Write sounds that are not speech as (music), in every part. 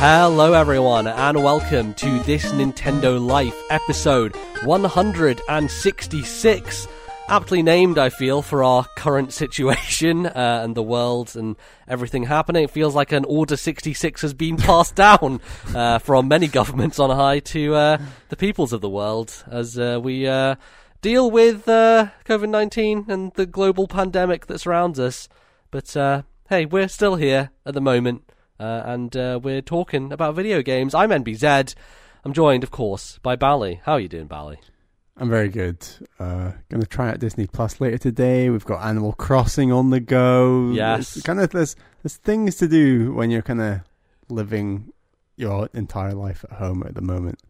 Hello, everyone, and welcome to this Nintendo Life episode 166. Aptly named, I feel, for our current situation (laughs) uh, and the world and everything happening. It feels like an Order 66 has been (laughs) passed down uh, from many governments on high to uh, the peoples of the world as uh, we uh, deal with uh, COVID 19 and the global pandemic that surrounds us. But hey, we're still here at the moment. Uh, and uh, we're talking about video games. I'm NBZ. I'm joined, of course, by Bally. How are you doing, Bally? I'm very good. Uh, going to try out Disney Plus later today. We've got Animal Crossing on the go. Yes, kind of there's there's things to do when you're kind of living your entire life at home at the moment.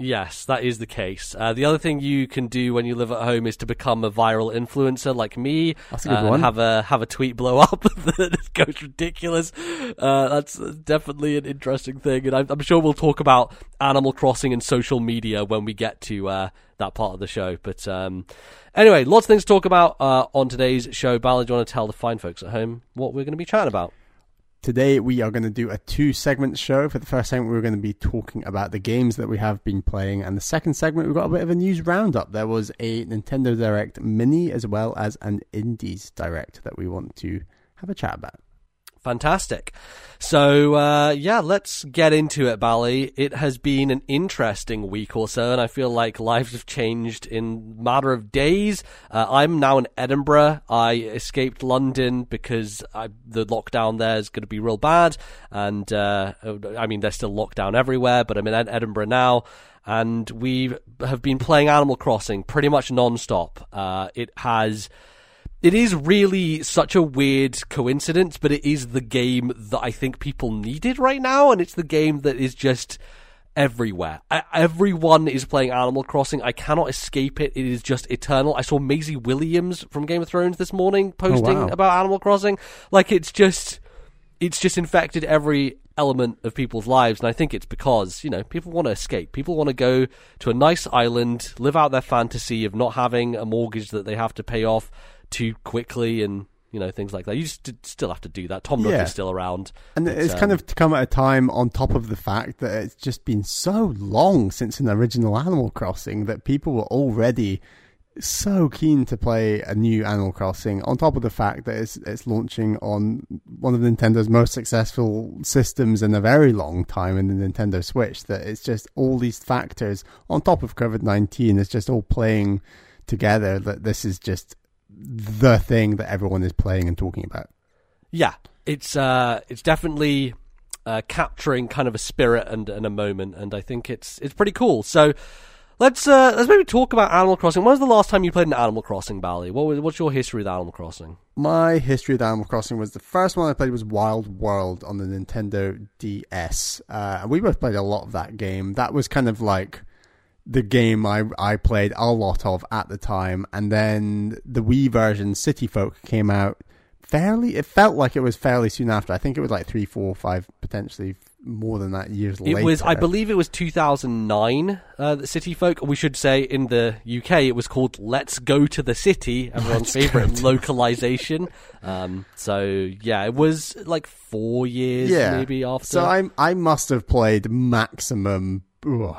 Yes, that is the case. Uh, the other thing you can do when you live at home is to become a viral influencer like me. That's a good uh, one. Have a have a tweet blow up (laughs) that (laughs) goes ridiculous. Uh, that's definitely an interesting thing, and I'm, I'm, sure we'll talk about Animal Crossing and social media when we get to uh, that part of the show. But um, anyway, lots of things to talk about uh, on today's show. Ballard, do you want to tell the fine folks at home what we're going to be chatting about? Today we are going to do a two segment show. For the first segment, we're going to be talking about the games that we have been playing, and the second segment we've got a bit of a news roundup. There was a Nintendo Direct Mini as well as an Indies Direct that we want to have a chat about. Fantastic. So, uh, yeah, let's get into it, Bally. It has been an interesting week or so, and I feel like lives have changed in matter of days. Uh, I'm now in Edinburgh. I escaped London because I, the lockdown there is going to be real bad, and uh, I mean, there's still lockdown everywhere, but I'm in Ed- Edinburgh now and we have been playing Animal Crossing pretty much non-stop. Uh, it has it is really such a weird coincidence, but it is the game that I think people needed right now, and it's the game that is just everywhere. I, everyone is playing Animal Crossing. I cannot escape it. It is just eternal. I saw Maisie Williams from Game of Thrones this morning oh, posting oh, wow. about Animal Crossing. Like it's just, it's just infected every element of people's lives, and I think it's because you know people want to escape. People want to go to a nice island, live out their fantasy of not having a mortgage that they have to pay off too quickly and you know things like that. You just still have to do that. Tom Nook Yeah. is still around, And But, it's um, kind of come at a time on top of the fact that it's just been so long since an original Animal Crossing that people were already so keen to play a new Animal Crossing. On top of the fact that it's it's launching on one of Nintendo's most successful systems in a very long time in the Nintendo Switch. That it's just all these factors on top of COVID nineteen. It's just all playing together. That this is just the thing that everyone is playing and talking about. yeah, it's uh, it's definitely uh, capturing kind of a spirit and, and a moment, and I think it's it's pretty cool. So. Let's uh, let's maybe talk about Animal Crossing. When was the last time you played an Animal Crossing, Bally? What was, what's your history with Animal Crossing? My history with Animal Crossing was the first one I played was Wild World on the Nintendo DS. Uh, we both played a lot of that game. That was kind of like the game I I played a lot of at the time. And then the Wii version, City Folk, came out fairly. It felt like it was fairly soon after. I think it was like three, four, five, potentially more than that years later. It was, I believe, it was 2009. Uh, the City Folk. We should say in the UK, it was called "Let's Go to the City," everyone's Let's favorite localization. Um, so yeah, it was like four years yeah. maybe after. So I I must have played maximum ooh,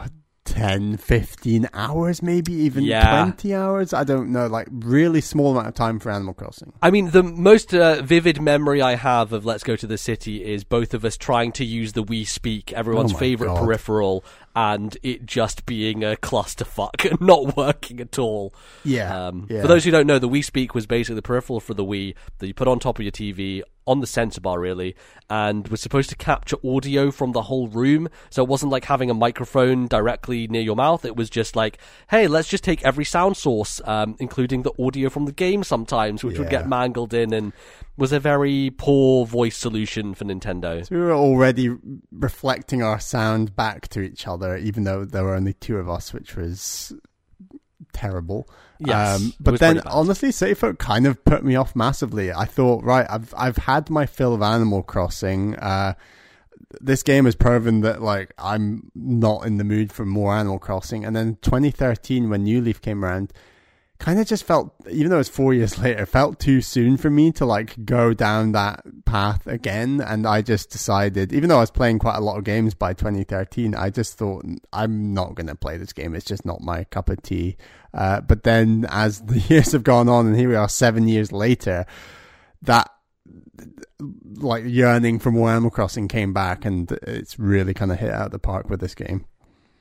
10, 15 hours, maybe even Yeah. 20 hours. I don't know, like really small amount of time for Animal Crossing. I mean, the most uh, vivid memory I have of Let's Go to the City is both of us trying to use the Wii Speak, everyone's Oh favorite God. peripheral, and it just being a clusterfuck (laughs) and not working at all. Yeah, Um, yeah. For those who don't know, the Wii Speak was basically the peripheral for the Wii that you put on top of your TV on the sensor bar, really, and was supposed to capture audio from the whole room. So it wasn't like having a microphone directly near your mouth. It was just like, hey, let's just take every sound source, um, including the audio from the game sometimes, which would get mangled in and was a very poor voice solution for Nintendo. we were already reflecting our sound back to each other, even though there were only two of us, which was terrible. Um, Yes, it but then honestly, Safer kind of put me off massively. I thought, right, I've I've had my fill of Animal Crossing. Uh, this game has proven that like I'm not in the mood for more Animal Crossing. And then 2013, when New Leaf came around, kind of just felt, even though it's four years (laughs) later, felt too soon for me to like go down that path again. And I just decided, even though I was playing quite a lot of games by 2013, I just thought I'm not going to play this game. It's just not my cup of tea. Uh, but then as (laughs) the years have gone on, and here we are seven years later, that like yearning for more Animal Crossing came back, and it's really kind of hit out of the park with this game.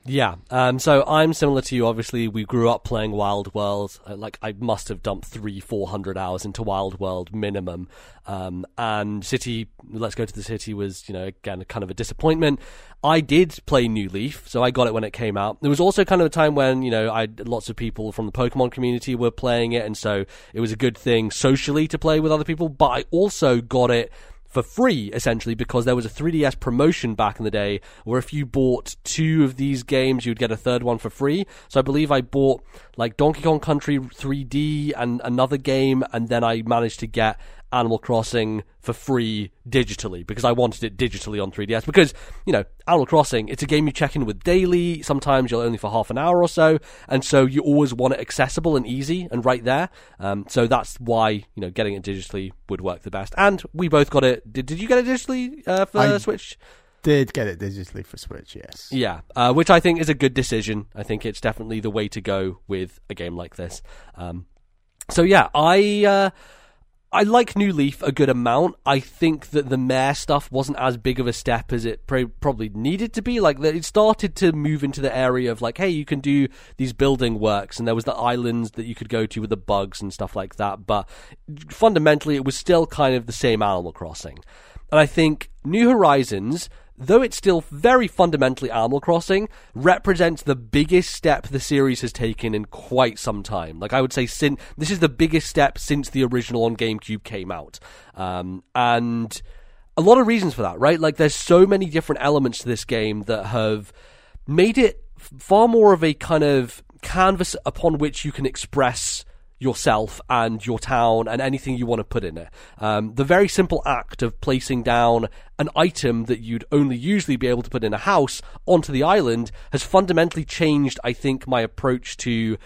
Yeah. Um, so I'm similar to you. Obviously, we grew up playing Wild World. Uh, like I must have dumped three, four hundred hours into Wild World minimum. Um, and City, Let's Go to the City was, you know, again kind of a disappointment. I did play New Leaf, so I got it when it came out. There was also kind of a time when you know I lots of people from the Pokemon community were playing it, and so it was a good thing socially to play with other people. But I also got it for free, essentially, because there was a 3DS promotion back in the day where if you bought two of these games, you'd get a third one for free. So I believe I bought like Donkey Kong Country 3D and another game, and then I managed to get Animal Crossing for free digitally because I wanted it digitally on 3DS. Because, you know, Animal Crossing, it's a game you check in with daily. Sometimes you're only for half an hour or so. And so you always want it accessible and easy and right there. Um, so that's why, you know, getting it digitally would work the best. And we both got it. Did, did you get it digitally uh, for I Switch? Did get it digitally for Switch, yes. Yeah, uh, which I think is a good decision. I think it's definitely the way to go with a game like this. Um, so yeah, I uh, I like New Leaf a good amount. I think that the mayor stuff wasn't as big of a step as it probably needed to be. Like it started to move into the area of like, hey, you can do these building works, and there was the islands that you could go to with the bugs and stuff like that. But fundamentally, it was still kind of the same Animal Crossing. And I think New Horizons though it's still very fundamentally Animal Crossing, represents the biggest step the series has taken in quite some time. Like I would say, sin- this is the biggest step since the original on GameCube came out, um, and a lot of reasons for that, right? Like there's so many different elements to this game that have made it far more of a kind of canvas upon which you can express yourself and your town and anything you want to put in it. Um, the very simple act of placing down an item that you'd only usually be able to put in a house onto the island has fundamentally changed, I think, my approach to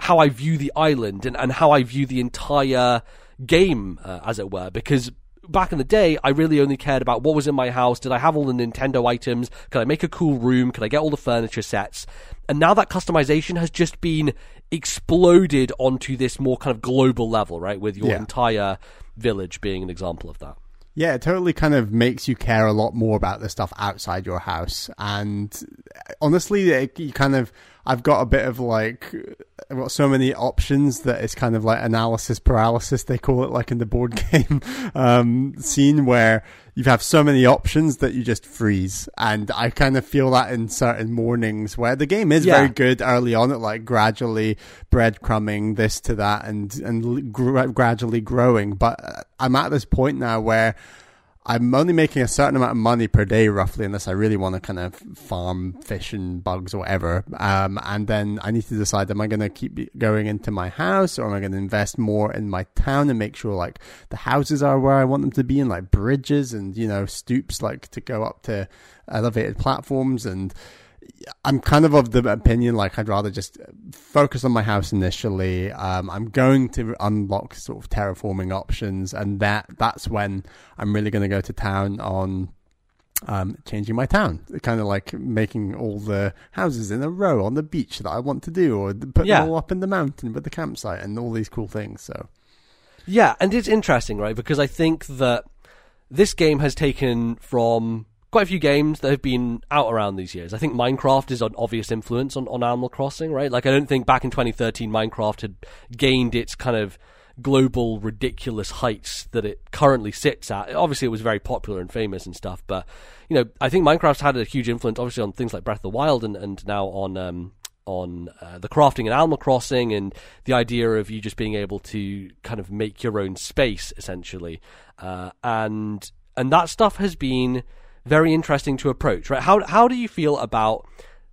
how I view the island and, and how I view the entire game, uh, as it were, because back in the day, I really only cared about what was in my house. Did I have all the Nintendo items? Could I make a cool room? Could I get all the furniture sets? And now that customization has just been exploded onto this more kind of global level, right? With your yeah. entire village being an example of that. Yeah, it totally kind of makes you care a lot more about the stuff outside your house. And honestly, it, you kind of I've got a bit of like, I've got so many options that it's kind of like analysis paralysis, they call it like in the board (laughs) game um, scene where you have so many options that you just freeze. And I kind of feel that in certain mornings where the game is yeah. very good early on at like gradually breadcrumbing this to that and, and gr- gradually growing. But uh, I'm at this point now where I'm only making a certain amount of money per day, roughly, unless I really want to kind of farm fish and bugs or whatever. Um, and then I need to decide: am I going to keep going into my house, or am I going to invest more in my town and make sure like the houses are where I want them to be, and like bridges and you know stoops, like to go up to elevated platforms and I'm kind of of the opinion like I'd rather just focus on my house initially. Um, I'm going to unlock sort of terraforming options, and that that's when I'm really going to go to town on um, changing my town, kind of like making all the houses in a row on the beach that I want to do, or put yeah. them all up in the mountain with the campsite and all these cool things. So, yeah, and it's interesting, right? Because I think that this game has taken from quite a few games that have been out around these years. I think Minecraft is an obvious influence on, on Animal Crossing, right? Like, I don't think back in 2013 Minecraft had gained its kind of global ridiculous heights that it currently sits at. Obviously, it was very popular and famous and stuff, but you know, I think Minecraft's had a huge influence, obviously, on things like Breath of the Wild and, and now on um, on uh, the crafting in Animal Crossing and the idea of you just being able to kind of make your own space essentially, uh, and and that stuff has been very interesting to approach, right? How how do you feel about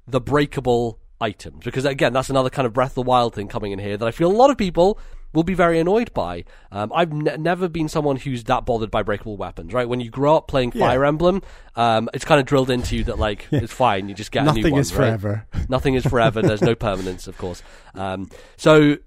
the breakable items? Because again, that's another kind of Breath of the Wild thing coming in here that I feel a lot of people will be very annoyed by. Um, I've n- never been someone who's that bothered by breakable weapons, right? When you grow up playing Fire yeah. Emblem, um, it's kind of drilled into you that like (laughs) yeah. it's fine, you just get Nothing a new one. is forever. (laughs) Nothing is forever. There's no permanence, of course. Um, so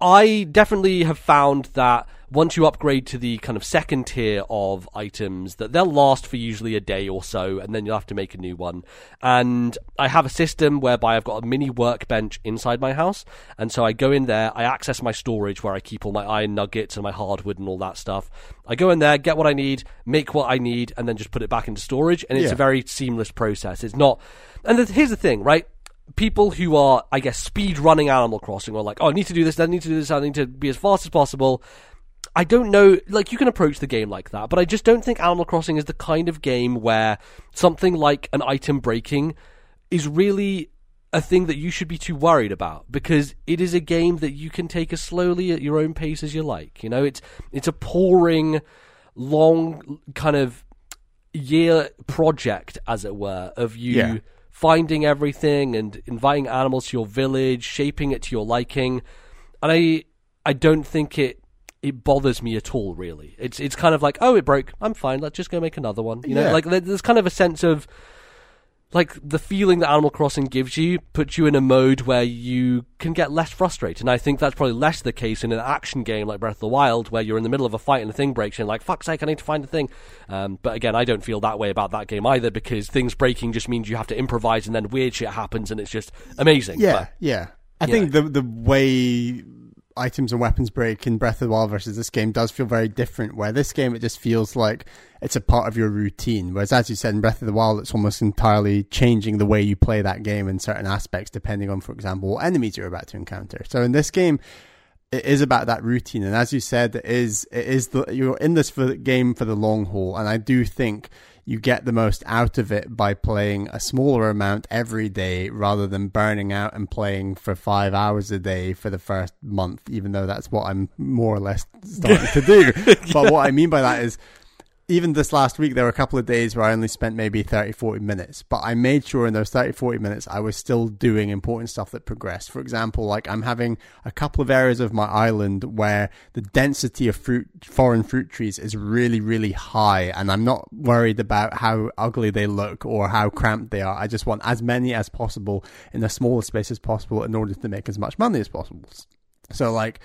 I definitely have found that once you upgrade to the kind of second tier of items, that they'll last for usually a day or so, and then you'll have to make a new one. And I have a system whereby I've got a mini workbench inside my house, and so I go in there, I access my storage where I keep all my iron nuggets and my hardwood and all that stuff. I go in there, get what I need, make what I need, and then just put it back into storage, and it's Yeah. a very seamless process. It's not. And the, here's the thing, right? people who are, I guess, speed running Animal Crossing are like, oh, I need to do this, I need to do this, I need to be as fast as possible. I don't know, like, you can approach the game like that, but I just don't think Animal Crossing is the kind of game where something like an item breaking is really a thing that you should be too worried about because it is a game that you can take as slowly at your own pace as you like. You know, it's it's a pouring, long kind of year project, as it were, of you Yeah. finding everything and inviting animals to your village, shaping it to your liking. And I I don't think it it bothers me at all really. It's it's kind of like, oh it broke, I'm fine, let's just go make another one. You know, Yeah. like there's kind of a sense of like the feeling that Animal Crossing gives you puts you in a mode where you can get less frustrated. And I think that's probably less the case in an action game like Breath of the Wild, where you're in the middle of a fight and a thing breaks and you're like, fuck's sake, I need to find a thing. Um, but again, I don't feel that way about that game either because things breaking just means you have to improvise and then weird shit happens and it's just amazing. Yeah, But- yeah. I think the the way items and weapons break in Breath of the Wild versus this game does feel very different. Where this game it just feels like it's a part of your routine. Whereas as you said in Breath of the Wild, it's almost entirely changing the way you play that game in certain aspects, depending on, for example, what enemies you're about to encounter. So in this game, it is about that routine, and as you said, it is it is the you're in this for game for the long haul, and I do think you get the most out of it by playing a smaller amount every day rather than burning out and playing for five hours a day for the first month, even though that's what I'm more or less starting to do. (laughs) But what I mean by that is even this last week, there were a couple of days where I only spent maybe 30, 40 minutes, but I made sure in those 30, 40 minutes, I was still doing important stuff that progressed. For example, like I'm having a couple of areas of my island where the density of fruit, foreign fruit trees is really, really high. And I'm not worried about how ugly they look or how cramped they are. I just want as many as possible in the smallest space as possible in order to make as much money as possible. So like,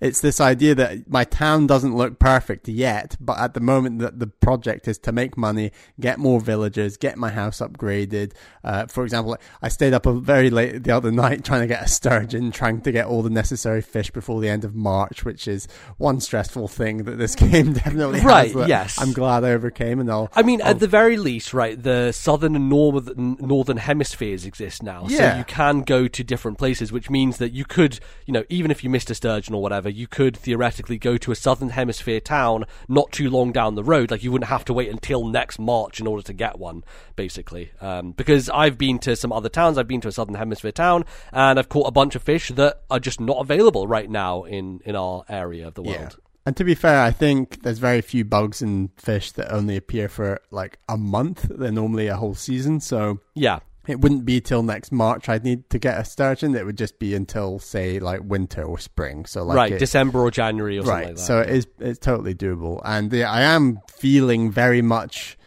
it's this idea that my town doesn't look perfect yet, but at the moment that the project is to make money, get more villagers, get my house upgraded. Uh, for example, I stayed up a very late the other (laughs) night trying to get a sturgeon, trying to get all the necessary fish before the end of March, which is one stressful thing that this (laughs) game definitely Right, has. yes. I'm glad I overcame, and I'll. I mean, at the very least, right, the southern and northern, northern hemispheres exist now. So you can go to different places, which means that you could, you know, even if you missed a sturgeon or whatever, you could theoretically go to a southern hemisphere town not too long down the road. Like, you wouldn't have to wait until next March in order to get one, basically. Um, because I've been to some other towns, I've been to a southern hemisphere town, and I've caught a bunch of fish that are just not available right now in, in our area of the world. Yeah. And to be fair, I think there's very few bugs and fish that only appear for like a month. They're normally a whole season, so Yeah. It wouldn't be till next March I'd need to get a sturgeon. It would just be until say like winter or spring. So like right, it- December or January or something right. like that. so it is it's totally doable, and yeah, I am feeling very much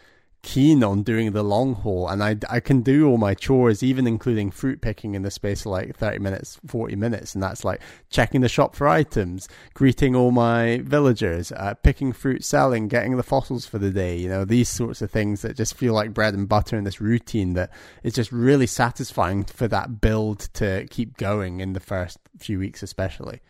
keen on doing the long haul, and I I can do all my chores, even including fruit picking, in the space of like thirty minutes, forty minutes, and that's like checking the shop for items, greeting all my villagers, uh, picking fruit, selling, getting the fossils for the day. You know, these sorts of things that just feel like bread and butter in this routine that is just really satisfying for that build to keep going in the first few weeks, especially.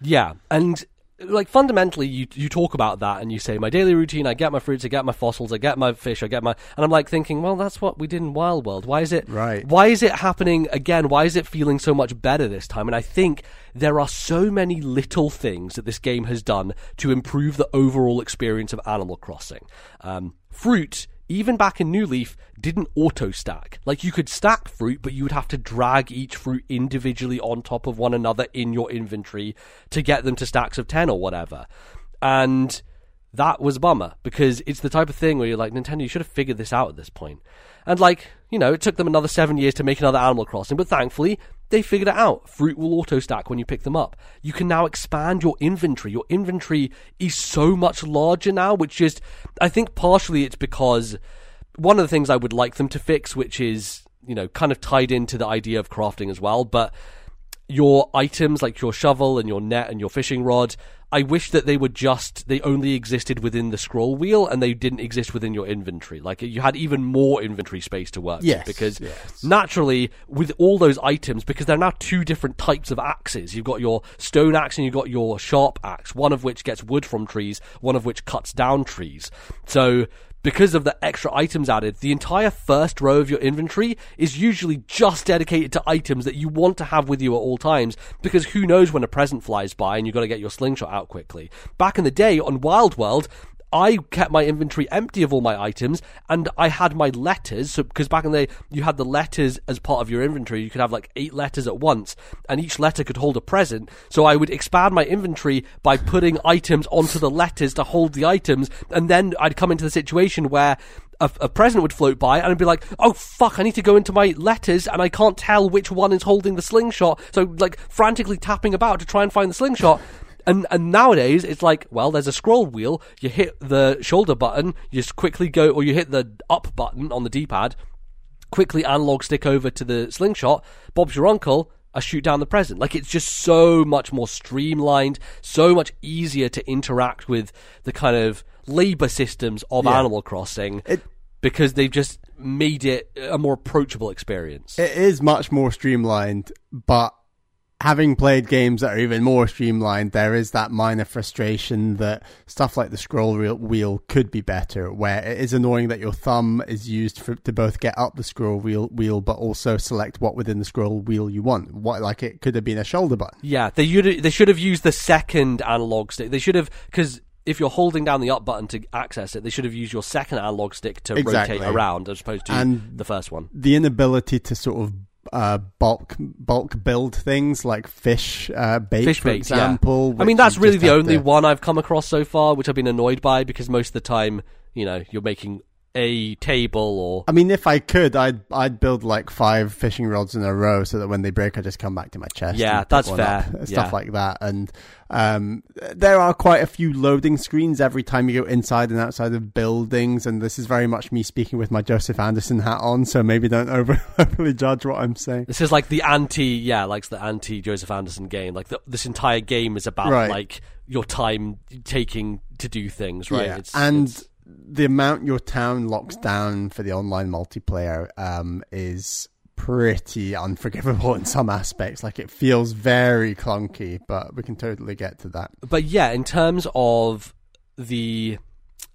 Yeah, and like fundamentally, you you talk about that and you say my daily routine. I get my fruits, I get my fossils, I get my fish, I get my, and I'm like thinking, well, that's what we did in Wild World. Why is it Right. Why is it happening again? Why is it feeling so much better this time? And I think there are so many little things that this game has done to improve the overall experience of Animal Crossing. Um, fruit. Even back in New Leaf, didn't auto stack. Like you could stack fruit, but you would have to drag each fruit individually on top of one another in your inventory to get them to stacks of 10 or whatever. And that was a bummer because it's the type of thing where you're like, Nintendo, you should have figured this out at this point. And like, you know, it took them another seven years to make another Animal Crossing, but thankfully, they figured it out. Fruit will auto stack when you pick them up. You can now expand your inventory. Your inventory is so much larger now, which just, I think partially it's because one of the things I would like them to fix, which is, you know, kind of tied into the idea of crafting as well, but your items like your shovel and your net and your fishing rod I wish that they were just they only existed within the scroll wheel and they didn't exist within your inventory. Like you had even more inventory space to work yes, with because yes. naturally with all those items because they're now two different types of axes. You've got your stone axe and you've got your sharp axe, one of which gets wood from trees, one of which cuts down trees. So because of the extra items added, the entire first row of your inventory is usually just dedicated to items that you want to have with you at all times, because who knows when a present flies by and you've got to get your slingshot out quickly. Back in the day on Wild World, I kept my inventory empty of all my items, and I had my letters. So, because back in the day, you had the letters as part of your inventory. You could have like eight letters at once, and each letter could hold a present. So I would expand my inventory by putting items onto the letters to hold the items, and then I'd come into the situation where a, a, present would float by and I'd be like, oh fuck, I need to go into my letters and I can't tell which one is holding the slingshot. So like frantically tapping about to try and find the slingshot. And and nowadays it's like, well, there's a scroll wheel. You hit the shoulder button, you just quickly go, or you hit the up button on the D-pad, quickly analog stick over to the slingshot. Bob's your uncle. I shoot down the present. Like it's just so much more streamlined, so much easier to interact with the kind of labor systems of Yeah. Animal Crossing It- because they've just made it a more approachable experience. It is much more streamlined, but having played games that are even more streamlined, there is that minor frustration that stuff like the scroll wheel, wheel could be better, where it is annoying that your thumb is used for, to both get up the scroll wheel, wheel, but also select what within the scroll wheel you want. What, like it could have been a shoulder button. Yeah, they should they should have used the second analog stick. They should have because if you're holding down the up button to access it, they should have used your second analog stick to Exactly. rotate around as opposed to And- the first one. The inability to sort of uh, bulk bulk build things like fish uh, bait, Fish for bait, example. yeah. I mean, that's really the only to- one I've come across so far, which I've been annoyed by because most of the time, you know, you're making a table or I mean, if I could, I'd I'd build like five fishing rods in a row so that when they break, I just come back to my chest. Yeah, that's fair. up, stuff Yeah. like that. And um, there are quite a few loading screens every time you go inside and outside of buildings. And this is very much me speaking with my Joseph Anderson hat on, so maybe don't (laughs) over overly judge what I'm saying. This is like the anti, yeah, like the anti Joseph Anderson game. Like the, this entire game is about Right. like your time taking to do things, right? Yeah. It's, and it's- the amount your town locks down for the online multiplayer um, is pretty unforgivable in some aspects. Like it feels very clunky, but we can totally get to that. but yeah, in terms of the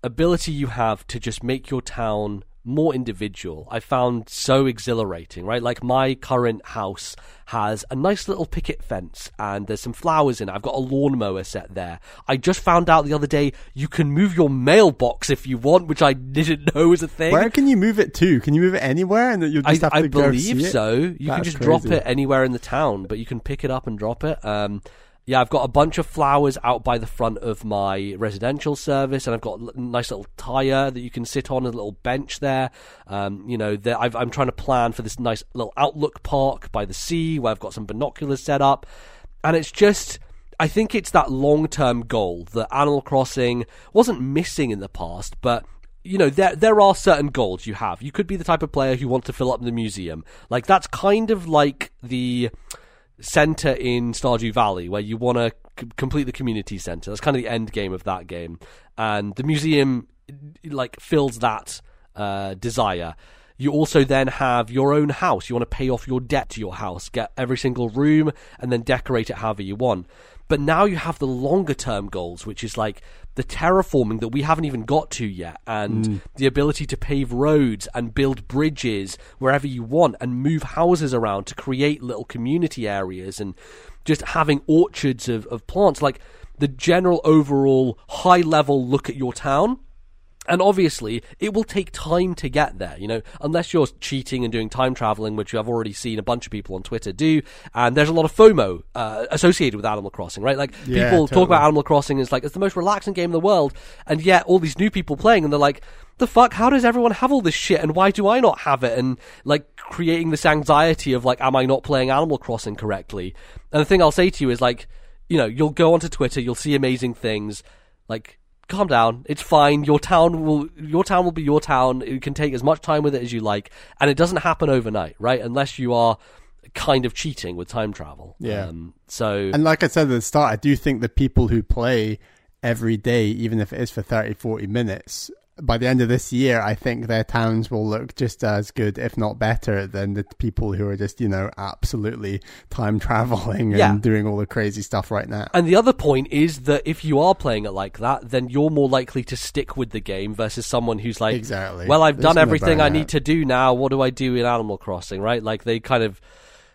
ability you have to just make your town more individual, I found so exhilarating, right? Like my current house has a nice little picket fence and there's some flowers in it. I've got a lawnmower set there. I just found out the other day you can move your mailbox if you want, which I didn't (laughs) know was a thing. Where can you move it to? Can you move it anywhere, and you I, just have I to go believe see it? so. You can That's just drop it anywhere in the town, but you can pick it up and drop it. Um, yeah, I've got a bunch of flowers out by the front of my residential service, and I've got a nice little tire that you can sit on, a little bench there. Um, you know, I've, I'm trying to plan for this nice little outlook park by the sea where I've got some binoculars set up, and it's just. I think it's that long term goal that Animal Crossing wasn't missing in the past, but you know there there are certain goals you have. You could be the type of player who wants to fill up the museum. Like that's kind of like the center in Stardew Valley where you want to c- complete the community center. That's kind of the end game of that game, and the museum like fills that uh, desire. You also then have your own house. You want to pay off your debt to your house, get every single room, and then decorate it however you want. But now you have the longer term goals, which is like the terraforming that we haven't even got to yet, and mm. the ability to pave roads and build bridges wherever you want and move houses around to create little community areas and just having orchards of, of plants. Like the general overall high level look at your town and obviously, it will take time to get there, you know, unless you're cheating and doing time traveling, which I've already seen a bunch of people on Twitter do. And there's a lot of FOMO uh, associated with Animal Crossing, right? Like, Yeah, people talk about Animal Crossing as like, it's the most relaxing game in the world. And yet, all these new people playing, and they're like, the fuck? How does everyone have all this shit? And why do I not have it? And like, creating this anxiety of like, am I not playing Animal Crossing correctly? And the thing I'll say to you is like, you know, you'll go onto Twitter, you'll see amazing things, like, calm down. It's fine. Your town will your town will be your town. You can take as much time with it as you like, and it doesn't happen overnight, right? Unless you are kind of cheating with time travel. Yeah. Um, so And like I said at the start, I do think the people who play every day, even if it is for 30, 40 minutes, by the end of this year, I think their towns will look just as good, if not better, than the people who are just, you know, absolutely time traveling and Yeah. doing all the crazy stuff right now. And the other point is that if you are playing it like that, then you're more likely to stick with the game versus someone who's like, Exactly. well, I've There's done everything I need to do now. What do I do in Animal Crossing, right? Like they kind of,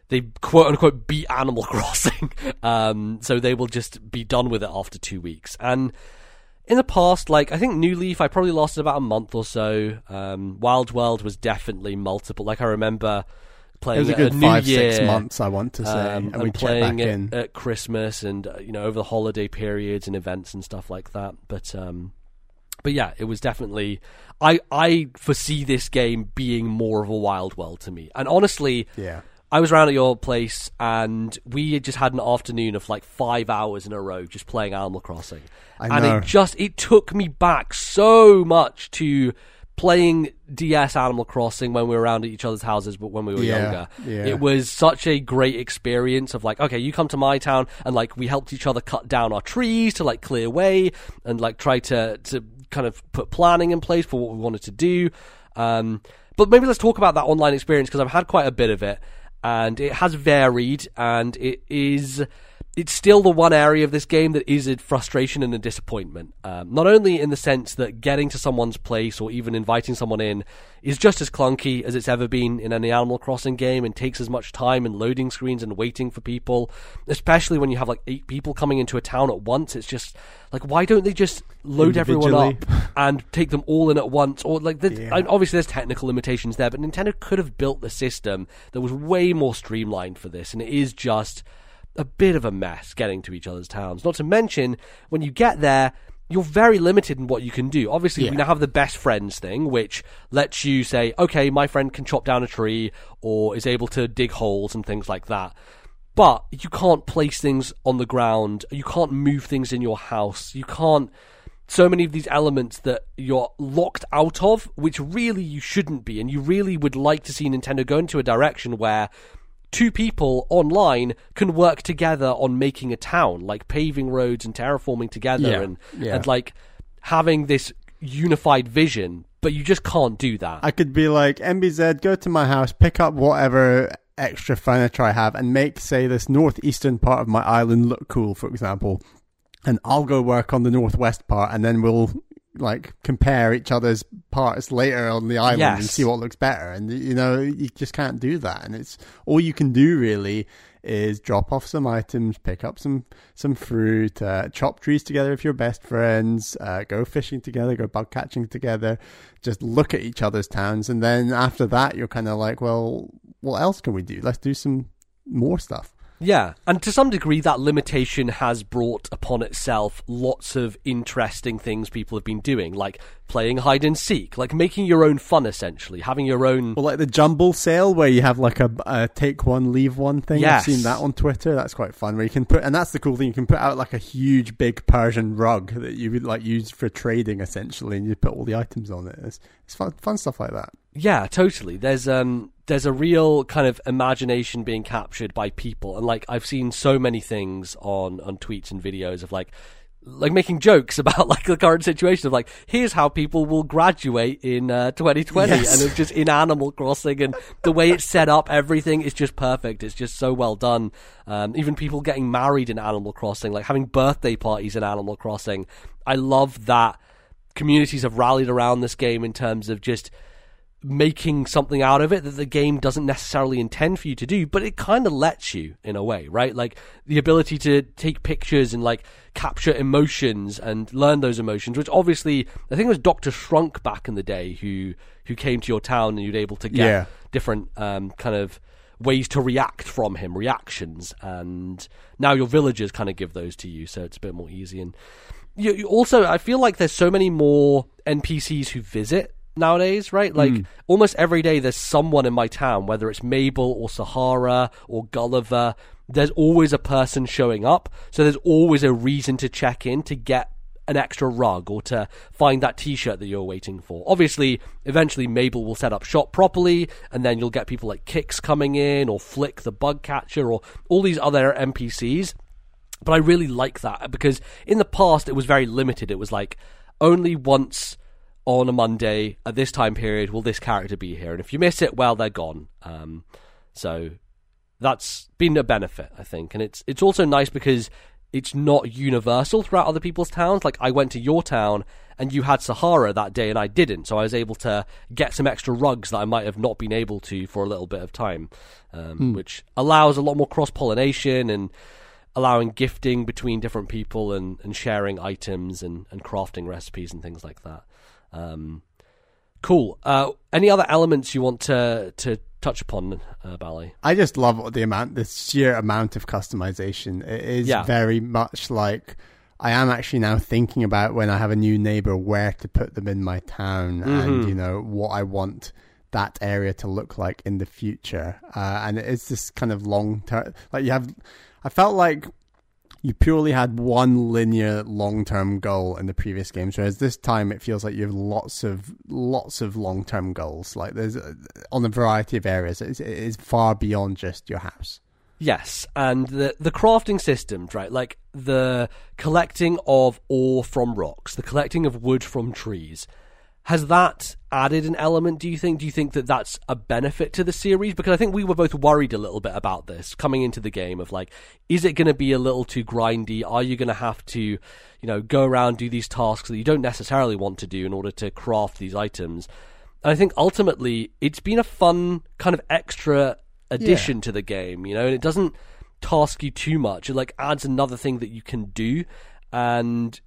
they quote unquote beat Animal (laughs) Crossing. um, so they will just be done with it after two weeks. And in the past, like I think New Leaf, I probably lasted about a month or so. Um, Wild World was definitely multiple. Like I remember It playing was a it good New five, Year, six months, I want to say. um, and and we playing back it in. at Christmas and uh, you know over the holiday periods and events and stuff like that. But um, but yeah, it was definitely. I I foresee this game being more of a Wild World to me, and honestly, Yeah. I was around at your place and we had just had an afternoon of like five hours in a row just playing Animal Crossing. I and it just it took me back so much to playing DS Animal Crossing when we were around at each other's houses but when we were Yeah, younger. yeah. It was such a great experience of like, okay, you come to my town and like we helped each other cut down our trees to like clear way and like try to to kind of put planning in place for what we wanted to do. Um, but maybe let's talk about that online experience because I've had quite a bit of it and it has varied and it is it's still the one area of this game that is a frustration and a disappointment. Um, not only in the sense that getting to someone's place or even inviting someone in is just as clunky as it's ever been in any Animal Crossing game and takes as much time and loading screens and waiting for people, especially when you have like eight people coming into a town at once. It's just like, why don't they just load everyone up (laughs) and take them all in at once? Or like, Yeah. obviously there's technical limitations there, but Nintendo could have built the system that was way more streamlined for this, and it is just a bit of a mess getting to each other's towns. Not to mention, when you get there, you're very limited in what you can do. Obviously, we now have the best friends thing, which lets you say, okay, my friend can chop down a tree or is able to dig holes and things like that. But you can't place things on the ground. You can't move things in your house. You can't. So many of these elements that you're locked out of, which really you shouldn't be. And you really would like to see Nintendo go into a direction where two people online can work together on making a town, like paving roads and terraforming together Yeah, and, yeah. and like having this unified vision. But you just can't do that. I could be like, MBZ, go to my house, pick up whatever extra furniture I have, and make, say, this northeastern part of my island look cool, for example. And I'll go work on the northwest part, and then we'll like compare each other's parts later on the island and see what looks better. And you know, you just can't do that. And it's all you can do really is drop off some items, pick up some some fruit, uh, chop trees together if you're best friends, uh, go fishing together, go bug catching together, just look at each other's towns, and then after that, you're kind of like, well, what else can we do? Let's do some more stuff. Yeah, and to some degree, that limitation has brought upon itself lots of interesting things people have been doing, like playing hide and seek, like making your own fun, essentially, having your own. Well, like the jumble sale where you have like a, a take one, leave one thing. Yes. I've seen that on Twitter. That's quite fun. Where you can put, and that's the cool thing. You can put out like a huge, big Persian rug that you would like use for trading, essentially, and you put all the items on it. It's, it's fun, fun stuff like that. Yeah, totally. There's um, there's a real kind of imagination being captured by people, and like I've seen so many things on on tweets and videos of like. Like making jokes (laughs) about like the current situation of like here's how people will graduate in uh, 2020 Yes. and it's just in Animal Crossing and the way it's set up everything is just perfect it's just so well done um, even people getting married in Animal Crossing like having birthday parties in Animal Crossing I love that communities have rallied around this game in terms of just making something out of it that the game doesn't necessarily intend for you to do, but it kind of lets you in a way, right? Like the ability to take pictures and like capture emotions and learn those emotions, which obviously I think it was Doctor Shrunk back in the day who who came to your town and you'd able to get Yeah. different um, kind of ways to react from him, reactions, and now your villagers kind of give those to you, so it's a bit more easy. And you, you also, I feel like there's so many more NPCs who visit nowadays, right? Like hmm. almost every day, there's someone in my town, whether it's Mabel or Sahara or Gulliver. There's always a person showing up, so there's always a reason to check in to get an extra rug or to find that t-shirt that you're waiting for. Obviously, eventually Mabel will set up shop properly and then you'll get people like Kicks coming in or Flick the bug catcher or all these other NPCs. But I really like that because in the past it was very limited. It was like only once on a Monday at this time period will this character be here, and if you miss it, well, they're gone. Um, so that's been a benefit, I think, and it's it's also nice because it's not universal throughout other people's towns. Like I went to your town and you had Sahara that day and I didn't, so I was able to get some extra rugs that I might have not been able to for a little bit of time, um, mm. which allows a lot more cross pollination and allowing gifting between different people and, and sharing items and, and crafting recipes and things like that. Um, cool. Uh, any other elements you want to to touch upon, uh? I just love the amount, the sheer amount of customization. It is yeah. very much like I am actually now thinking about when I have a new neighbor where to put them in my town mm-hmm. and you know what I want that area to look like in the future. Uh, and it's this kind of long term, like you have. I felt like you purely had one linear long term goal in the previous games, whereas this time it feels like you have lots of lots of long term goals. Like there's uh, on a variety of areas. It's, it is far beyond just your house. Yes, and the the crafting systems, right? Like the collecting of ore from rocks, the collecting of wood from trees, has that added an element, do you think? Do you think that that's a benefit to the series? Because I think we were both worried a little bit about this coming into the game of like, is it going to be a little too grindy? Are you going to have to, you know, go around, do these tasks that you don't necessarily want to do in order to craft these items? And I think ultimately it's been a fun kind of extra addition yeah. to the game, you know, and it doesn't task you too much. It like adds another thing that you can do. And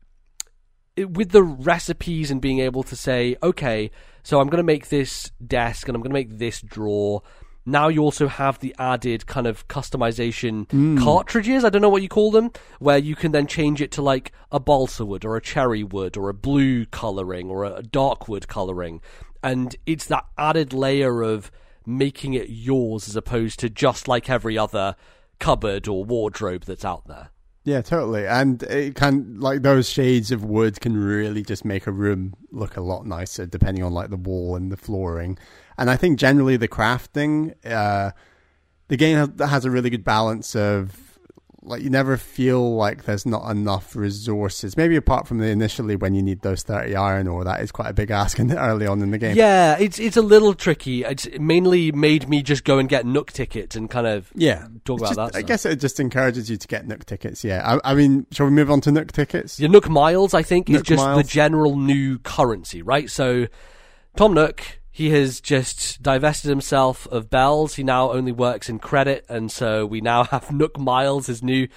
with the recipes and being able to say, okay, so I'm going to make this desk and I'm going to make this drawer. Now you also have the added kind of customization mm. cartridges. I don't know what you call them, where you can then change it to like a balsa wood or a cherry wood or a blue coloring or a dark wood coloring, and it's that added layer of making it yours as opposed to just like every other cupboard or wardrobe that's out there. Yeah, totally. And it can like those shades of wood can really just make a room look a lot nicer depending on like the wall and the flooring. And I think generally the crafting uh the game has, has a really good balance of like you never feel like there's not enough resources. Maybe apart from the initially when you need those thirty iron ore, that is quite a big ask in, the (laughs) early on in the game. Yeah, it's it's a little tricky. It's mainly made me just go and get Nook tickets and kind of yeah talk about just, that. I guess it just encourages you to get Nook tickets. Yeah, I, I mean, shall we move on to Nook tickets? Your Nook miles, I think, Nook is just miles. the general new currency, right? So Tom Nook he has just divested himself of bells. He now only works in credit, and so we now (laughs) have Nook Miles, his new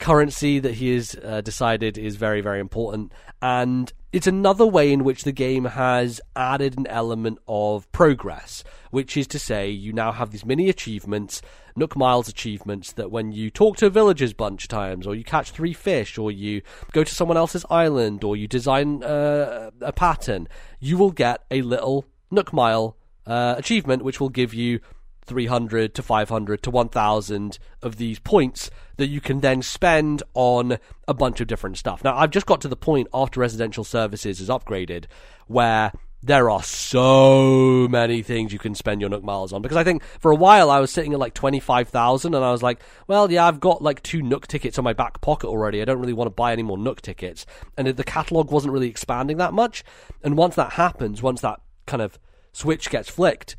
currency that he has uh, decided is very, very important. And it's another way in which the game has added an element of progress, which is to say, you now have these mini achievements, Nook Miles achievements, that when you talk to villagers a bunch of times, or you catch three fish, or you go to someone else's island, or you design uh, a pattern, you will get a little Nook Mile uh, achievement, which will give you 300 to 500 to 1000 of these points that you can then spend on a bunch of different stuff. Now, I've just got to the point after residential services is upgraded where there are so many things you can spend your Nook miles on. Because I think for a while I was sitting at like 25,000 and I was like, well, yeah, I've got like two Nook tickets on my back pocket already. I don't really want to buy any more Nook tickets. And the catalog wasn't really expanding that much. And once that happens, once that kind of switch gets flicked,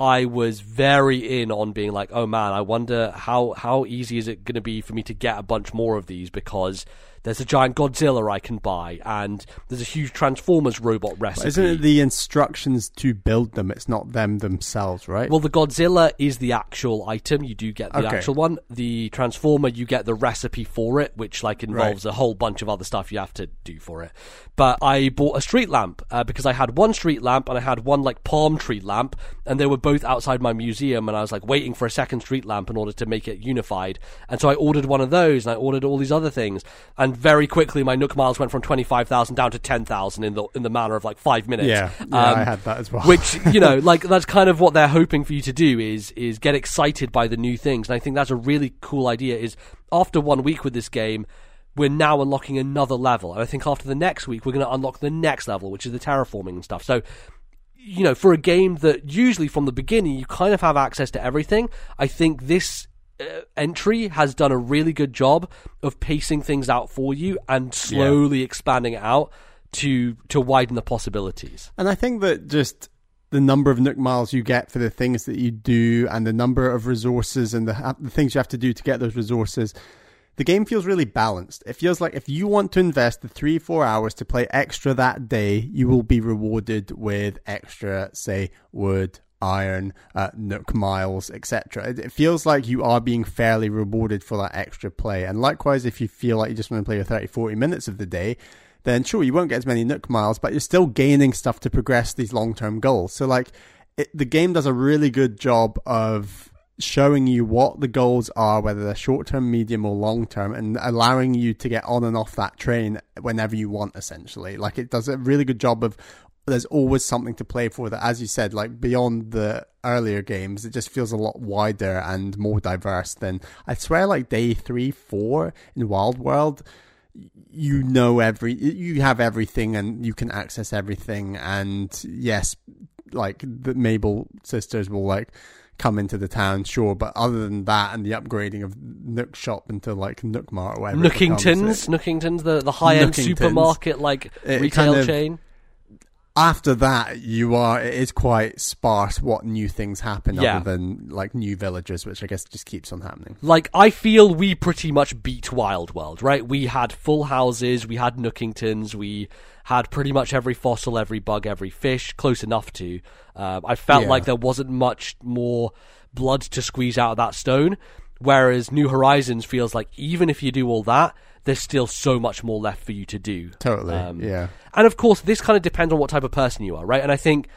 I was very in on being like, oh man, I wonder how how easy is it going to be for me to get a bunch more of these because there's a giant Godzilla I can buy, and there's a huge Transformers robot recipe. Isn't it the instructions to build them? It's not them themselves, right? Well, the Godzilla is the actual item. You do get the okay. actual one. The Transformer, you get the recipe for it, which like involves right. a whole bunch of other stuff you have to do for it. But I bought a street lamp uh, because I had one street lamp and I had one like palm tree lamp, and they were both outside my museum, and I was like waiting for a second street lamp in order to make it unified. And so I ordered one of those, and I ordered all these other things, and very quickly my Nook miles went from twenty five thousand down to ten thousand in the in the matter of like five minutes. Yeah, yeah, um, I had that as well. which you know, (laughs) like that's kind of what they're hoping for you to do is is get excited by the new things, and I think that's a really cool idea. Is after one week with this game, we're now unlocking another level. And I think after the next week, we're going to unlock the next level, which is the terraforming and stuff. So, you know, for a game that usually from the beginning you kind of have access to everything, I think this Uh, entry has done a really good job of pacing things out for you and slowly expanding it out to to widen the possibilities. And I think that just the number of Nook miles you get for the things that you do and the number of resources and the, the things you have to do to get those resources the game feels really balanced. It feels like if you want to invest the three, four hours to play extra that day, you will be rewarded with extra, say, wood, iron, uh, nook miles, etc. It, feels like you are being fairly rewarded for that extra play. And likewise, if you feel like you just want to play your 30, 40 minutes of the day, then sure, you won't get as many nook miles, but you're still gaining stuff to progress these long term goals. So, like, it, the game does a really good job of showing you what the goals are, whether they're short term, medium, or long term, and allowing you to get on and off that train whenever you want, essentially. Like it does a really good job of there's always something to play for that, as you said, like beyond the earlier games, it just feels a lot wider and more diverse than I swear, like day three, four in Wild World. You know every, you have everything, and you can access everything. And yes, like the Mabel sisters will like come into the town, sure. But other than that, and the upgrading of Nook Shop into like Nookmart or whatever, Nookingtons, Nookingtons, the the high end supermarket like it retail kind of, chain. After that, you are it is quite sparse what new things happen yeah. other than like new villages, which I guess just keeps on happening. Like I feel we pretty much beat Wild World, right? We had full houses, we had Nookingtons, we had pretty much every fossil, every bug, every fish, close enough to. Uh, I felt yeah. like there wasn't much more blood to squeeze out of that stone. Whereas New Horizons feels like even if you do all that, there's still so much more left for you to do. Totally. Um, yeah. And of course, this kind of depends on what type of person you are, right? And I think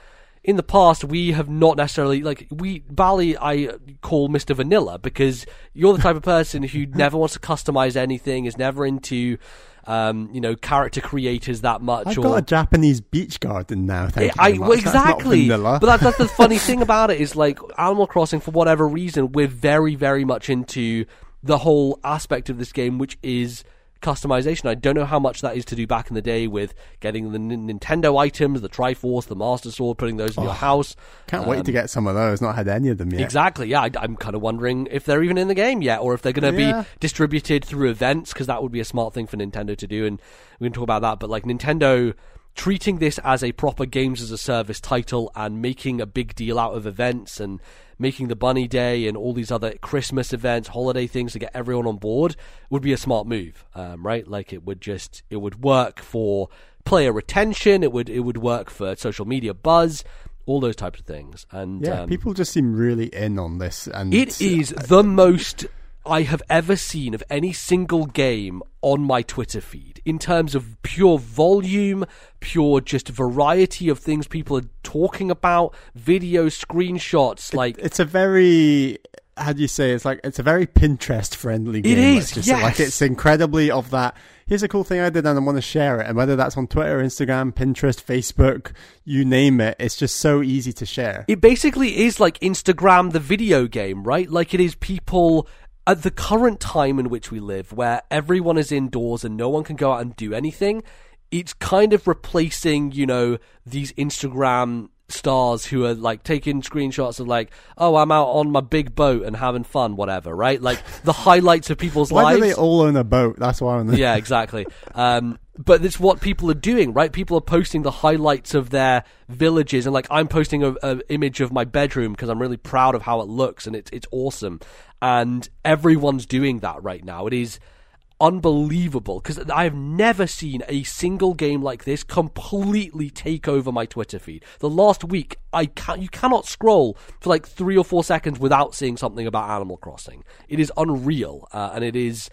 in the past we have not necessarily like we Bali I call Mr. Vanilla because you're the type of person who (laughs) never wants to customize anything, is never into um, you know, character creators that much. I've or, got a Japanese beach garden now. Thank I, you well, exactly. but that's, that's the funny (laughs) thing about it is like Animal Crossing, for whatever reason, we're very, very much into the whole aspect of this game, which is customization. I don't know how much that is to do back in the day with getting the N- Nintendo items, the Triforce, the Master Sword, putting those in oh, your house. Can't um, wait to um, get some of those. Not had any of them yet. Exactly. Yeah, I, am kind of wondering if they're even in the game yet, or if they're going to yeah. be distributed through events because that would be a smart thing for Nintendo to do. And we can talk about that. But like Nintendo treating this as a proper games as a service title and making a big deal out of events and making the Bunny Day and all these other Christmas events, holiday things to get everyone on board would be a smart move, um, right? Like it would just it would work for player retention. It would it would work for social media buzz. All those types of things, and yeah, um, people just seem really in on this. And it is the most I have ever seen of any single game on my Twitter feed in terms of pure volume, pure just variety of things people are talking about, video screenshots. Like it's a very how do you say it's like it's a very Pinterest friendly game. It is, yes. Like it's incredibly of that. Here's a cool thing I did and I want to share it. And whether that's on Twitter, Instagram, Pinterest, Facebook, you name it, it's just so easy to share. It basically is like Instagram, the video game, right? Like it is people at the current time in which we live, where everyone is indoors and no one can go out and do anything, it's kind of replacing, you know, these Instagram stars who are like taking screenshots of like, oh, I'm out on my big boat and having fun, whatever, right? Like the highlights of people's why lives. Why do they all own a boat? That's why. I'm yeah, exactly. (laughs) Um, but it's what people are doing, right? People are posting the highlights of their villages, and like I'm posting an image of my bedroom because I'm really proud of how it looks, and it's it's awesome and everyone's doing that right now. It is unbelievable because I have never seen a single game like this completely take over my Twitter feed. The last week, I can you cannot scroll for like three or four seconds without seeing something about Animal Crossing. It is unreal, uh, and it is.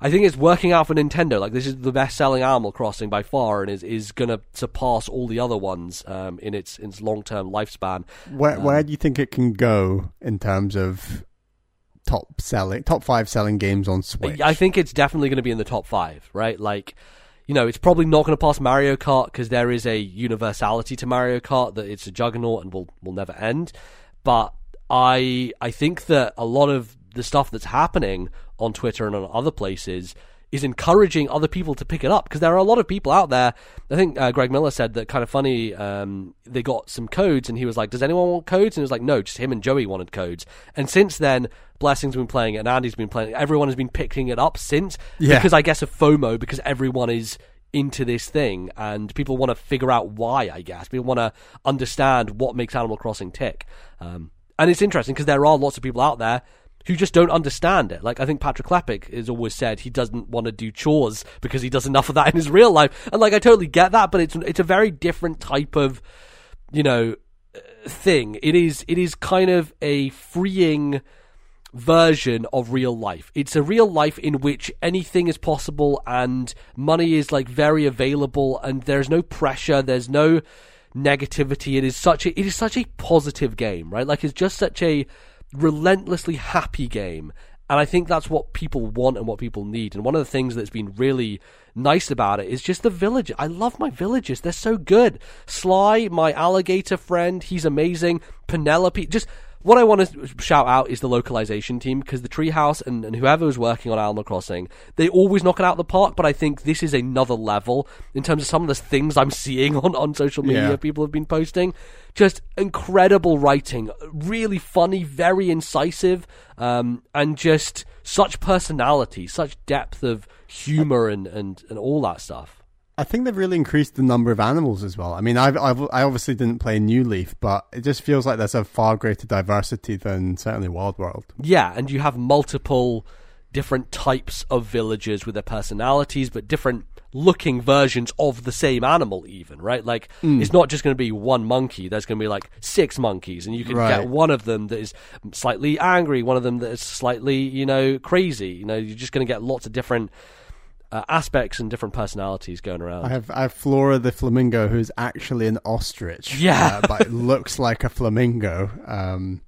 I think it's working out for Nintendo. Like this is the best-selling Animal Crossing by far, and is is going to surpass all the other ones um, in its in its long-term lifespan. Where um, where do you think it can go in terms of top selling, top five selling games on Switch. I think it's definitely going to be in the top five, right? Like, you know, it's probably not going to pass Mario Kart because there is a universality to Mario Kart that it's a juggernaut and will will never end. But I I think that a lot of the stuff that's happening on Twitter and on other places is encouraging other people to pick it up because there are a lot of people out there. I think uh, Greg Miller said that kind of funny. Um, they got some codes, and he was like, "Does anyone want codes?" And it was like, "No, just him and Joey wanted codes." And since then, Blessing's been playing it, and Andy's been playing it. Everyone has been picking it up since Yeah. because I guess of FOMO because everyone is into this thing and people want to figure out why. I guess people want to understand what makes Animal Crossing tick. Um, and it's interesting because there are lots of people out there who just don't understand it. Like I think Patrick Klepek has always said he doesn't want to do chores because he does enough of that in his real life. And like I totally get that, but it's it's a very different type of you know uh, thing. It is it is kind of a freeing version of real life. It's a real life in which anything is possible and money is like very available and there's no pressure, there's no negativity. It is such a it is such a positive game, right? Like it's just such a relentlessly happy game. And I think that's what people want and what people need. And one of the things that's been really nice about it is just the village. I love my villages. They're so good. Sly, my alligator friend, he's amazing. Penelope, just what I want to shout out is the localization team because the Treehouse and, and whoever was working on Animal Crossing, they always knock it out of the park. But I think this is another level in terms of some of the things I'm seeing on, on social media Yeah. people have been posting. Just incredible writing, really funny, very incisive, um, and just such personality, such depth of humor and, and, and all that stuff. I think they've really increased the number of animals as well. I mean, I've, I've I obviously didn't play New Leaf, but it just feels like there's a far greater diversity than certainly Wild World. Yeah, and you have multiple different types of villagers with their personalities, but different looking versions of the same animal, even, right? Like, hmm. it's not just going to be one monkey, there's going to be like six monkeys, and you can Right. get one of them that is slightly angry, one of them that is slightly, you know, crazy. You know, you're just going to get lots of different. Uh, aspects and different personalities going around. I have I have Flora the flamingo, who's actually an ostrich. Yeah. uh, but it looks like a flamingo. Um,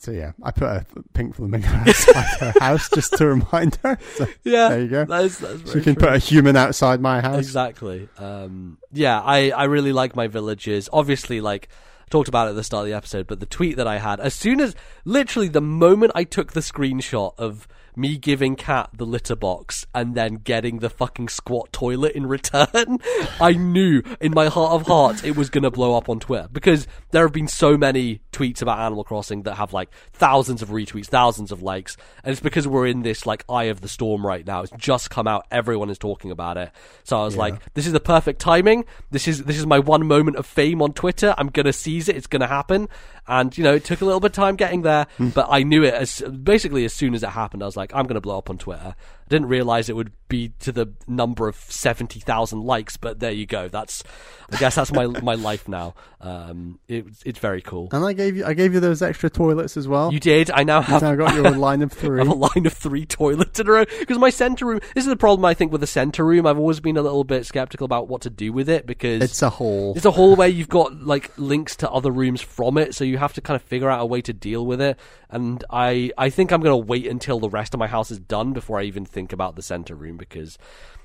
so yeah, I put a pink flamingo (laughs) outside her house just to remind her. So yeah, there you go. That's, that's she can true. put a human outside my house. Exactly. Um, yeah, I, I really like my villages. Obviously, like I talked about it at the start of the episode, but the tweet that I had, as soon as literally the moment I took the screenshot of me giving Cat the litter box and then getting the fucking squat toilet in return, (laughs) I knew in my heart of hearts it was going to blow up on Twitter because there have been so many tweets about Animal Crossing that have like thousands of retweets, thousands of likes, and it's because we're in this like eye of the storm right now. It's just come out, everyone is talking about it. So I was like, this is the perfect timing. This is this is my one moment of fame on Twitter. I'm gonna seize it. It's gonna happen. And you know, it took a little bit of time getting there, hmm. but I knew it as basically as soon as it happened. I was like, I'm gonna blow up on Twitter. Didn't realize it would be to the number of seventy thousand likes, but there you go. That's I guess that's my my life now. Um, it, it's very cool. And I gave you I gave you those extra toilets as well. You did. I now have I got your (laughs) line of three. I have a line of three toilets in a row because my center room. This is the problem I think with the center room. I've always been a little bit skeptical about what to do with it because It's a hole. it's a hallway. You've got like links to other rooms from it, so you have to kind of figure out a way to deal with it. And I, I think I'm going to wait until the rest of my house is done before I even think about the center room because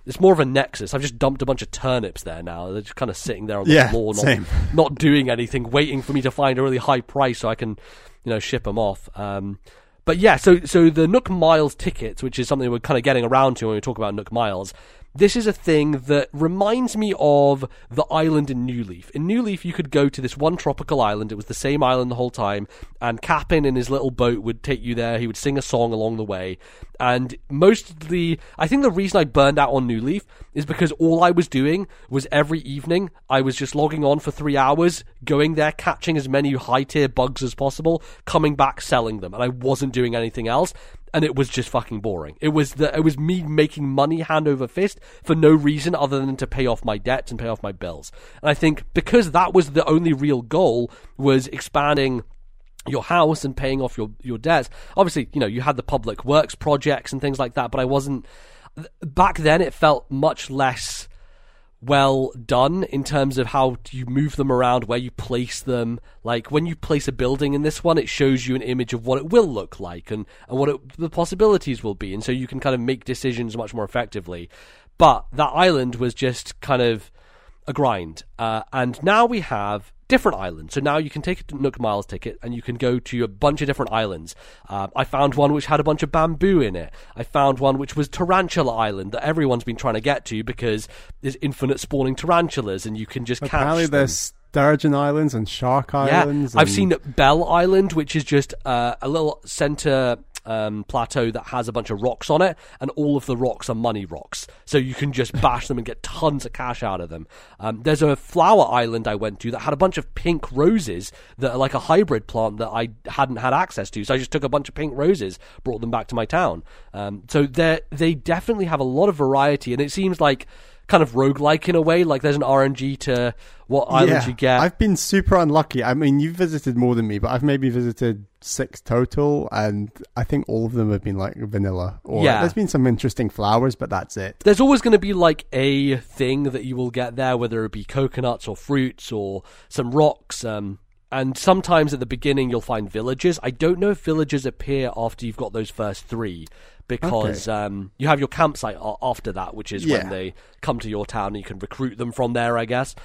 it's more of a nexus. I've just dumped a bunch of turnips there now. They're just kind of sitting there on the Yeah, floor, not, (laughs) not doing anything, waiting for me to find a really high price so I can, you know, ship them off. Um, but yeah, so so the Nook Miles tickets, which is something we're kind of getting around to when we talk about Nook Miles, this is a thing that reminds me of the island in New Leaf. In New Leaf, you could go to this one tropical island. It was the same island the whole time, and Kapp'n in his little boat would take you there. He would sing a song along the way, and mostly, I think the reason I burned out on New Leaf is because all I was doing was every evening I was just logging on for three hours, going there, catching as many high tier bugs as possible, coming back, selling them, and I wasn't doing anything else. And it was just fucking boring. It was the, it was me making money hand over fist for no reason other than to pay off my debts and pay off my bills. And I think because that was the only real goal was expanding your house and paying off your your debts. Obviously, you know, you had the public works projects and things like that, but I wasn't back then it felt much less well done in terms of how you move them around, where you place them. Like when you place a building in this one, it shows you an image of what it will look like and, and what it, the possibilities will be. And so you can kind of make decisions much more effectively. But that island was just kind of a grind. Uh, and now we have different islands. So now you can take a Nook Miles ticket and you can go to a bunch of different islands. Uh, I found one which had a bunch of bamboo in it. I found one which was Tarantula Island that everyone's been trying to get to because there's infinite spawning tarantulas and you can just Apparently catch them. Apparently there's Sturgeon Islands and Shark Islands. Yeah, I've seen Bell Island, which is just uh, a little center um, plateau that has a bunch of rocks on it, and all of the rocks are money rocks. So you can just bash them and get tons of cash out of them. Um, there's a flower island I went to that had a bunch of pink roses that are like a hybrid plant that I hadn't had access to. So I just took a bunch of pink roses, brought them back to my town. Um, so they they definitely have a lot of variety, and it seems like kind of roguelike in a way. Like there's an RNG to what islands yeah, you get. I've been super unlucky. I mean, you've visited more than me, but I've maybe visited six total, and I think all of them have been like vanilla. Or Yeah. there's been some interesting flowers, but that's it. there's always going to be like a thing that you will get there, whether it be coconuts or fruits or some rocks. Um, and sometimes at the beginning you'll find villages. I don't know if villages appear after you've got those first three because um, you have your campsite after that, which is Yeah. when they come to your town and you can recruit them from there, I guess.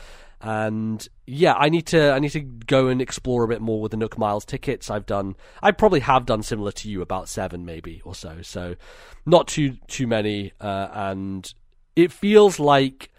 And yeah, I need to I need to go and explore a bit more with the Nook Miles tickets. I've done I probably have done similar to you about seven maybe or so. So not too too many, uh, and it feels like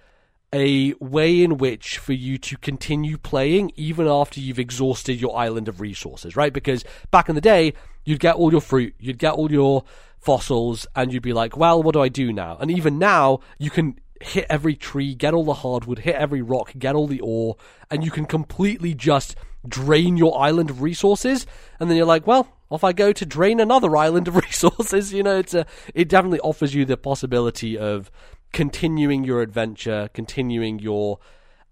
a way in which for you to continue playing even after you've exhausted your island of resources, right? Because back in the day, you'd get all your fruit, you'd get all your fossils, and you'd be like, well, what do I do now? And even now, you can hit every tree, get all the hardwood, hit every rock, get all the ore, and you can completely just drain your island of resources. And then you're like, well, off I go to drain another island of (laughs) resources. You know, it's a, it definitely offers you the possibility of continuing your adventure, continuing your.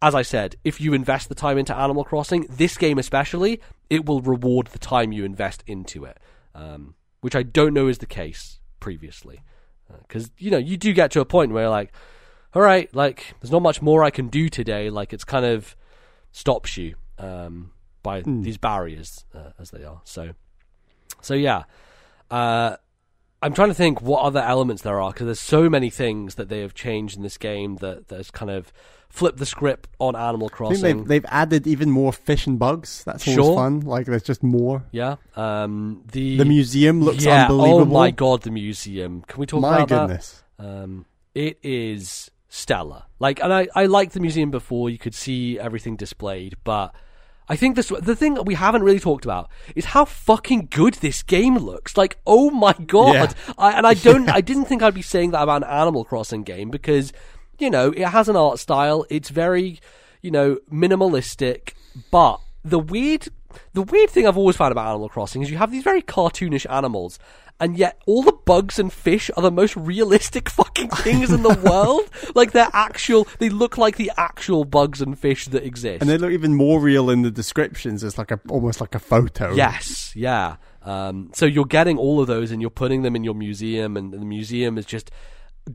As I said, if you invest the time into Animal Crossing, this game especially, it will reward the time you invest into it, um, which I don't know is the case previously. Because, you know, you do get to a point where, like, all right, like, there's not much more I can do today. Like, it's kind of stops you um, by these barriers uh, as they are. So, so yeah. Uh, I'm trying to think what other elements there are because there's so many things that they have changed in this game that that's kind of flipped the script on Animal I Crossing. think they've, they've added even more fish and bugs. That's always Sure. fun. Like, there's just more. yeah, um, the The museum looks yeah, unbelievable. Oh my god, the museum! Can we talk about that? My about goodness. that? Um, it is stellar. Like, and I I liked the museum before. You could see everything displayed, but. I think this the thing that we haven't really talked about is how fucking good this game looks. Like, oh my god! Yeah. I, and I don't, (laughs) I didn't think I'd be saying that about an Animal Crossing game because, you know, it has an art style. It's very, you know, minimalistic. But the weird, the weird thing I've always found about Animal Crossing is you have these very cartoonish animals, and yet all the bugs and fish are the most realistic (laughs) fucking things in the (laughs) world. Like they're actual, they look like the actual bugs and fish that exist. And they look even more real in the descriptions. It's like a almost like a photo. Yes, yeah. Um, so you're getting all of those and you're putting them in your museum, and the museum is just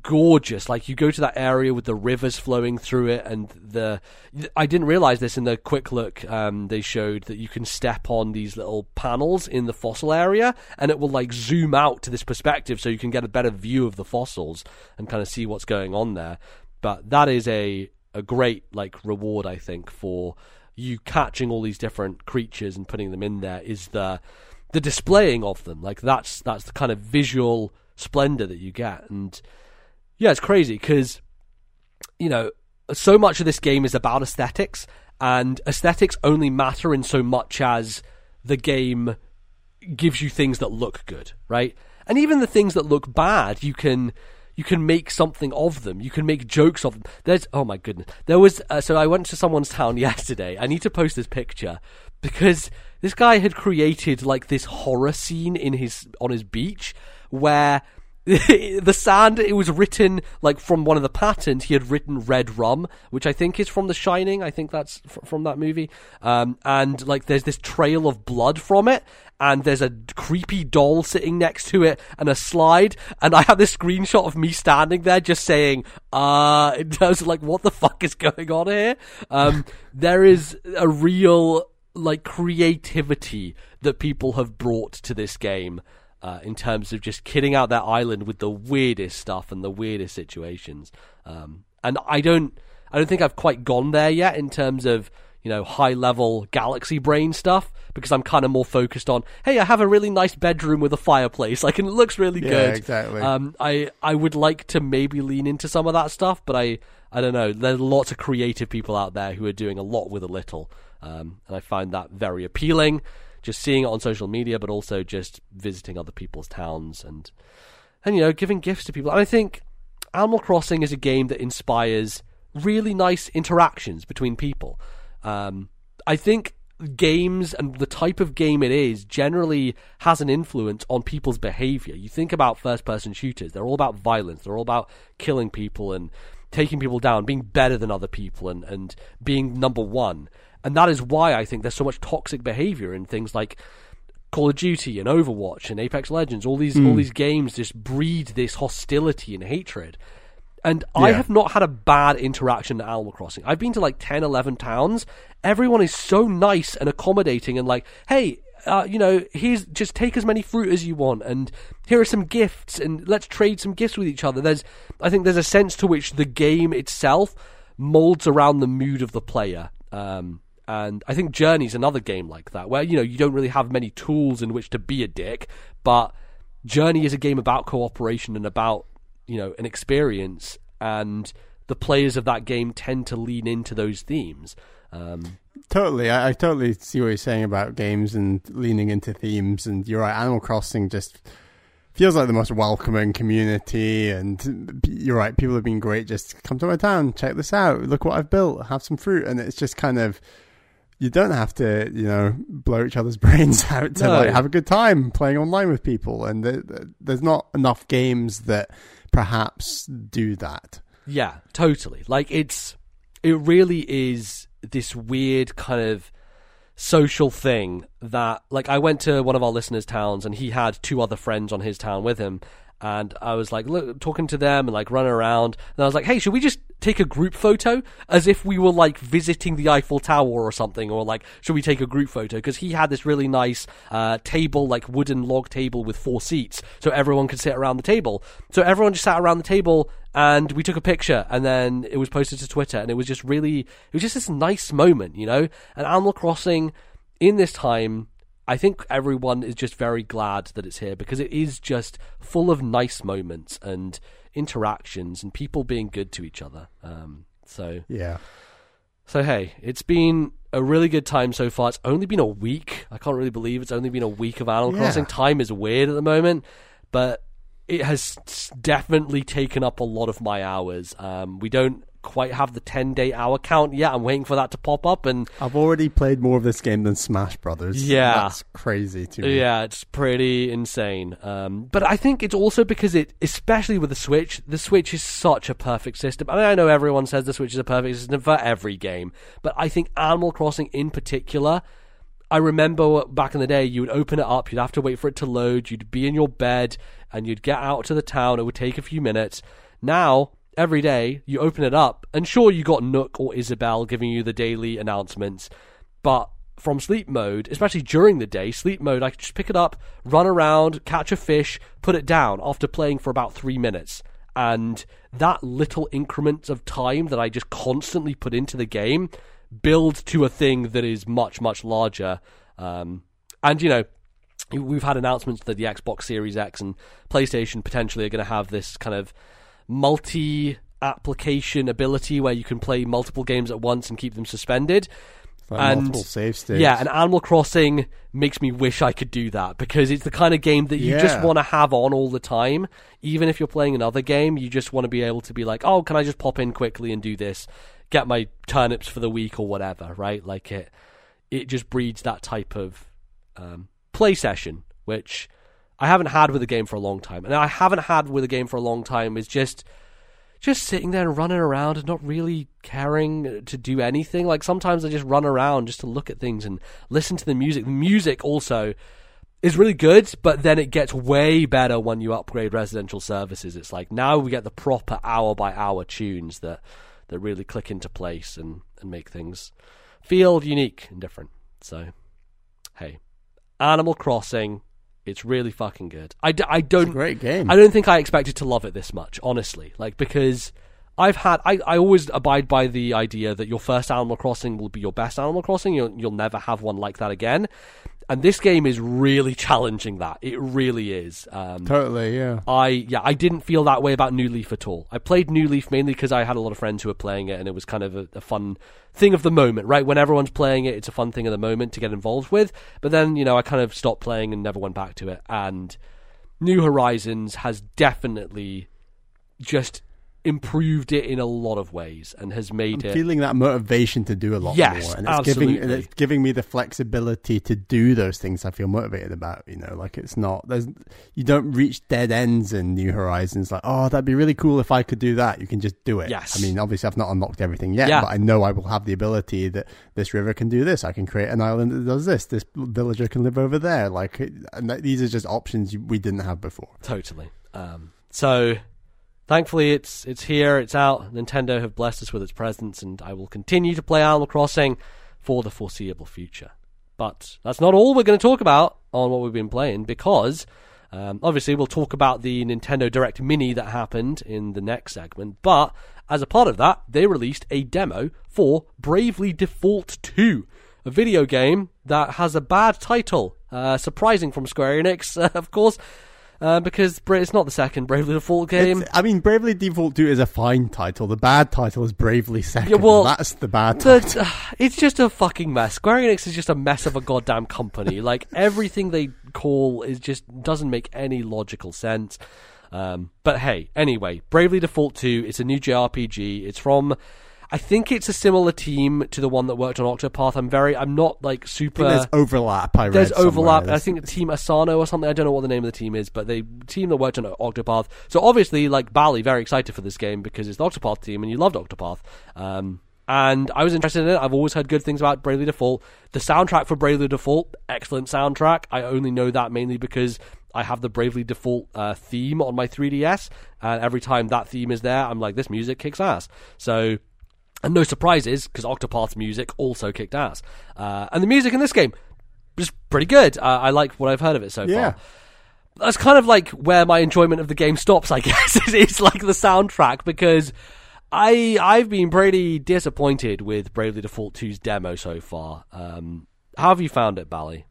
gorgeous. Like you go to that area with the rivers flowing through it, and the I didn't realize this in the quick look um, they showed that you can step on these little panels in the fossil area, and it will like zoom out to this perspective, so you can get a better view of the fossils and kind of see what's going on there. But that is a a great like reward, I think, for you catching all these different creatures and putting them in there is the the displaying of them. Like that's that's the kind of visual splendor that you get, and yeah, it's crazy because you know so much of this game is about aesthetics, and aesthetics only matter in so much as the game gives you things that look good, right? And even the things that look bad, you can you can make something of them. You can make jokes of them. There's oh my goodness. There was uh, so I went to someone's town (laughs) yesterday. I need to post this picture because this guy had created like this horror scene in his on his beach where (laughs) the sand it was written like from one of the patterns. He had written red rum which i think is from the shining. I think that's f- from that movie. Um, and like there's this trail of blood from it and there's a creepy doll sitting next to it and a slide. And i have this screenshot of me standing there just saying uh in terms of like what the fuck is going on here? Um (laughs) there is a real like creativity that people have brought to this game uh, in terms of just kidding out that island with the weirdest stuff and the weirdest situations. Um, and I don't, I don't think I've quite gone there yet in terms of you know high level galaxy brain stuff because I'm kind of more focused on hey I have a really nice bedroom with a fireplace. Like and it looks really Yeah, good. exactly. um I I would like to maybe lean into some of that stuff but I I don't know. There's lots of creative people out there who are doing a lot with a little. Um and I find that very appealing just seeing it on social media but also just visiting other people's towns and and you know giving gifts to people and I think Animal Crossing is a game that inspires really nice interactions between people. Um, I think games and the type of game it is generally has an influence on people's behavior. You think about first person shooters, they're all about violence, they're all about killing people and taking people down, being better than other people and, and being number one. And that is why I think there's so much toxic behavior in things like Call of Duty and Overwatch and Apex Legends, all these all these games just breed this hostility and hatred. And I have not had a bad interaction at Animal Crossing. I've been to like 10, 11 towns. Everyone is so nice and accommodating and like, hey, uh, you know, here's just take as many fruit as you want, and here are some gifts, and let's trade some gifts with each other. There's, I think, there's a sense to which the game itself molds around the mood of the player. Um, and I think Journey's another game like that, where you know you don't really have many tools in which to be a dick, but Journey is a game about cooperation and about you know an experience, and the players of that game tend to lean into those themes. Um, Totally, I, I totally see what you're saying about games and leaning into themes. And you're right, Animal Crossing just feels like the most welcoming community. And you're right, people have been great. Just come to my town, check this out, look what I've built, have some fruit, and it's just kind of. You don't have to, you know, blow each other's (laughs) brains out to No. like have a good time playing online with people, and th- th- there's not enough games that perhaps do that. Yeah, totally. Like it's it really is this weird kind of social thing that like I went to one of our listeners' towns and he had two other friends on his town with him and I was like look talking to them and like running around. And I was like, Hey, should we just take a group photo? As if we were like visiting the Eiffel Tower or something. Or like should we take a group photo? Because he had this really nice uh, table like wooden log table with four seats. So everyone could sit around the table. So everyone just sat around the table and we took a picture. And then it was posted to Twitter. And it was just really it was just this nice moment you know? And Animal Crossing in this time I think everyone is just very glad that it's here because it is just full of nice moments and interactions and people being good to each other. Um, so, Yeah. so hey, it's been a really good time so far. It's only been a week. I can't really believe it's only been a week of Animal Yeah. Crossing. Time is weird at the moment, but it has definitely taken up a lot of my hours. Um, we don't quite have the 10 day hour count yet. I'm waiting for that to pop up and I've already played more of this game than Smash Brothers. Yeah. That's crazy to me. Yeah, it's pretty insane. Um, but I think it's also because it, especially with the Switch, the Switch is such a perfect system. I mean, I know everyone says the Switch is a perfect system for every game, but I think Animal Crossing in particular. I remember back in the day, you would open it up, you'd have to wait for it to load, you'd be in your bed, and you'd get out to the town. It would take a few minutes. Now, every day, you open it up, and sure, you got Nook or Isabelle giving you the daily announcements, but from sleep mode, especially during the day, sleep mode, I could just pick it up, run around, catch a fish, put it down after playing for about three minutes. And that little increment of time that I just constantly put into the game build to a thing that is much, much larger. Um, and, you know, we've had announcements that the Xbox Series X and PlayStation potentially are going to have this kind of multi application ability where you can play multiple games at once and keep them suspended. Like And- save states. Yeah, and Animal Crossing makes me wish I could do that because it's the kind of game that you just want to have on all the time. Even if you're playing another game, you just want to be able to be like, oh, can I just pop in quickly and do this, get my turnips for the week or whatever, right? Like it, it just breeds that type of um, play session, which I haven't had with a game for a long time, and I haven't had with a game for a long time is just just sitting there and running around and not really caring to do anything. Like sometimes I just run around just to look at things and listen to the music. The music also is really good, but then it gets way better when you upgrade residential services. It's like now we get the proper hour by hour tunes that that really click into place and, and make things feel unique and different. So, hey, Animal Crossing, it's really fucking good. I, d- I don't great game. I don't think I expected to love it this much, honestly. Like because I've had I, I always abide by the idea that your first Animal Crossing will be your best Animal Crossing. You'll, you'll never have one like that again. And this game is really challenging that. It really is. Um, Totally, yeah. I yeah, I didn't feel that way about New Leaf at all. I played New Leaf mainly because I had a lot of friends who were playing it, and it was kind of a, a fun thing of the moment, right? When everyone's playing it, it's a fun thing of the moment to get involved with. But then you know, I kind of stopped playing and never went back to it. And New Horizons has definitely just improved it in a lot of ways and has made I'm it feeling that motivation to do a lot Yes, more, and it's giving and absolutely. it's giving me the flexibility to do those things I feel motivated about. You know, like it's not there's you don't reach dead ends in New Horizons. Like, oh, that'd be really cool if I could do that. You can just do it. Yes. I mean, obviously, I've not unlocked everything yet, Yeah. but I know I will have the ability that this river can do this. I can create an island that does this. This villager can live over there. Like, these are just options we didn't have before. Totally. Um, so, thankfully, it's it's here, it's out. Nintendo have blessed us with its presence, and I will continue to play Animal Crossing for the foreseeable future. But that's not all we're going to talk about on what we've been playing, because um, obviously we'll talk about the Nintendo Direct Mini that happened in the next segment. But as a part of that, they released a demo for Bravely Default 2 a video game that has a bad title. Uh, surprising from Square Enix, (laughs) of course, uh, because Bra- it's not the second Bravely Default game. It's- I mean, Bravely Default 2 is a fine title. The bad title is Bravely Second. Yeah, well, That's the bad title. But uh, it's just a fucking mess. Square Enix is just a mess of a goddamn company. (laughs) like everything they call is just doesn't make any logical sense. Um, but hey, anyway, Bravely Default 2, it's a new JRPG. It's from I think it's a similar team to the one that worked on Octopath. I'm very I'm not like super there's overlap. I There's somewhere. overlap. I think Team Asano or something. I don't know what the name of the team is, but the team that worked on Octopath. So obviously, like Bali, very excited for this game because it's the Octopath team, and you loved Octopath. Um, and I was interested in it. I've always heard good things about Bravely Default. The soundtrack for Bravely Default, excellent soundtrack. I only know that mainly because I have the Bravely Default uh, theme on my 3DS, and every time that theme is there, I'm like, this music kicks ass. So and no surprises, because Octopath's music also kicked ass. Uh, and the music in this game is pretty good. Uh, I like what I've heard of it so Yeah. far. That's kind of like where my enjoyment of the game stops, I (laughs) guess. it's, it's like the soundtrack, because I, I've been pretty disappointed with Bravely Default 2's demo so far. Um, how have you found it, Bally?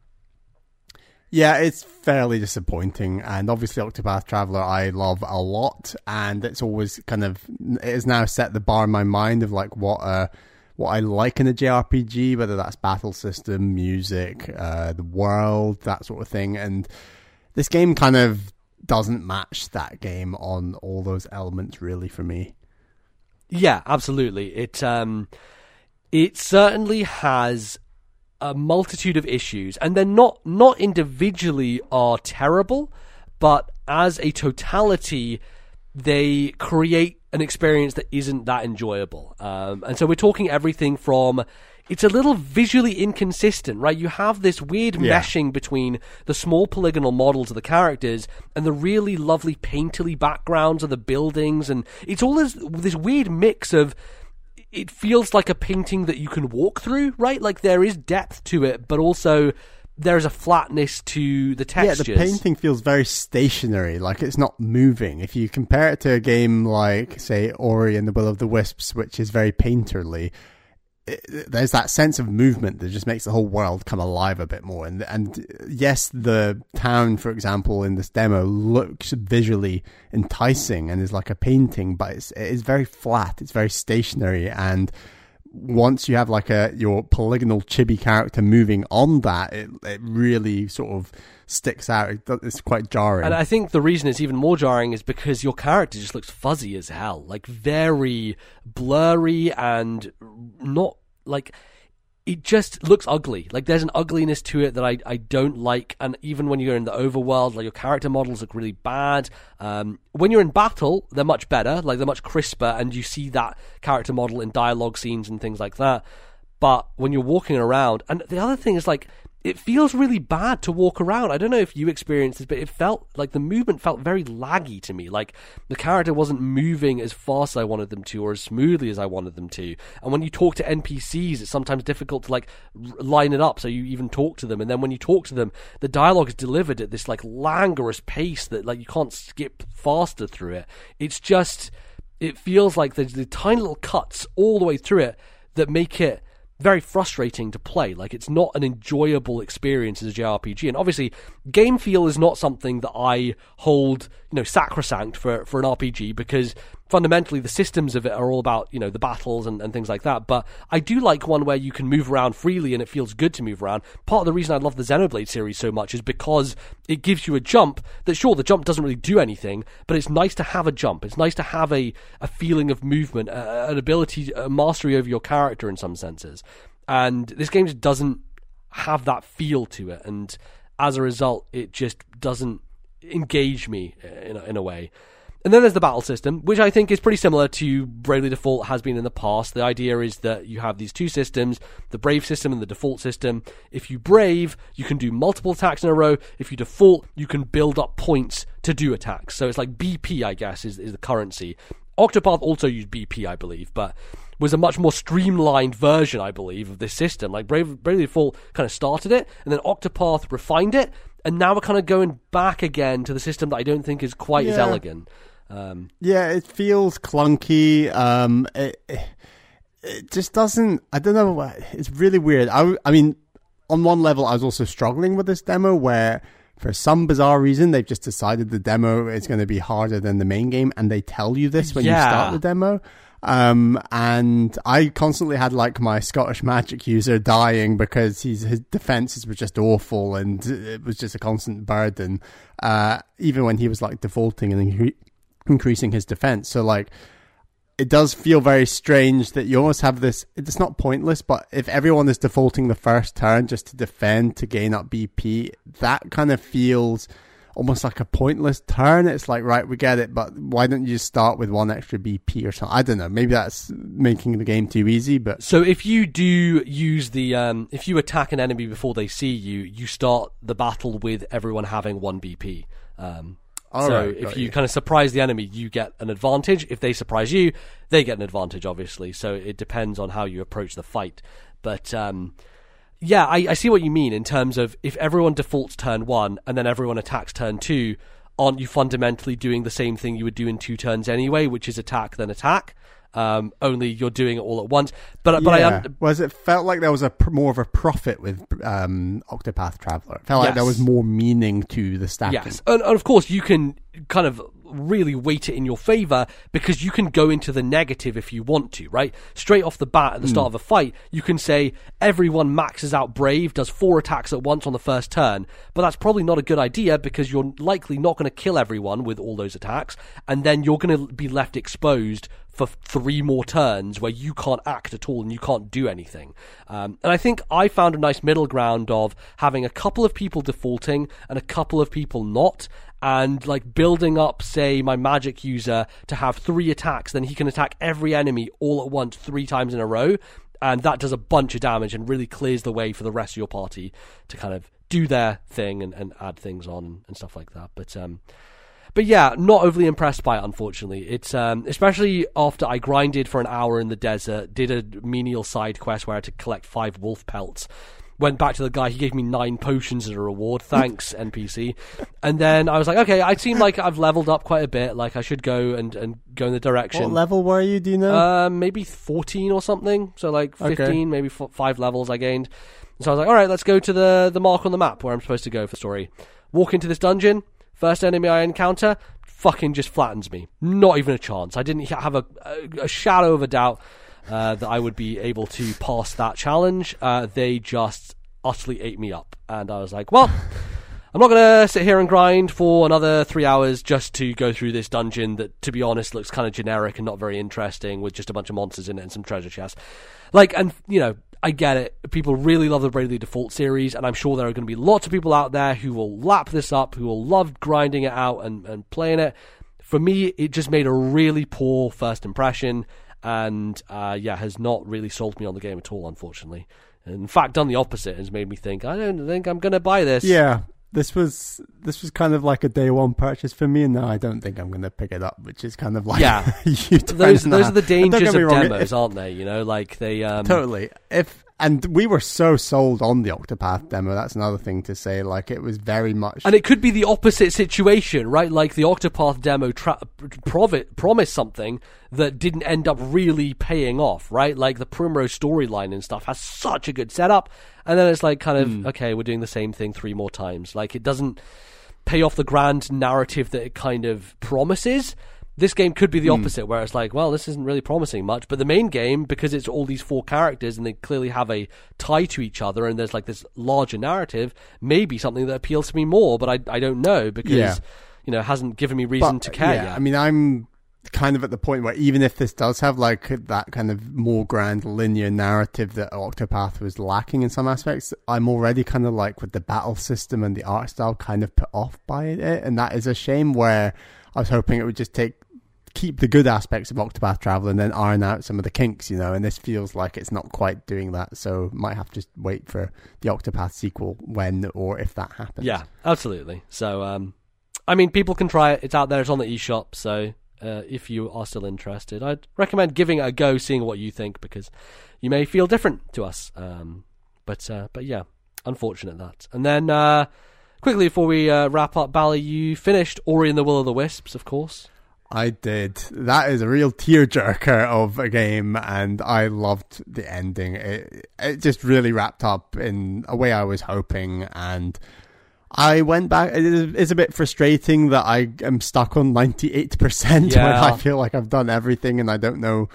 Yeah, it's fairly disappointing, and obviously Octopath Traveler I love a lot, and it's always kind of it has now set the bar in my mind of like what uh what I like in a JRPG, whether that's battle system, music, uh, the world, that sort of thing, and this game kind of doesn't match that game on all those elements really for me. Yeah, absolutely. It um, it certainly has a multitude of issues, and they're not not individually are terrible, but as a totality, they create an experience that isn't that enjoyable. Um, and so we're talking everything from it's a little visually inconsistent, right? You have this weird Yeah. meshing between the small polygonal models of the characters and the really lovely painterly backgrounds of the buildings, and it's all this this weird mix of it feels like a painting that you can walk through, right? Like there is depth to it, but also there's a flatness to the textures. Yeah, the painting feels very stationary, like it's not moving. If you compare it to a game like, say, Ori and the Will of the Wisps, which is very painterly, there's that sense of movement that just makes the whole world come alive a bit more. And and yes, the town, for example, in this demo looks visually enticing and is like a painting, but it's it is very flat. It's very stationary and once you have like a your polygonal chibi character moving on that, it it really sort of sticks out. It, it's quite jarring. And I think the reason it's even more jarring is because your character just looks fuzzy as hell, like very blurry and not like it just looks ugly. Like there's an ugliness to it that I, I don't like. And even when you're in the overworld, like your character models look really bad. Um, when you're in battle, they're much better. Like they're much crisper, and you see that character model in dialogue scenes and things like that. But when you're walking around, and the other thing is like it feels really bad to walk around. I don't know if you experienced this, but it felt like the movement felt very laggy to me. Like the character wasn't moving as fast as I wanted them to, or as smoothly as I wanted them to. And when you talk to NPCs, it's sometimes difficult to like line it up so you even talk to them. And then when you talk to them, the dialogue is delivered at this like languorous pace that like you can't skip faster through it. It's just it feels like there's the tiny little cuts all the way through it that make it very frustrating to play. Like it's not an enjoyable experience as a JRPG. And obviously, game feel is not something that I hold, you know, sacrosanct for for an RPG because fundamentally the systems of it are all about you know the battles and, and things like that. But i do like one where you can move around freely and it feels good to move around. Part of the reason i love the xenoblade series so much is because it gives you a jump that sure the jump doesn't really do anything but it's nice to have a jump. It's nice to have a, a feeling of movement a, an ability a mastery over your character in some senses. And this game just doesn't have that feel to it. And as a result it just doesn't engage me uh, in a, in a way and then there's the battle system, which I think is pretty similar to Bravely Default has been in the past. The idea is that you have these two systems, the Brave system and the default system. If you Brave, you can do multiple attacks in a row. If you default, you can build up points to do attacks. So it's like BP, I guess, is, is the currency. Octopath also used BP, I believe, but was a much more streamlined version, I believe, of this system. Like Brave, Bravely Default kind of started it, and then Octopath refined it, and now we're kind of going back again to the system that I don't think is quite Yeah. as elegant. Um, Yeah, it feels clunky. Um, it, it just doesn't. I don't know. It's really weird. I, I mean, on one level, I was also struggling with this demo where, for some bizarre reason, they've just decided the demo is going to be harder than the main game, and they tell you this when you start the demo. Um, and I constantly had like my Scottish magic user dying because his his defenses were just awful, and it was just a constant burden. Uh, even when he was like defaulting and increasing his defense. So like it does feel very strange that you almost have this it's not pointless, but if everyone is defaulting the first turn just to defend to gain up BP, that kind of feels almost like a pointless turn. It's like, right, we get it, but why don't you start with one extra BP or something? I don't know. Maybe that's making the game too easy, but so if you do use the, um, if you attack an enemy before they see you, you start the battle with everyone having one BP. Um, All so right, if you you. kind of surprise the enemy, you get an advantage. If they surprise you, they get an advantage, obviously. So it depends on how you approach the fight. But um, yeah, I, I see what you mean in terms of if everyone defaults turn one and then everyone attacks turn two, aren't you fundamentally doing the same thing you would do in two turns anyway, which is attack then attack? Um, only you're doing it all at once. But but I yeah. un- was it felt like there was a pr- more of a profit with um, Octopath Traveler. It felt like there was more meaning to the stacking. Yes, and, and of course you can kind of really weight it in your favor because you can go into the negative if you want to, right? Straight off the bat at the start of a fight, you can say everyone maxes out brave, does four attacks at once on the first turn, but that's probably not a good idea because you're likely not going to kill everyone with all those attacks, and then you're going to be left exposed for three more turns where you can't act at all and you can't do anything. Um, and I think I found a nice middle ground of having a couple of people defaulting and a couple of people not. And like building up, say, my magic user to have three attacks, then he can attack every enemy all at once three times in a row. And that does a bunch of damage and really clears the way for the rest of your party to kind of do their thing and, and add things on and stuff like that. But um, but yeah, not overly impressed by it. Unfortunately, it's um, especially after I grinded for an hour in the desert, did a menial side quest where I had to collect five wolf pelts. Went back to the guy. He gave me nine potions as a reward. Thanks, (laughs) NPC. And then I was like, okay, I seem like I've leveled up quite a bit. Like I should go and, and go in the What direction. level were you? Do you know? Um, maybe 14 or something. So like Okay. 15, maybe f- five levels I gained. So I was like, all right, let's go to the the mark on the map where I'm supposed to go for the story. Walk into this dungeon. First enemy I encounter fucking just flattens me. Not even a chance. I didn't have a, a, a shadow of a doubt uh, that I would be able to pass that challenge. Uh, they just utterly ate me up, and I was like, well. I'm not going to sit here and grind for another three hours just to go through this dungeon that, to be honest, looks kind of generic and not very interesting with just a bunch of monsters in it and some treasure chests. Like, and, you know, I get it. People really love the Bravely Default series, and I'm sure there are going to be lots of people out there who will lap this up, who will love grinding it out and, and playing it. For me, it just made a really poor first impression, and uh, yeah, has not really sold me on the game at all, unfortunately. In fact, done the opposite, has made me think I don't think I'm going to buy this. yeah, this was this was kind of like a day one purchase for me, and now I don't think I'm going to pick it up, which is kind of like Yeah. (laughs) those those are the dangers of wrong, demos, aren't they? You know, like they um, totally. If and we were so sold on the Octopath demo. That's another thing to say. Like it was very much, and it could be the opposite situation, right? Like the Octopath demo tra- provi- promised something that didn't end up really paying off, right? Like the Primrose storyline and stuff has such a good setup, and then it's like kind of mm. okay, we're doing the same thing three more times. Like it doesn't pay off the grand narrative that it kind of promises. This game could be the mm. opposite, where it's like, well, this isn't really promising much. But the main game, because it's all these four characters and they clearly have a tie to each other, and there's like this larger narrative, maybe something that appeals to me more. But I, I don't know because yeah. you know it hasn't given me reason but, to care yeah, yet. I mean, I'm kind of at the point where even if this does have like that kind of more grand linear narrative that Octopath was lacking in some aspects, I'm already kind of like with the battle system and the art style kind of put off by it, and that is a shame. Where I was hoping it would just take keep the good aspects of Octopath Traveler and then iron out some of the kinks, you know. And this feels like it's not quite doing that, so might have to wait for the Octopath sequel when or if that happens. Yeah, absolutely. So, um, I mean, people can try it. It's out there. It's on the eShop. So, uh, if you are still interested, I'd recommend giving it a go, seeing what you think, because you may feel different to us. Um, but, uh, but yeah, unfortunate that. And then. Uh, quickly before we uh, wrap up, Bally, you finished Ori and the Will of the Wisps, of course. I did. That is a real tearjerker of a game, and I loved the ending. It, it just really wrapped up in a way I was hoping, and I went back. It is a bit frustrating that I am stuck on 98% when I feel like I've done everything and I don't know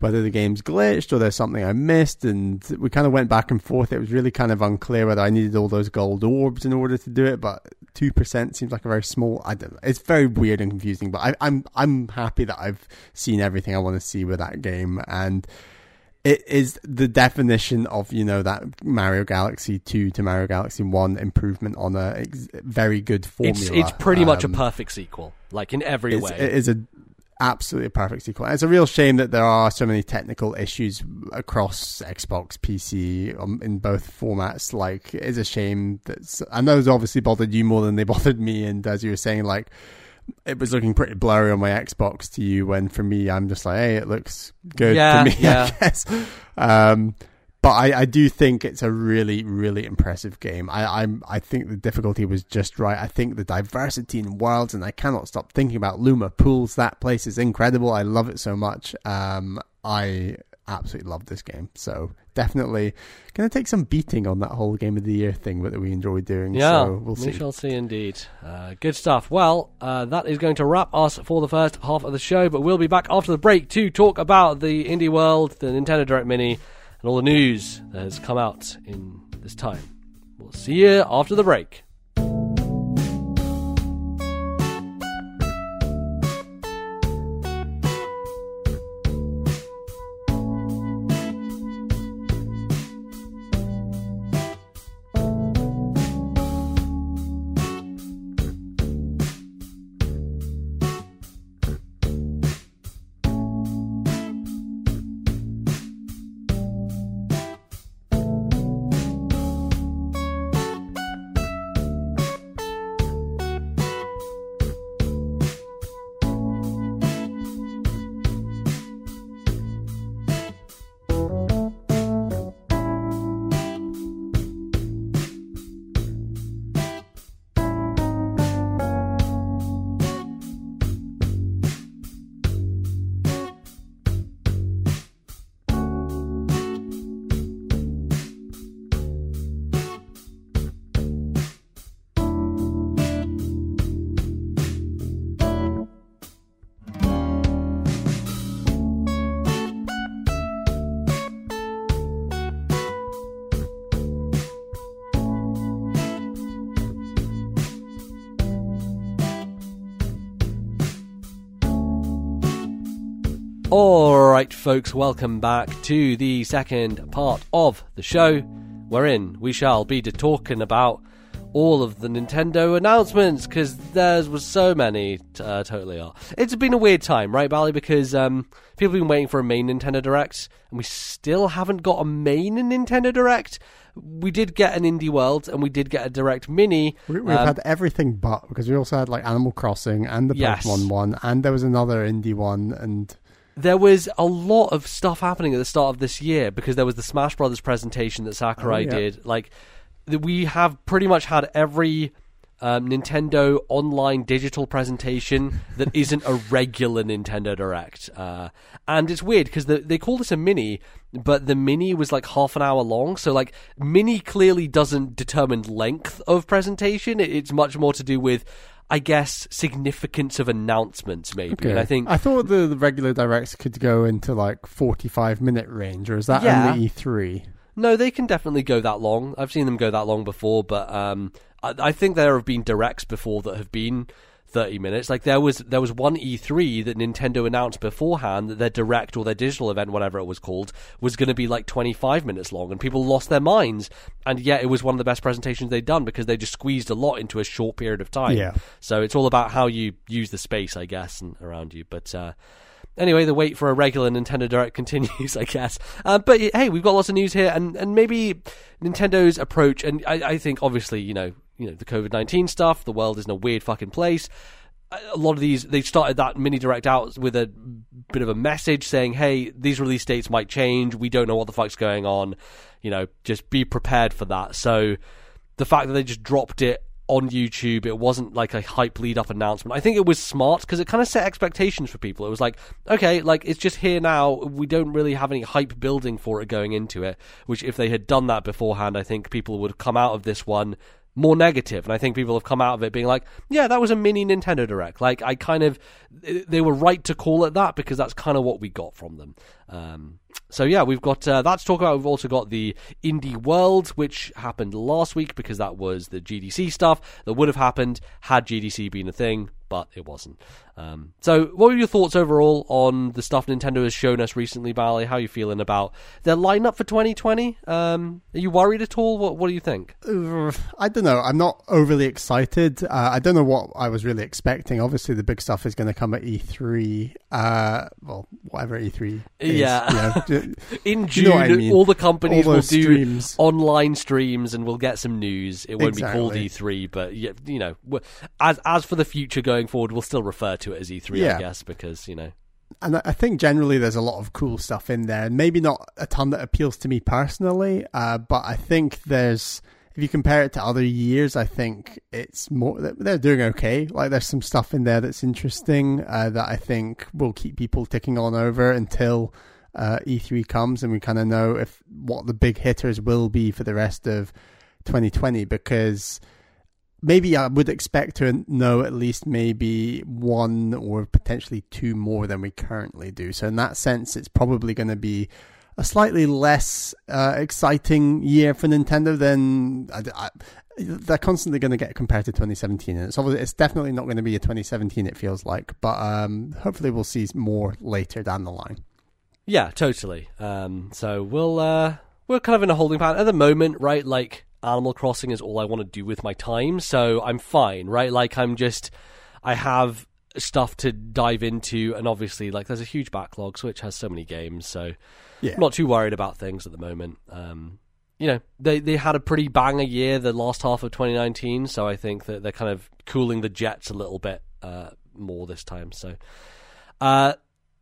whether the game's glitched or there's something I missed. And we kind of went back and forth. It was really kind of unclear whether I needed all those gold orbs in order to do it. But two percent seems like a very small. I don't. It's very weird and confusing. But I, I'm I'm happy that I've seen everything I want to see with that game and. It is the definition of you know that Mario Galaxy two to Mario Galaxy one improvement on a ex- very good formula. It's, it's pretty um, much a um, perfect sequel, like in every way. It is a absolutely a perfect sequel. it's a real shame that there are so many technical issues across Xbox, PC, um, in both formats. Like, it's a shame that, and those obviously bothered you more than they (laughs) bothered me. And as you were saying, like, it was looking pretty blurry on my Xbox to you, when for me, I'm just like, hey, it looks good yeah, to me, (laughs) yeah. I guess. Um, but I, I do think it's a really, really impressive game. I, I'm, I think the difficulty was just right. I think the diversity in worlds, and I cannot stop thinking about Luma Pools. That place is incredible. I love it so much. Um, I absolutely love this game. So definitely going to take some beating on that whole game of the year thing that we enjoy doing. Yeah, so we'll see. We shall see indeed. Uh, good stuff. Well, uh, that is going to wrap us for the first half of the show, but we'll be back after the break to talk about the indie world, the Nintendo Direct Mini and all the news that has come out in this time. We'll see you after the break. Alright, folks, welcome back to the second part of the show, wherein we shall be talking about all of the Nintendo announcements, because there was so many, uh, totally are. It's been a weird time, right, Bally? Because um, people have been waiting for a main Nintendo Direct, and we still haven't got a main Nintendo Direct we did get an indie world and we did get a direct mini. We, have um, had everything but because we also had like Animal Crossing and the yes. Pokemon one, and there was another indie one, and there was a lot of stuff happening at the start of this year because there was the Smash Brothers presentation that Sakurai Oh, yeah. did. Like, we have pretty much had every um, Nintendo online digital presentation that (laughs) isn't a regular Nintendo Direct. Uh, and it's weird because the, they call this a mini, but the mini was like half an hour long. So, like, mini clearly doesn't determine length of presentation. It- It's much more to do with. I guess significance of announcements, maybe. And I think I thought the, the regular directs could go into like forty-five minute range, or is that Yeah. only E three? No, they can definitely go that long. I've seen them go that long before, but um, I, I think there have been directs before that have been thirty minutes. Like there was there was one E3 that Nintendo announced beforehand that their direct or their digital event, whatever it was called, was going to be like twenty five minutes long, and people lost their minds. And yet, it was one of the best presentations they'd done because they just squeezed a lot into a short period of time. Yeah. So it's all about how you use the space, I guess, and around you. But uh, anyway, the wait for a regular Nintendo Direct (laughs) continues, I guess. Uh, but hey, we've got lots of news here, and, and maybe Nintendo's approach, and I, I think obviously, you know, you know, the COVID nineteen stuff, the world is in a weird fucking place. A lot of these, they started that mini direct out with a bit of a message saying, "Hey, these release dates might change. We don't know what the fuck's going on. You know, just be prepared for that." So, the fact that they just dropped it on YouTube, it wasn't like a hype lead up announcement. I think it was smart because it kind of set expectations for people. It was like, okay, like it's just here now. We don't really have any hype building for it going into it. Which, if they had done that beforehand, I think people would have come out of this one more negative. And i think people have come out of it being like yeah that was a mini nintendo direct. Like i kind of they were right to call it that because that's kind of what we got from them. Um, so yeah we've got uh, that to talk about. We've also got the indie world which happened last week because that was the gdc stuff that would have happened had gdc been a thing but it wasn't um, so what were your thoughts overall on the stuff nintendo has shown us recently Bally? how are you feeling about their lineup for 2020 um, are you worried at all what, what do you think I don't know. I'm not overly excited. Uh, I don't know what I was really expecting. Obviously, the big stuff is going to come at E3. Uh, well, whatever E3. Is, Yeah. (laughs) you know, in You June, know I mean. all the companies All will do streams. online streams, and we'll get some news. It won't be called E3, but you know, as as for the future going forward, we'll still refer to it as E3, I guess, because you know, and I- I think generally there's a lot of cool stuff in there. Maybe not a ton that appeals to me personally, uh, but I think there's. If you compare it to other years, I think it's more. They're doing okay. Like there's some stuff in there that's interesting uh, that I think will keep people ticking on over until uh, E3 comes, and we kind of know if what the big hitters will be for the rest of 2020. Because maybe I would expect to know at least maybe one or potentially two more than we currently do. So in that sense, it's probably going to be a slightly less uh, exciting year for Nintendo than I, I, they're constantly going to get compared to 2017, and it's obviously, it's definitely not going to be a 2017. It feels like, but um, hopefully we'll see more later down the line. yeah, totally. Um, so we'll uh, we're kind of in a holding pattern at the moment, right? Like Animal Crossing is all I want to do with my time, so I'm fine, right? Like I'm just I have stuff to dive into, and obviously, like there's a huge backlog. Switch has so many games, so. Yeah, I'm not too worried about things at the moment. Um, you know, they they had a pretty banger year the last half of 2019, so I think that they're kind of cooling the jets a little bit uh, more this time. So, uh,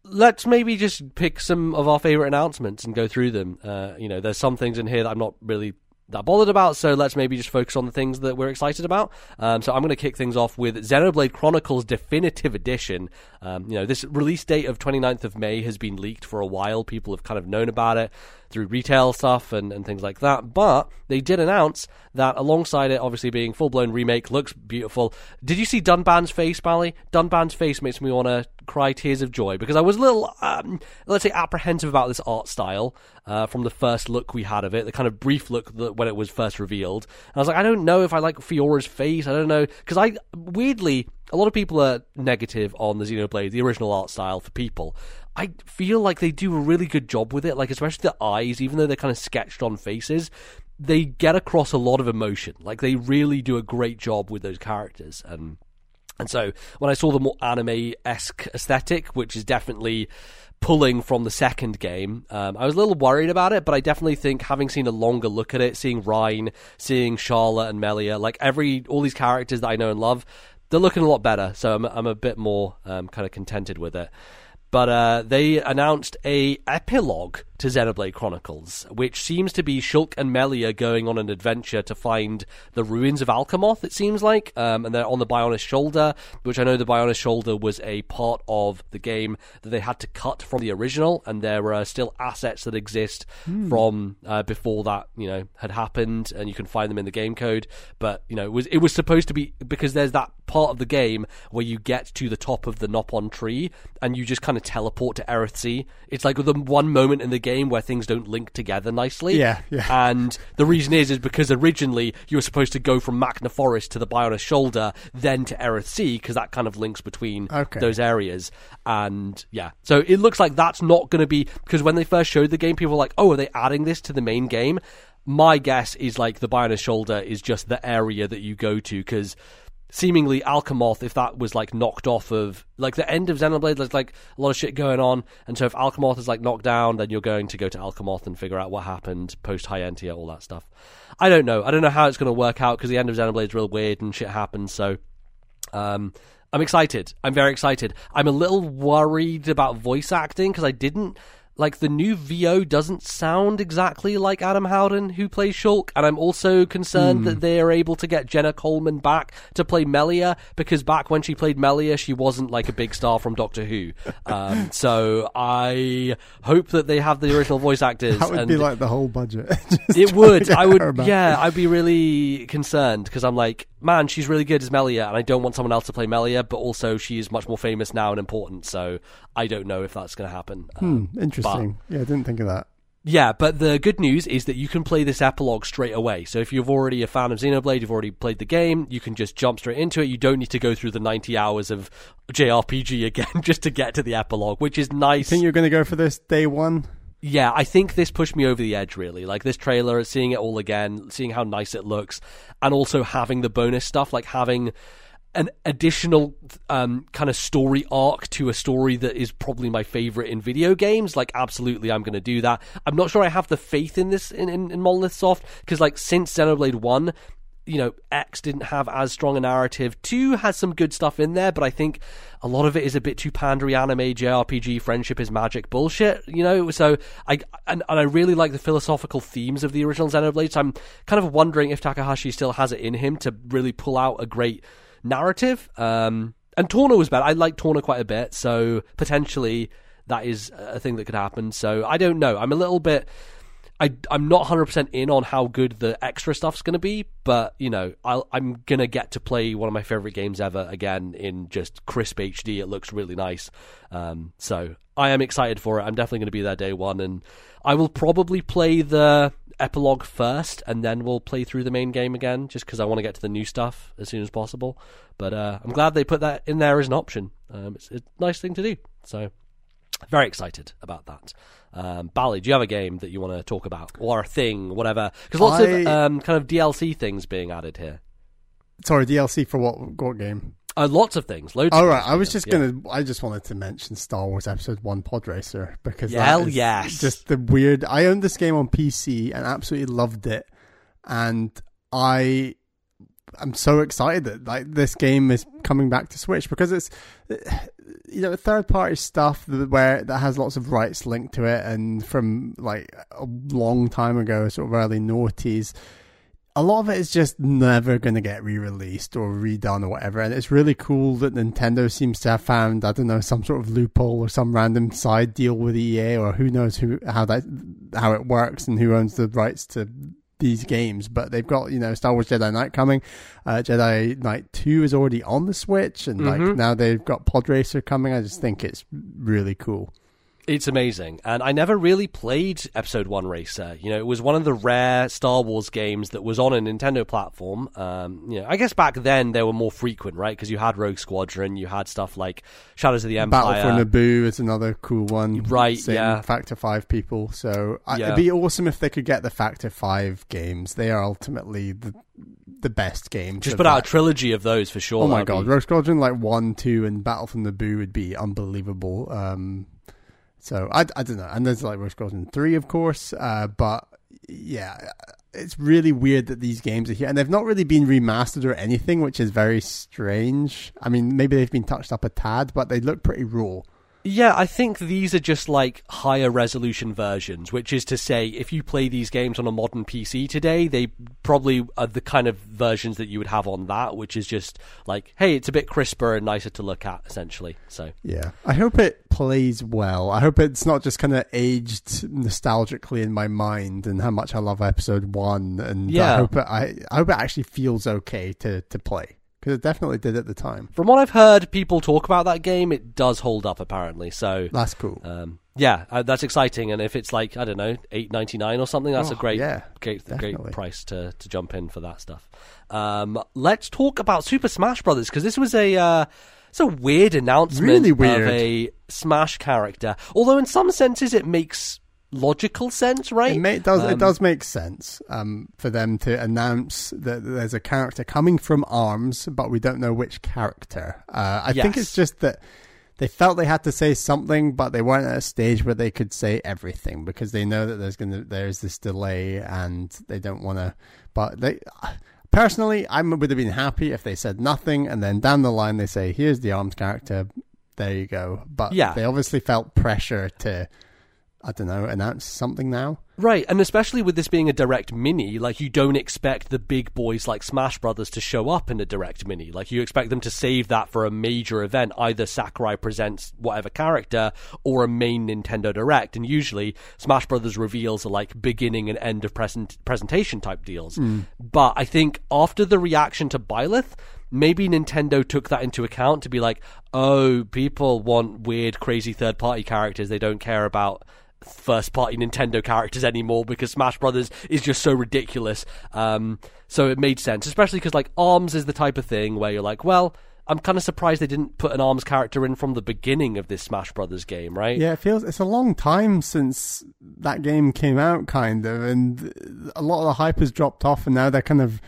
let's maybe just pick some of our favorite announcements and go through them. Uh, you know, there's some things in here that I'm not really that bothered about, so let's maybe just focus on the things that we're excited about. Um, so I'm going to kick things off with Xenoblade Chronicles Definitive Edition. Um, you know, this release date of 29th of May has been leaked for a while. People have kind of known about it through retail stuff and, and things like that. But they did announce that alongside it, obviously being full blown remake, looks beautiful. Did you see Dunban's face, Bally? Dunban's face makes me want to cry tears of joy because I was a little, um, let's say, apprehensive about this art style uh, from the first look we had of it, the kind of brief look that when it was first revealed. And I was like, I don't know if I like Fiora's face. I don't know because I weirdly a lot of people are negative on the Xenoblade, the original art style for people. I feel like they do a really good job with it, like especially the eyes, even though they're kind of sketched on faces, they get across a lot of emotion. Like they really do a great job with those characters. And and so when I saw the more anime esque aesthetic, which is definitely pulling from the second game, um, I was a little worried about it, but I definitely think having seen a longer look at it, seeing Reyn, seeing Sharla and Melia, like every all these characters that I know and love, they're looking a lot better. So I'm I'm a bit more um, kind of contented with it. but uh, they announced a epilogue to Xenoblade Chronicles, which seems to be Shulk and Melia going on an adventure to find the ruins of Alcamoth, It seems like, um, and they're on the Bionis Shoulder, which I know the Bionis Shoulder was a part of the game that they had to cut from the original, and there are still assets that exist from uh, before that you know had happened, and you can find them in the game code. But you know, it was it was supposed to be because there's that part of the game where you get to the top of the Nopon tree and you just kind of teleport to Eryth Sea. It's like the one moment in the game where things don't link together nicely. Yeah, yeah. And the reason is is because originally you were supposed to go from Makna Forest to the Bionis Shoulder, then to Eryth Sea, because that kind of links between Okay. those areas. And yeah, so it looks like that's not going to be because when they first showed the game, people were like, "Oh, are they adding this to the main game?" My guess is like the Bionis Shoulder is just the area that you go to because seemingly Alcamoth, if that was like knocked off of like the end of Xenoblade, there's like a lot of shit going on, and so if Alcamoth is like knocked down, then you're going to go to Alcamoth and figure out what happened post High Entia, all that stuff. I don't know. I don't know how it's going to work out because the end of Xenoblade is real weird and shit happens. So, um, I'm excited. I'm very excited. I'm a little worried about voice acting because I didn't like the new VO doesn't sound exactly like Adam Howden who plays Shulk, and I'm also concerned that they are able to get Jenna Coleman back to play Melia because back when she played Melia, she wasn't like a big star from Doctor Who. Um, (laughs) so I hope that they have the original voice actors. That would and be like the whole budget. (laughs) It would. I would. Yeah, I'd be really concerned because I'm like, man, she's really good as Melia, and I don't want someone else to play Melia. But also, she is much more famous now and important, so I don't know if that's going to happen. Um, Hmm, interesting. yeah, I didn't think of that. yeah, but the good news is that you can play this epilogue straight away. So if you're already a fan of Xenoblade, you've already played the game, you can just jump straight into it. You don't need to go through the 90 hours of JRPG again (laughs) just to get to the epilogue, which is nice. Think you're going to go for this day one? Yeah, I think this pushed me over the edge really. Like this trailer, seeing it all again, seeing how nice it looks, and also having the bonus stuff, like having an additional um, kind of story arc to a story that is probably my favorite in video games. Like, absolutely, I'm going to do that. I'm not sure I have the faith in this in, in, in Monolith Soft because, like, since Xenoblade One, you know, X didn't have as strong a narrative. Two has some good stuff in there, but I think a lot of it is a bit too pandery anime JRPG friendship is magic bullshit, you know? So I and, and I really like the philosophical themes of the original Xenoblade. So I'm kind of wondering if Takahashi still has it in him to really pull out a great narrative. Um and Torna was bad. I like Torna quite a bit, so potentially that is a thing that could happen. So I don't know. I'm a little bit I, I'm not 100% in on how good the extra stuff's going to be, but, you know, I'll, I'm going to get to play one of my favorite games ever again in just crisp HD. It looks really nice. Um, so I am excited for it. I'm definitely going to be there day one, and I will probably play the epilogue first, and then we'll play through the main game again, just because I want to get to the new stuff as soon as possible. But uh, I'm glad they put that in there as an option. Um, it's a nice thing to do. So very excited about that. Um, Bally, do you have a game that you want to talk about or a thing, whatever? Because lots of um, kind of DLC things being added here. Sorry, DLC for what what game? Uh, lots of things, loads. All of right, I was just gonna. I just wanted to mention Star Wars Episode One Pod Racer because. Hell yes. just the weird. I owned this game on PC and absolutely loved it, and I I'm so excited that like this game is coming back to Switch because it's you know third party stuff that, where that has lots of rights linked to it and from like a long time ago, sort of early noughties. A lot of it is just never going to get re-released or redone or whatever, and it's really cool that Nintendo seems to have found I don't know some sort of loophole or some random side deal with EA or who knows who how that how it works and who owns the rights to these games, but they've got you know Star Wars Jedi Knight coming. Uh, Jedi Knight Two is already on the Switch, and like Mhm. now they've got Pod Racer coming. I just think it's really cool. It's amazing. And I never really played Episode 1 Racer. You know, it was one of the rare Star Wars games that was on a Nintendo platform. Um, you know, I guess back then they were more frequent, right? Because you had Rogue Squadron, you had stuff like Shadows of the Empire. Battle for Naboo is another cool one, Right, Same yeah. Factor Five people. So I, Yeah. it'd be awesome if they could get the Factor Five games. They are ultimately the the best games. Just put out a trilogy of those for sure. Oh my god, be- Rogue Squadron like one, two, and Battle from Naboo would be unbelievable. Um, so I, I don't know, and there's like Rogue Squadron three, of course. Uh, but yeah, it's really weird that these games are here, and they've not really been remastered or anything, which is very strange. I mean, maybe they've been touched up a tad, but they look pretty raw. Yeah, I think these are just like higher resolution versions, which is to say, if you play these games on a modern PC today, they probably are the kind of versions that you would have on that, which is just like, hey, it's a bit crisper and nicer to look at, essentially. So Yeah. I hope it plays well. I hope it's not just kind of aged nostalgically in my mind and how much I love episode one. And Yeah. I hope it, I, I hope it actually feels okay to, to play. Because it definitely did at the time. from what I've heard people talk about that game, it does hold up apparently. So That's cool. um, yeah, uh, that's exciting. And if it's like I don't know, eight ninety nine or something, that's a Oh, great, yeah, great, great price to to jump in for that stuff. Um, let's talk about Super Smash Brothers because this was a. Uh, it's a weird announcement Really weird. of a Smash character. Although in some senses it makes logical sense, right? It, ma- it does. Um, it does make sense um, for them to announce that there's a character coming from Arms, but we don't know which character. Uh, I think it's just that they felt they had to say something, but they weren't at a stage where they could say everything because they know that there's gonna there's this delay and they don't want to. But they. Personally, I would have been happy if they said nothing and then down the line they say, "Here's the arms character." There you go. But Yeah. they obviously felt pressure to, I don't know, announce something now. Right, and especially with this being a direct mini, like you don't expect the big boys like Smash Brothers to show up in a direct mini. Like you expect them to save that for a major event, either Sakurai presents whatever character or a main Nintendo Direct. And usually Smash Brothers reveals are like beginning and end of present presentation type deals. Hmm. But I think after the reaction to Byleth, maybe Nintendo took that into account to be like, oh, people want weird, crazy third party characters. They don't care about first party Nintendo characters anymore because Smash Brothers is just so ridiculous. Um, so it made sense, especially because like Arms is the type of thing where you're like, well, I'm kind of surprised they didn't put an Arms character in from the beginning of this Smash Brothers game, right? Yeah, it feels it's a long time since that game came out, kind of, and a lot of the hype has dropped off, and now they're kind of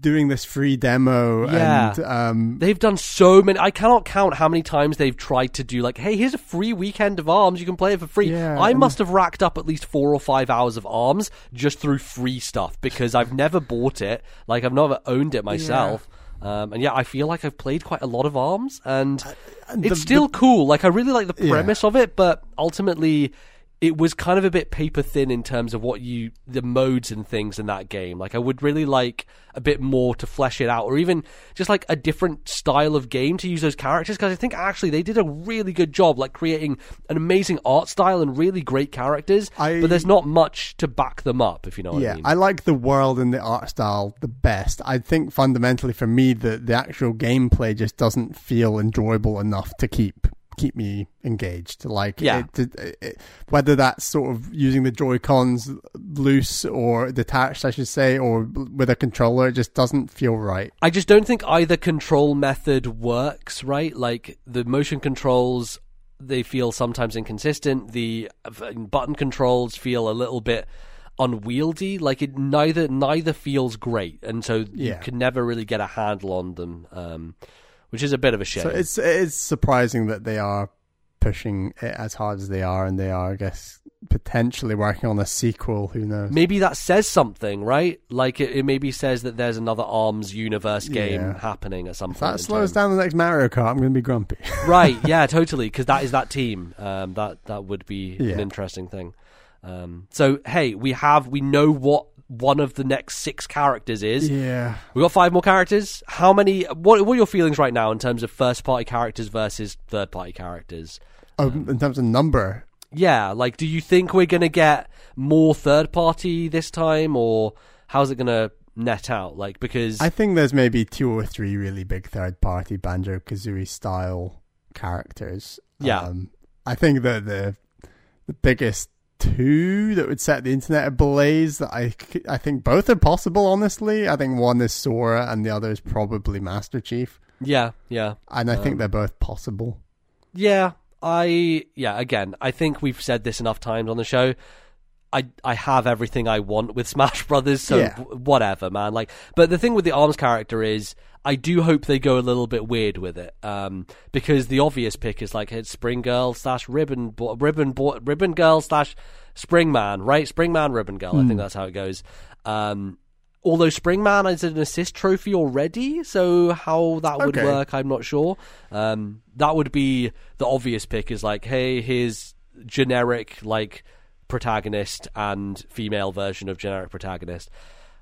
doing this free demo. Yeah. and um, They've done so many. I cannot count how many times they've tried to do like, hey, here's a free weekend of Arms. You can play it for free. Yeah, I must have racked up at least four or five hours of Arms just through free stuff because I've never bought it. Like I've never owned it myself. Um, and yeah, I feel like I've played quite a lot of Arms, and and it's the- still cool. Like I really like the Yeah. premise of it, but ultimately. It was kind of a bit paper thin in terms of what you the modes and things in that game. Like I would really like a bit more to flesh it out, or even just like a different style of game to use those characters. Because I think actually they did a really good job, like creating an amazing art style and really great characters. I- but there's not much to back them up, if you know what yeah, I mean. I like the world and the art style the best. I think fundamentally for me, the the actual gameplay just doesn't feel enjoyable enough to keep keep me engaged. Like, Yeah. it, it, it- whether that's sort of using the Joy Cons loose or detached, I should say, or with a controller, it just doesn't feel right. I just don't think either control method works, right? Like the motion controls, they feel sometimes inconsistent. The uh, button controls feel a little bit unwieldy. Like it neither neither feels great, and so you can never really get a handle on them, um, which is a bit of a shame. So it's it's surprising that they are pushing it as hard as they are, and they are, I guess, potentially working on a sequel. Who knows? maybe that says something, right? Like it, it maybe says that there's another Arms universe game Yeah. happening at some If point. that slows time. down the next Mario Kart, I'm going to be grumpy. (laughs) right yeah totally because that is that team um, that that would be Yeah. an interesting thing um, so hey we have we know what one of the next six characters is yeah. we got five more characters how many what, what are your feelings right now in terms of first party characters versus third party characters Oh, in terms of number, yeah like do you think we're gonna get more third party this time or how's it gonna net out like because I think there's maybe two or three really big third party Banjo Kazooie style characters. Yeah. Um, I think that the the biggest two that would set the internet ablaze that I, I think both are possible honestly. I think one is Sora and the other is probably Master Chief. Yeah yeah. And I Um, think they're both possible. Yeah, I yeah, again, I think we've said this enough times on the show. I I have everything I want with Smash (laughs) Brothers, so Yeah. w- whatever, man. Like, but the thing with the Arms character is, I do hope they go a little bit weird with it, um, because the obvious pick is like it's Spring Girl slash Ribbon Bo- Ribbon Bo- Ribbon Girl slash Spring Man, right? Spring Man Ribbon Girl. I think that's how it goes. Um, Although Springman is an assist trophy already, so how that would Okay. work, I'm not sure. Um, that would be the obvious pick. Is like, hey, here's generic like protagonist and female version of generic protagonist,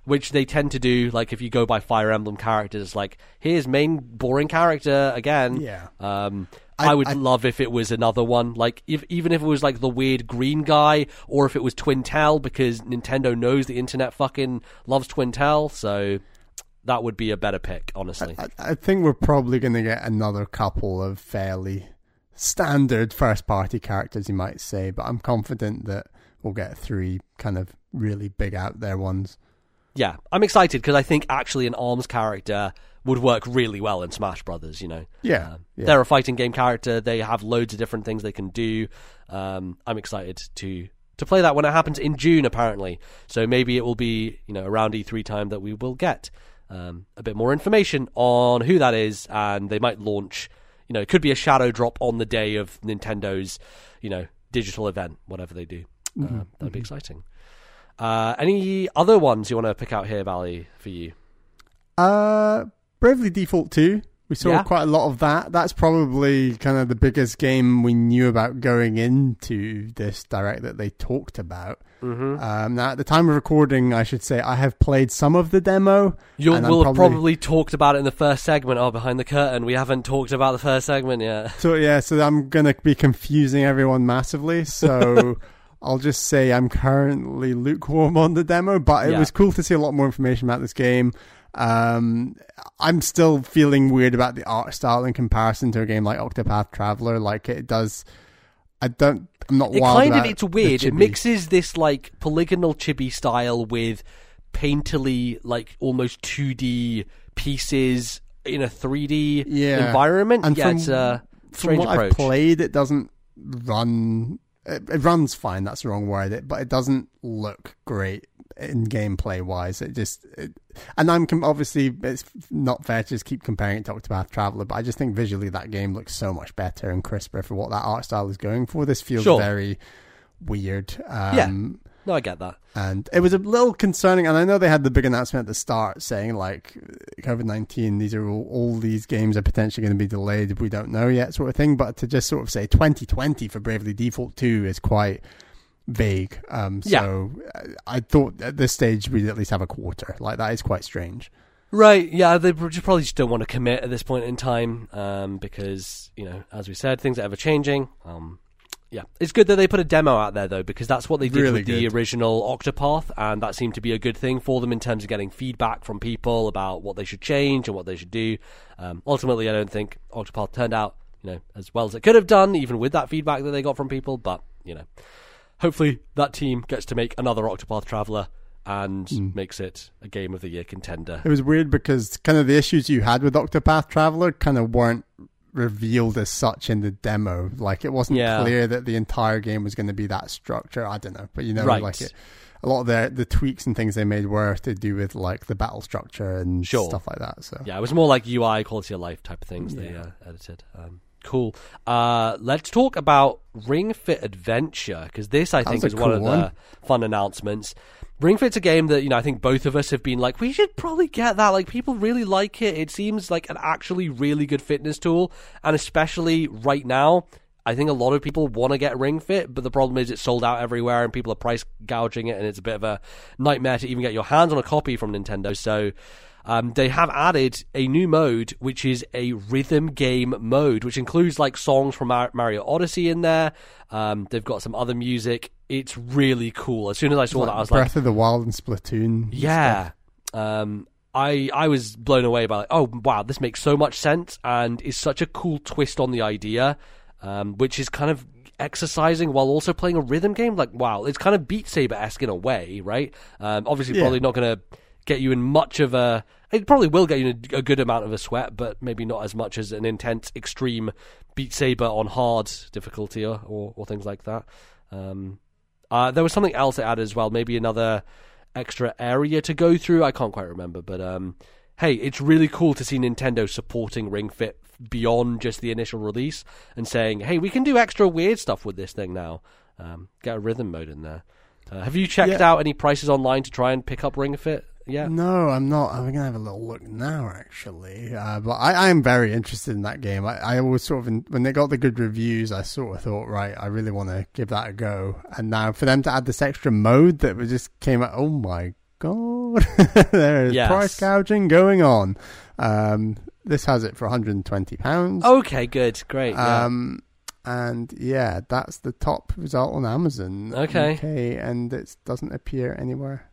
which they tend to do. Like if you go by Fire Emblem characters, like here's main boring character again. Yeah. Um, I, I- would I- love if it was another one, like if even if it was like the weird green guy, or if it was Twintelle, because Nintendo knows the internet fucking loves Twintelle, so that would be a better pick, honestly. I, I think we're probably going to get another couple of fairly standard first party characters, you might say, but I'm confident that we'll get three kind of really big out there ones. yeah, I'm excited because I think actually an Arms character would work really well in Smash Brothers. You know, Yeah, Um, yeah. they're a fighting game character. They have loads of different things they can do. Um, I'm excited to to play that when it happens in June, apparently. So maybe it will be you know around E3 time that we will get um, a bit more information on who that is, and they might launch. You know, it could be a shadow drop on the day of Nintendo's you know digital event, whatever they do. Uh, that'd be exciting. Uh, any other ones you want to pick out here, Bally, for you? Uh, Bravely Default 2. We saw Yeah. quite a lot of that. That's probably kind of the biggest game we knew about going into this direct that they talked about. Mm-hmm. Um, now, at the time of recording, I should say I have played some of the demo. You will have probably talked about it in the first segment. Oh, behind the curtain, we haven't talked about the first segment yet. So yeah, so I'm gonna be confusing everyone massively. So (laughs) I'll just say I'm currently lukewarm on the demo, but it Yeah. was cool to see a lot more information about this game. Um, I'm still feeling weird about the art style in comparison to a game like Octopath Traveler. Like it does, I don't. I'm not. It wild kind of it's weird. It mixes this like polygonal chibi style with painterly like almost 2D pieces in a 3D Yeah. environment. And yeah, from- it's a From strange what approach. I've played, it doesn't run. It, it runs fine. That's the wrong word. It, but it doesn't look great in gameplay wise. It just, it, and I'm com- obviously it's not fair to just keep comparing it to Octopath Traveler, but I just think visually that game looks so much better and crisper for what that art style is going for. This feels Sure. very weird. Um, Yeah. No, I get that. and it was a little concerning. And I know they had the big announcement at the start saying like COVID nineteen, these are all, all these games are potentially going to be delayed. We don't know yet, sort of thing. But to just sort of say twenty twenty for Bravely Default two is quite vague. Um, so uh, I thought at this stage we'd at least have a quarter. Like that is quite strange. Right, yeah, they just probably just don't want to commit at this point in time um, because, you know, as we said, things are ever changing. Um, yeah, it's good that they put a demo out there though, because that's what they did Really with the original Octopath, and that seemed to be a good thing for them in terms of getting feedback from people about what they should change and what they should do. Um, ultimately, I don't think Octopath turned out, you know, as well as it could have done, even with that feedback that they got from people. But you know, hopefully that team gets to make another Octopath Traveler and Hmm. makes it a Game of the Year contender. It was weird because kind of the issues you had with Octopath Traveler kind of weren't revealed as such in the demo. Like it wasn't Yeah. clear that the entire game was going to be that structure. I don't know, but you know, Right. like it, a lot of the the tweaks and things they made were to do with like the battle structure and Sure. stuff like that. So Yeah, it was more like UI, quality of life type of things they uh, edited. Um, cool. Uh, let's talk about Ring Fit Adventure because this I think is a one of cool the one. fun announcements. Ring Fit's a game that you know I think both of us have been like we should probably get that. Like people really like it. It seems like an actually really good fitness tool, and especially right now. I think a lot of people want to get Ring Fit, but the problem is it's sold out everywhere and people are price gouging it, and it's a bit of a nightmare to even get your hands on a copy from Nintendo. So um, they have added a new mode, which is a rhythm game mode, which includes like songs from Mar- Mario Odyssey in there. Um, they've got some other music. It's really cool. As soon as I saw that, I was like, Breath of the Wild and Splatoon. yeah. Um, I I was blown away by like, oh wow, this makes so much sense and is such a cool twist on the idea, um, which is kind of exercising while also playing a rhythm game. Like wow, it's kind of Beat Saber esque in a way, right? Um, obviously, Yeah. probably not going to get you in much of a. It probably will get you a, a good amount of a sweat, but maybe not as much as an intense, extreme Beat Saber on hard difficulty or or, or things like that. Um, uh, there was something else it added as well, maybe another extra area to go through. I can't quite remember, but um, hey, it's really cool to see Nintendo supporting Ring Fit beyond just the initial release and saying, hey, we can do extra weird stuff with this thing now. Um, get a rhythm mode in there. Uh, have you checked Yeah. out any prices online to try and pick up Ring Fit? Yeah. No, I'm not. I'm gonna have a little look now, actually. Uh, but I, am very interested in that game. I, I always sort of when they got the good reviews, I sort of thought, right, I really want to give that a go. And now for them to add this extra mode that just came out, oh my god, (laughs) there is Yes. price gouging going on. Um, this has it for 120 pounds. Okay, good, great. yeah. Um, and yeah, that's the top result on Amazon. Okay. UK, and it doesn't appear anywhere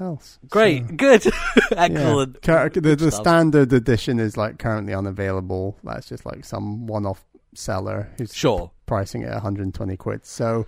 else. Great, So, good, (laughs) yeah. excellent. Cur- the, the standard edition is like currently unavailable. That's just like some one-off seller who's Sure. pricing it 120 quid. So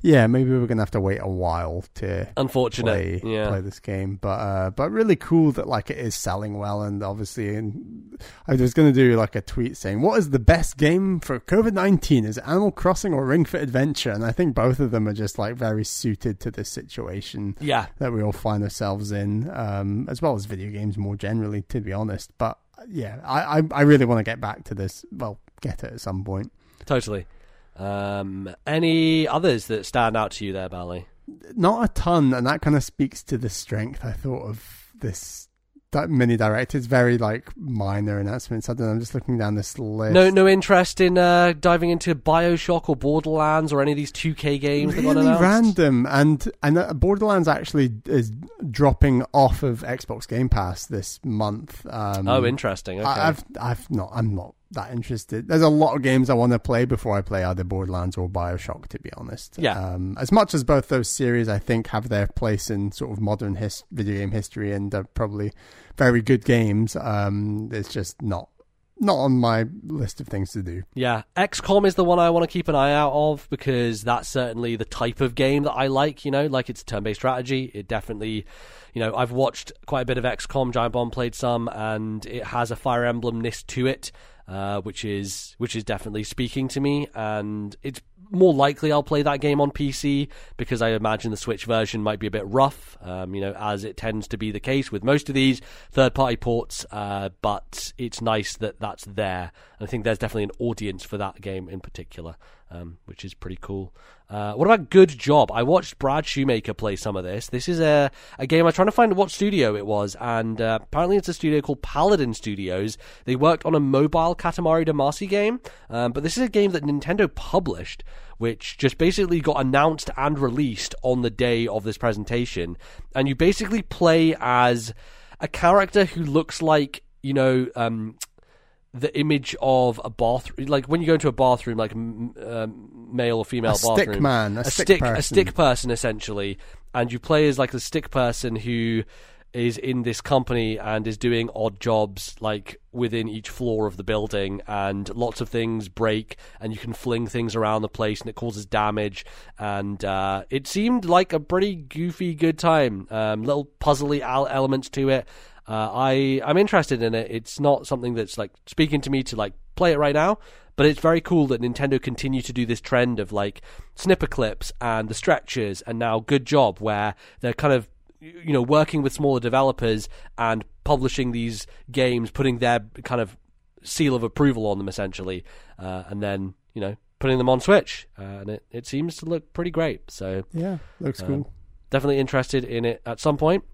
yeah, maybe we're gonna have to wait a while to Unfortunate. play yeah. play this game. But uh, but really cool that like it is selling well, and obviously, and I was going to do like a tweet saying, "What is the best game for COVID nineteen? Is it Animal Crossing or Ring Fit Adventure?" And I think both of them are just like very suited to this situation Yeah. that we all find ourselves in, um, as well as video games more generally, to be honest. But yeah, I I, I really want to get back to this. Well, get it at some point. Totally. Um, any others that stand out to you there, Bally? not a ton, and that kind of speaks to the strength I thought of this that mini direct. It's very like minor announcements. I don't know. I'm just looking down this list. No, no interest in uh, diving into Bioshock or Borderlands or any of these 2K games that got really random, and and uh, Borderlands actually is dropping off of Xbox Game Pass this month. Um, Oh, interesting. Okay. I, I've I've not I'm not that interested. There's a lot of games I want to play before I play either Borderlands or Bioshock. To be honest, Yeah. Um, as much as both those series I think have their place in sort of modern his- video game history and are probably very good games, um, it's just not not on my list of things to do. Yeah, XCOM is the one I want to keep an eye out of because that's certainly the type of game that I like. You know, like it's a turn-based strategy. It definitely, you know, I've watched quite a bit of XCOM. Giant Bomb played some, and it has a Fire Emblem-ness to it, uh, which is which is definitely speaking to me. And it's more likely I'll play that game on PC because I imagine the Switch version might be a bit rough, um, you know, as it tends to be the case with most of these third-party ports. Uh, but it's nice that that's there, and I think there's definitely an audience for that game in particular, um, which is pretty cool. Uh, what about Good Job? I watched Brad Shoemaker play some of this. This is a a game I'm trying to find what studio it was, and uh, apparently it's a studio called Paladin Studios. They worked on a mobile Katamari Damacy game, um, but this is a game that Nintendo published, which just basically got announced and released on the day of this presentation. And you basically play as a character who looks like you know. Um, the image of a bathroom, like when you go into a bathroom, like m- um, male or female A bathroom, stick man, a a stick stick, a stick person essentially, and you play as like the stick person who is in this company and is doing odd jobs like within each floor of the building and lots of things break and you can fling things around the place and it causes damage and uh, it seemed like a pretty goofy good time. Um, little puzzly al- elements to it uh, I I'm interested in it. It's not something that's like speaking to me to like play it right now, but it's very cool that Nintendo continue to do this trend of like Snipperclips and the Stretchers, and now Good Job, where they're kind of you know working with smaller developers and publishing these games, putting their kind of seal of approval on them essentially, uh, and then you know putting them on Switch, uh, and it it seems to look pretty great. So Yeah, looks Um, cool. definitely interested in it at some point.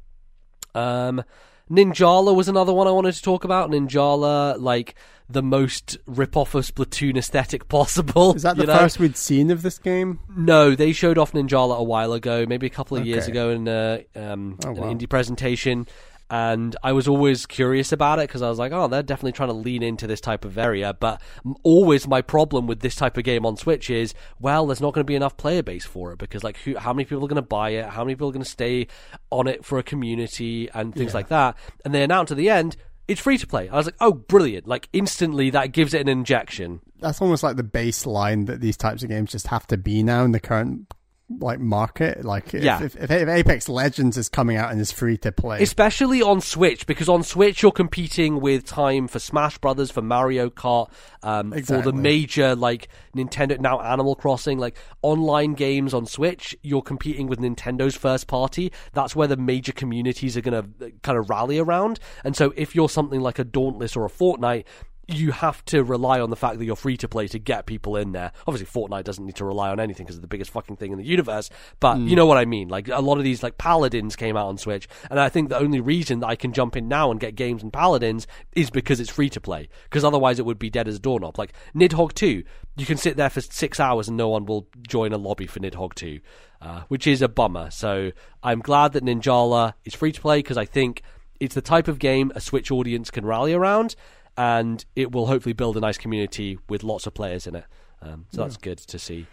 Um, Ninjala was another one I wanted to talk about. Ninjala, like the most rip-off of Splatoon aesthetic (laughs) possible. Is that the know? first we'd seen of this game? No, they showed off Ninjala a while ago, maybe a couple of years ago in uh, um, Oh, wow. an indie presentation. And I was always curious about it because I was like, oh, they're definitely trying to lean into this type of area. But always my problem with this type of game on Switch is, well, there's not going to be enough player base for it because, like, who, how many people are going to buy it? How many people are going to stay on it for a community and things Yeah. like that? And they announced at the end, it's free to play. I was like, oh, brilliant! Like instantly, that gives it an injection. That's almost like the baseline that these types of games just have to be now in the current like market. Like if, Yeah. if, if Apex Legends is coming out and is free to play, especially on Switch, because on Switch you're competing with time for Smash Brothers, for Mario Kart, um, for the major like Nintendo now Animal Crossing, like online games on Switch. You're competing with Nintendo's first party. That's where the major communities are going to kind of rally around. And so if you're something like a Dauntless or a Fortnite. You have to rely on the fact that you're free to play to get people in there. Obviously, Fortnite doesn't need to rely on anything because it's the biggest fucking thing in the universe. But you know what I mean. Like a lot of these, like Paladins came out on Switch, and I think the only reason that I can jump in now and get games and Paladins is because it's free to play. Because otherwise, it would be dead as a doorknob. Like Nidhogg Two, you can sit there for six hours and no one will join a lobby for Nidhogg Two, uh, which is a bummer. So I'm glad that Ninjala is free to play because I think it's the type of game a Switch audience can rally around, and it will hopefully build a nice community with lots of players in it. Um, so that's good to see.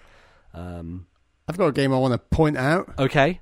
Um, I've got a game I want to point out. okay.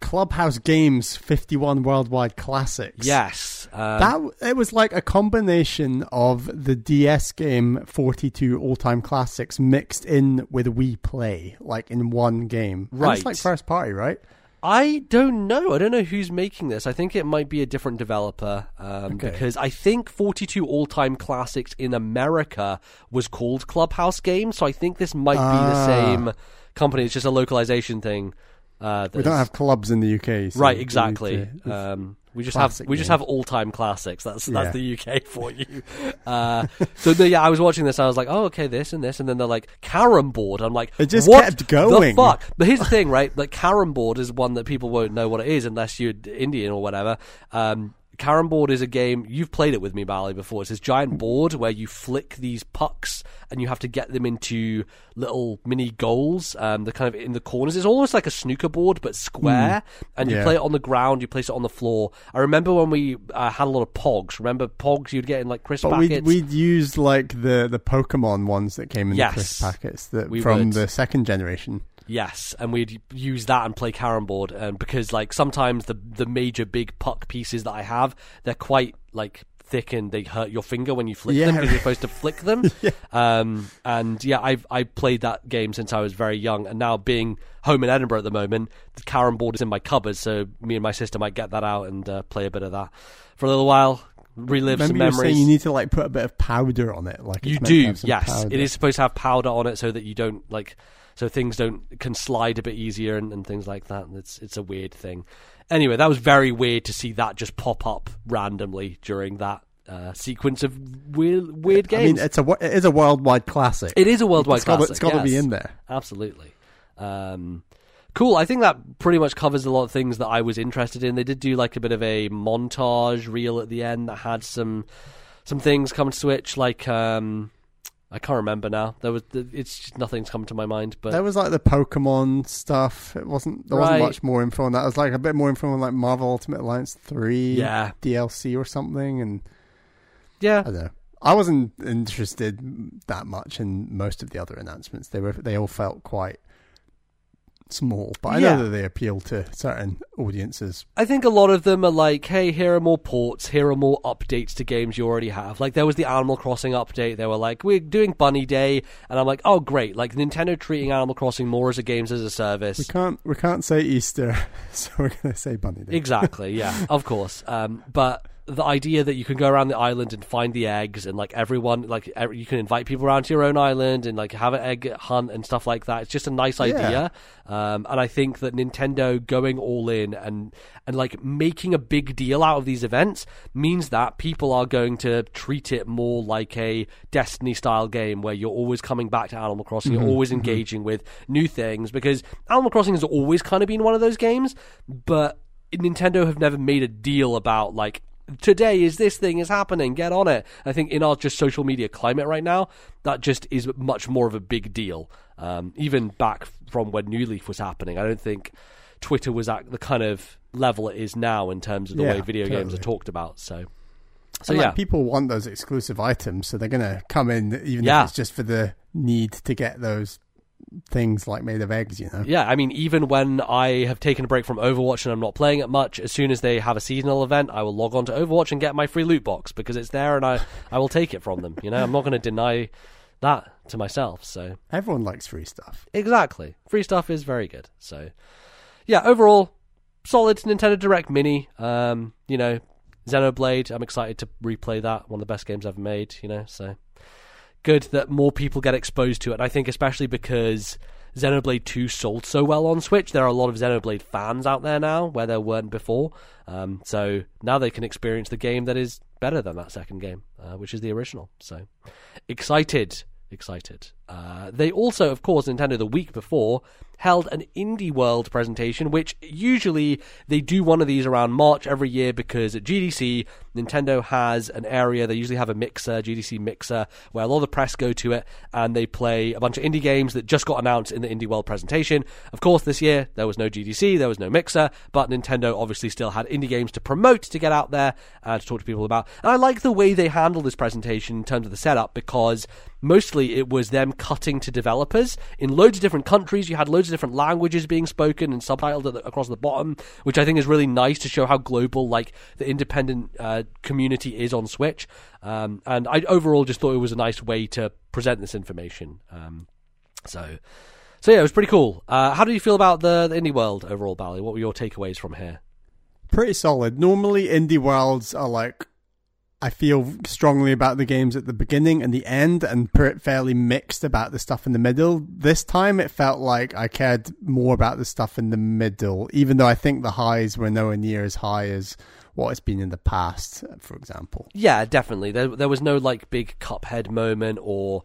Clubhouse Games 51 Worldwide Classics. Yes. Um, That it was like a combination of the DS game 42 all-time classics mixed in with Wii Play, like in one game. And Right. it's like first party, right? I don't know. I don't know who's making this. I think it might be a different developer um, Okay. because I think 42 All Time Classics in America was called Clubhouse Games. So I think this might be the Ah. same company. It's just a localization thing. Uh, We don't have clubs in the UK, so right, exactly. to- Um, we just have classic we just have all time classics. That's that's the UK (laughs) for you. Uh, so the, yeah, I was watching this. I was like, oh, okay, this and this, and then they're like carom board. I'm like, It just what kept going. The fuck. But here's the thing, right? Like carom board is one that people won't know what it is unless you're Indian or whatever. Um, Carom board is a game you've played it with me, Bally, before. It's this giant board where you flick these pucks and you have to get them into little mini goals. Um, they're kind of in the corners. It's almost like a snooker board but square, and you Yeah. play it on the ground. You place it on the floor. I remember when we uh, had a lot of pogs. Remember pogs you'd get in like crisp But we'd, packets. we'd used like the, the Pokemon ones that came in Yes. the crisp packets that We from would. the second generation. Yes, and we'd use that and play carom board, and because like sometimes the the major big puck pieces that I have, they're quite like thick and they hurt your finger when you flick them because you're supposed to flick them. (laughs) Um, and yeah, I've I played that game since I was very young, and now being home in Edinburgh at the moment, the carom board is in my cupboard, so me and my sister might get that out and uh, play a bit of that for a little while, relive Remember some you were memories. saying you need to like put a bit of powder on it, like You do, yes. powder. It is supposed to have powder on it so that you don't like, so things don't can slide a bit easier and, and things like that. It's it's a weird thing. Anyway, that was very weird to see that just pop up randomly during that uh, sequence of weird weird I games. mean, it's a it is a worldwide classic. it is a worldwide it's got, classic. it's got to be in there. Absolutely. Um, cool. I think that pretty much covers a lot of things that I was interested in. They did do like a bit of a montage reel at the end that had some some things come to Switch, like um, I can't remember now. There was it's just nothing's come to my mind, but There was like the Pokemon stuff. It wasn't there wasn't much more info on that. It was like a bit more info on like Marvel Ultimate Alliance three, yeah, DLC or something, and yeah. I don't know. I wasn't interested that much in most of the other announcements. They were they all felt quite small, but I Yeah. know that they appeal to certain audiences. I think a lot of them are like, hey, here are more ports, here are more updates to games you already have. Like there was the Animal Crossing update. They were like, we're doing Bunny Day, and I'm like, oh great! Like Nintendo treating Animal Crossing more as a games as a service. We can't we can't say Easter, (laughs) so we're going to say Bunny Day. Exactly, yeah, of course. Um, but the idea that you can go around the island and find the eggs, and like everyone, like every, you can invite people around to your own island and like have an egg hunt and stuff like that. It's just a nice idea, um, and I think that Nintendo going all in and and like making a big deal out of these events means that people are going to treat it more like a Destiny style game where you're always coming back to Animal Crossing, you're always engaging with new things because Animal Crossing has always kind of been one of those games, but Nintendo have never made a deal about like today is this thing is happening. Get on it. I think in our just social media climate right now that just is much more of a big deal. Um, even back from when new leaf was happening i don't think twitter was at the kind of level it is now in terms of the Yeah, way video games are talked about so. So And, yeah. like, people want those exclusive items, so they're going to come in even Yeah. if it's just for the need to get those things like made of eggs. You know, Yeah, I mean, even when I have taken a break from Overwatch and I'm not playing it much, as soon as they have a seasonal event, I will log on to Overwatch and get my free loot box because it's there and I, I will take it from them. You know, I'm not going to deny that to myself. So, everyone likes free stuff. exactly. Free stuff is very good. So, yeah, overall, solid Nintendo Direct Mini. Um, you know, Xenoblade, I'm excited to replay that. One of the best games ever made, you know, so good that more people get exposed to it. I think especially because Xenoblade 2 sold so well on Switch. There are a lot of Xenoblade fans out there now where there weren't before. Um, so now they can experience the game that is better than that second game, uh, which is the original. So excited, excited. Uh, they also, of course, Nintendo the week before held an Indie World presentation, which usually they do one of these around March every year because at GDC, Nintendo has an area, they usually have a mixer, GDC mixer, where a lot of the press go to it and they play a bunch of indie games that just got announced in the Indie World presentation. Of course, this year there was no GDC, there was no mixer, but Nintendo obviously still had indie games to promote, to get out there, and to talk to people about. And I like the way they handle this presentation in terms of the setup because mostly it was them cutting to developers in loads of different countries. You had loads of different languages being spoken and subtitled the, across the bottom, which I think is really nice to show how global like the independent uh, community is on Switch. Um, and I overall just thought it was a nice way to present this information. Um, so, so yeah, it was pretty cool. Uh, how do you feel about the, the indie world overall, Bally? What were your takeaways from here? Pretty solid. Normally, indie worlds are like I feel strongly about the games at the beginning and the end, and fairly mixed about the stuff in the middle. This time, it felt like I cared more about the stuff in the middle, even though I think the highs were nowhere near as high as what it's been in the past, for example. Yeah, definitely. There, there was no like big Cuphead moment or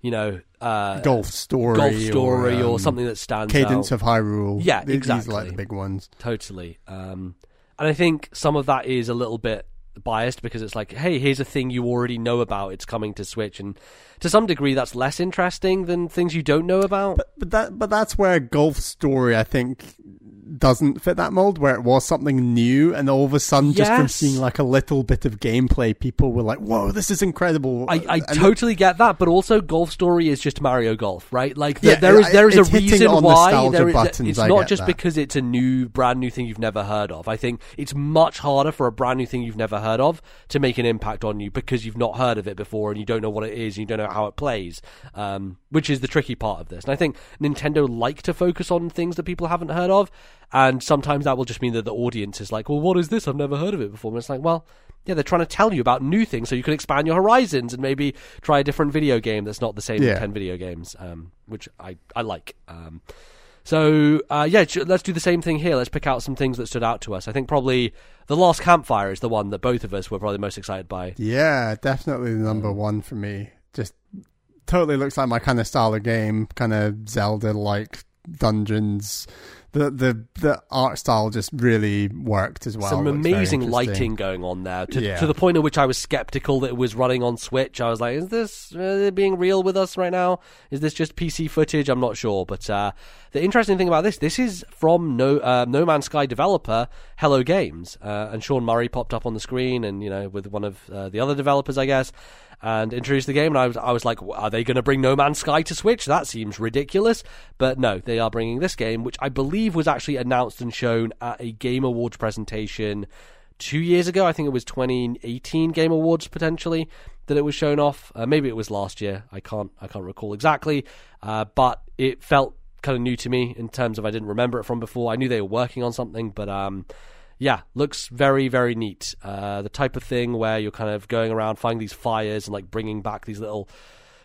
you know, uh, golf story, golf story, or, um, or something that stands Cadence out. of Hyrule. Yeah, These exactly. are like the big ones. Totally. Um, and I think some of that is a little bit biased because it's like, hey, here's a thing you already know about. It's coming to Switch, and to some degree, that's less interesting than things you don't know about. But, but that but that's where Golf Story, I think, doesn't fit that mold where it was something new and all of a sudden just from seeing like a little bit of gameplay people were like whoa this is incredible I, I totally get that, but also Golf Story is just Mario Golf, right? Like there, Yeah, there is there is a reason why there is, buttons, it's not just that. because it's a new, brand new thing you've never heard of. I think it's much harder for a brand new thing you've never heard of to make an impact on you because you've not heard of it before and you don't know what it is and you don't know how it plays, um, which is the tricky part of this. And I think Nintendo like to focus on things that people haven't heard of, and sometimes that will just mean that the audience is like, "Well, what is this? I've never heard of it before." And it's like, well. Yeah, they're trying to tell you about new things so you can expand your horizons and maybe try a different video game that's not the same Yeah. as 10 video games, um, which I, I like. Um, so, uh, yeah, let's do the same thing here. Let's pick out some things that stood out to us. I think probably The Last Campfire is the one that both of us were probably most excited by. yeah definitely the number one for me just totally looks like my kind of style of game kind of Zelda like dungeons the the the art style just really worked as well Some amazing lighting going on there to, Yeah. to the point at which I was skeptical that it was running on Switch. I was like, is this uh, being real with us right now? Is this just PC footage? I'm not sure. But uh, the interesting thing about this, this is from No uh, No Man's Sky developer Hello Games, uh, and Sean Murray popped up on the screen, and you know, with one of uh, the other developers, I guess. And introduced the game, and I was, I was like, are they going to bring No Man's Sky to Switch? That seems ridiculous. But no, they are bringing this game, which I believe was actually announced and shown at a Game Awards presentation two years ago. I think it was 2018 Game Awards potentially that it was shown off. Uh, maybe it was last year. I can't I can't recall exactly. Uh, but it felt kind of new to me in terms of I didn't remember it from before. I knew they were working on something, but um, yeah, looks very very neat. Uh, the type of thing where you're kind of going around finding these fires and like bringing back these little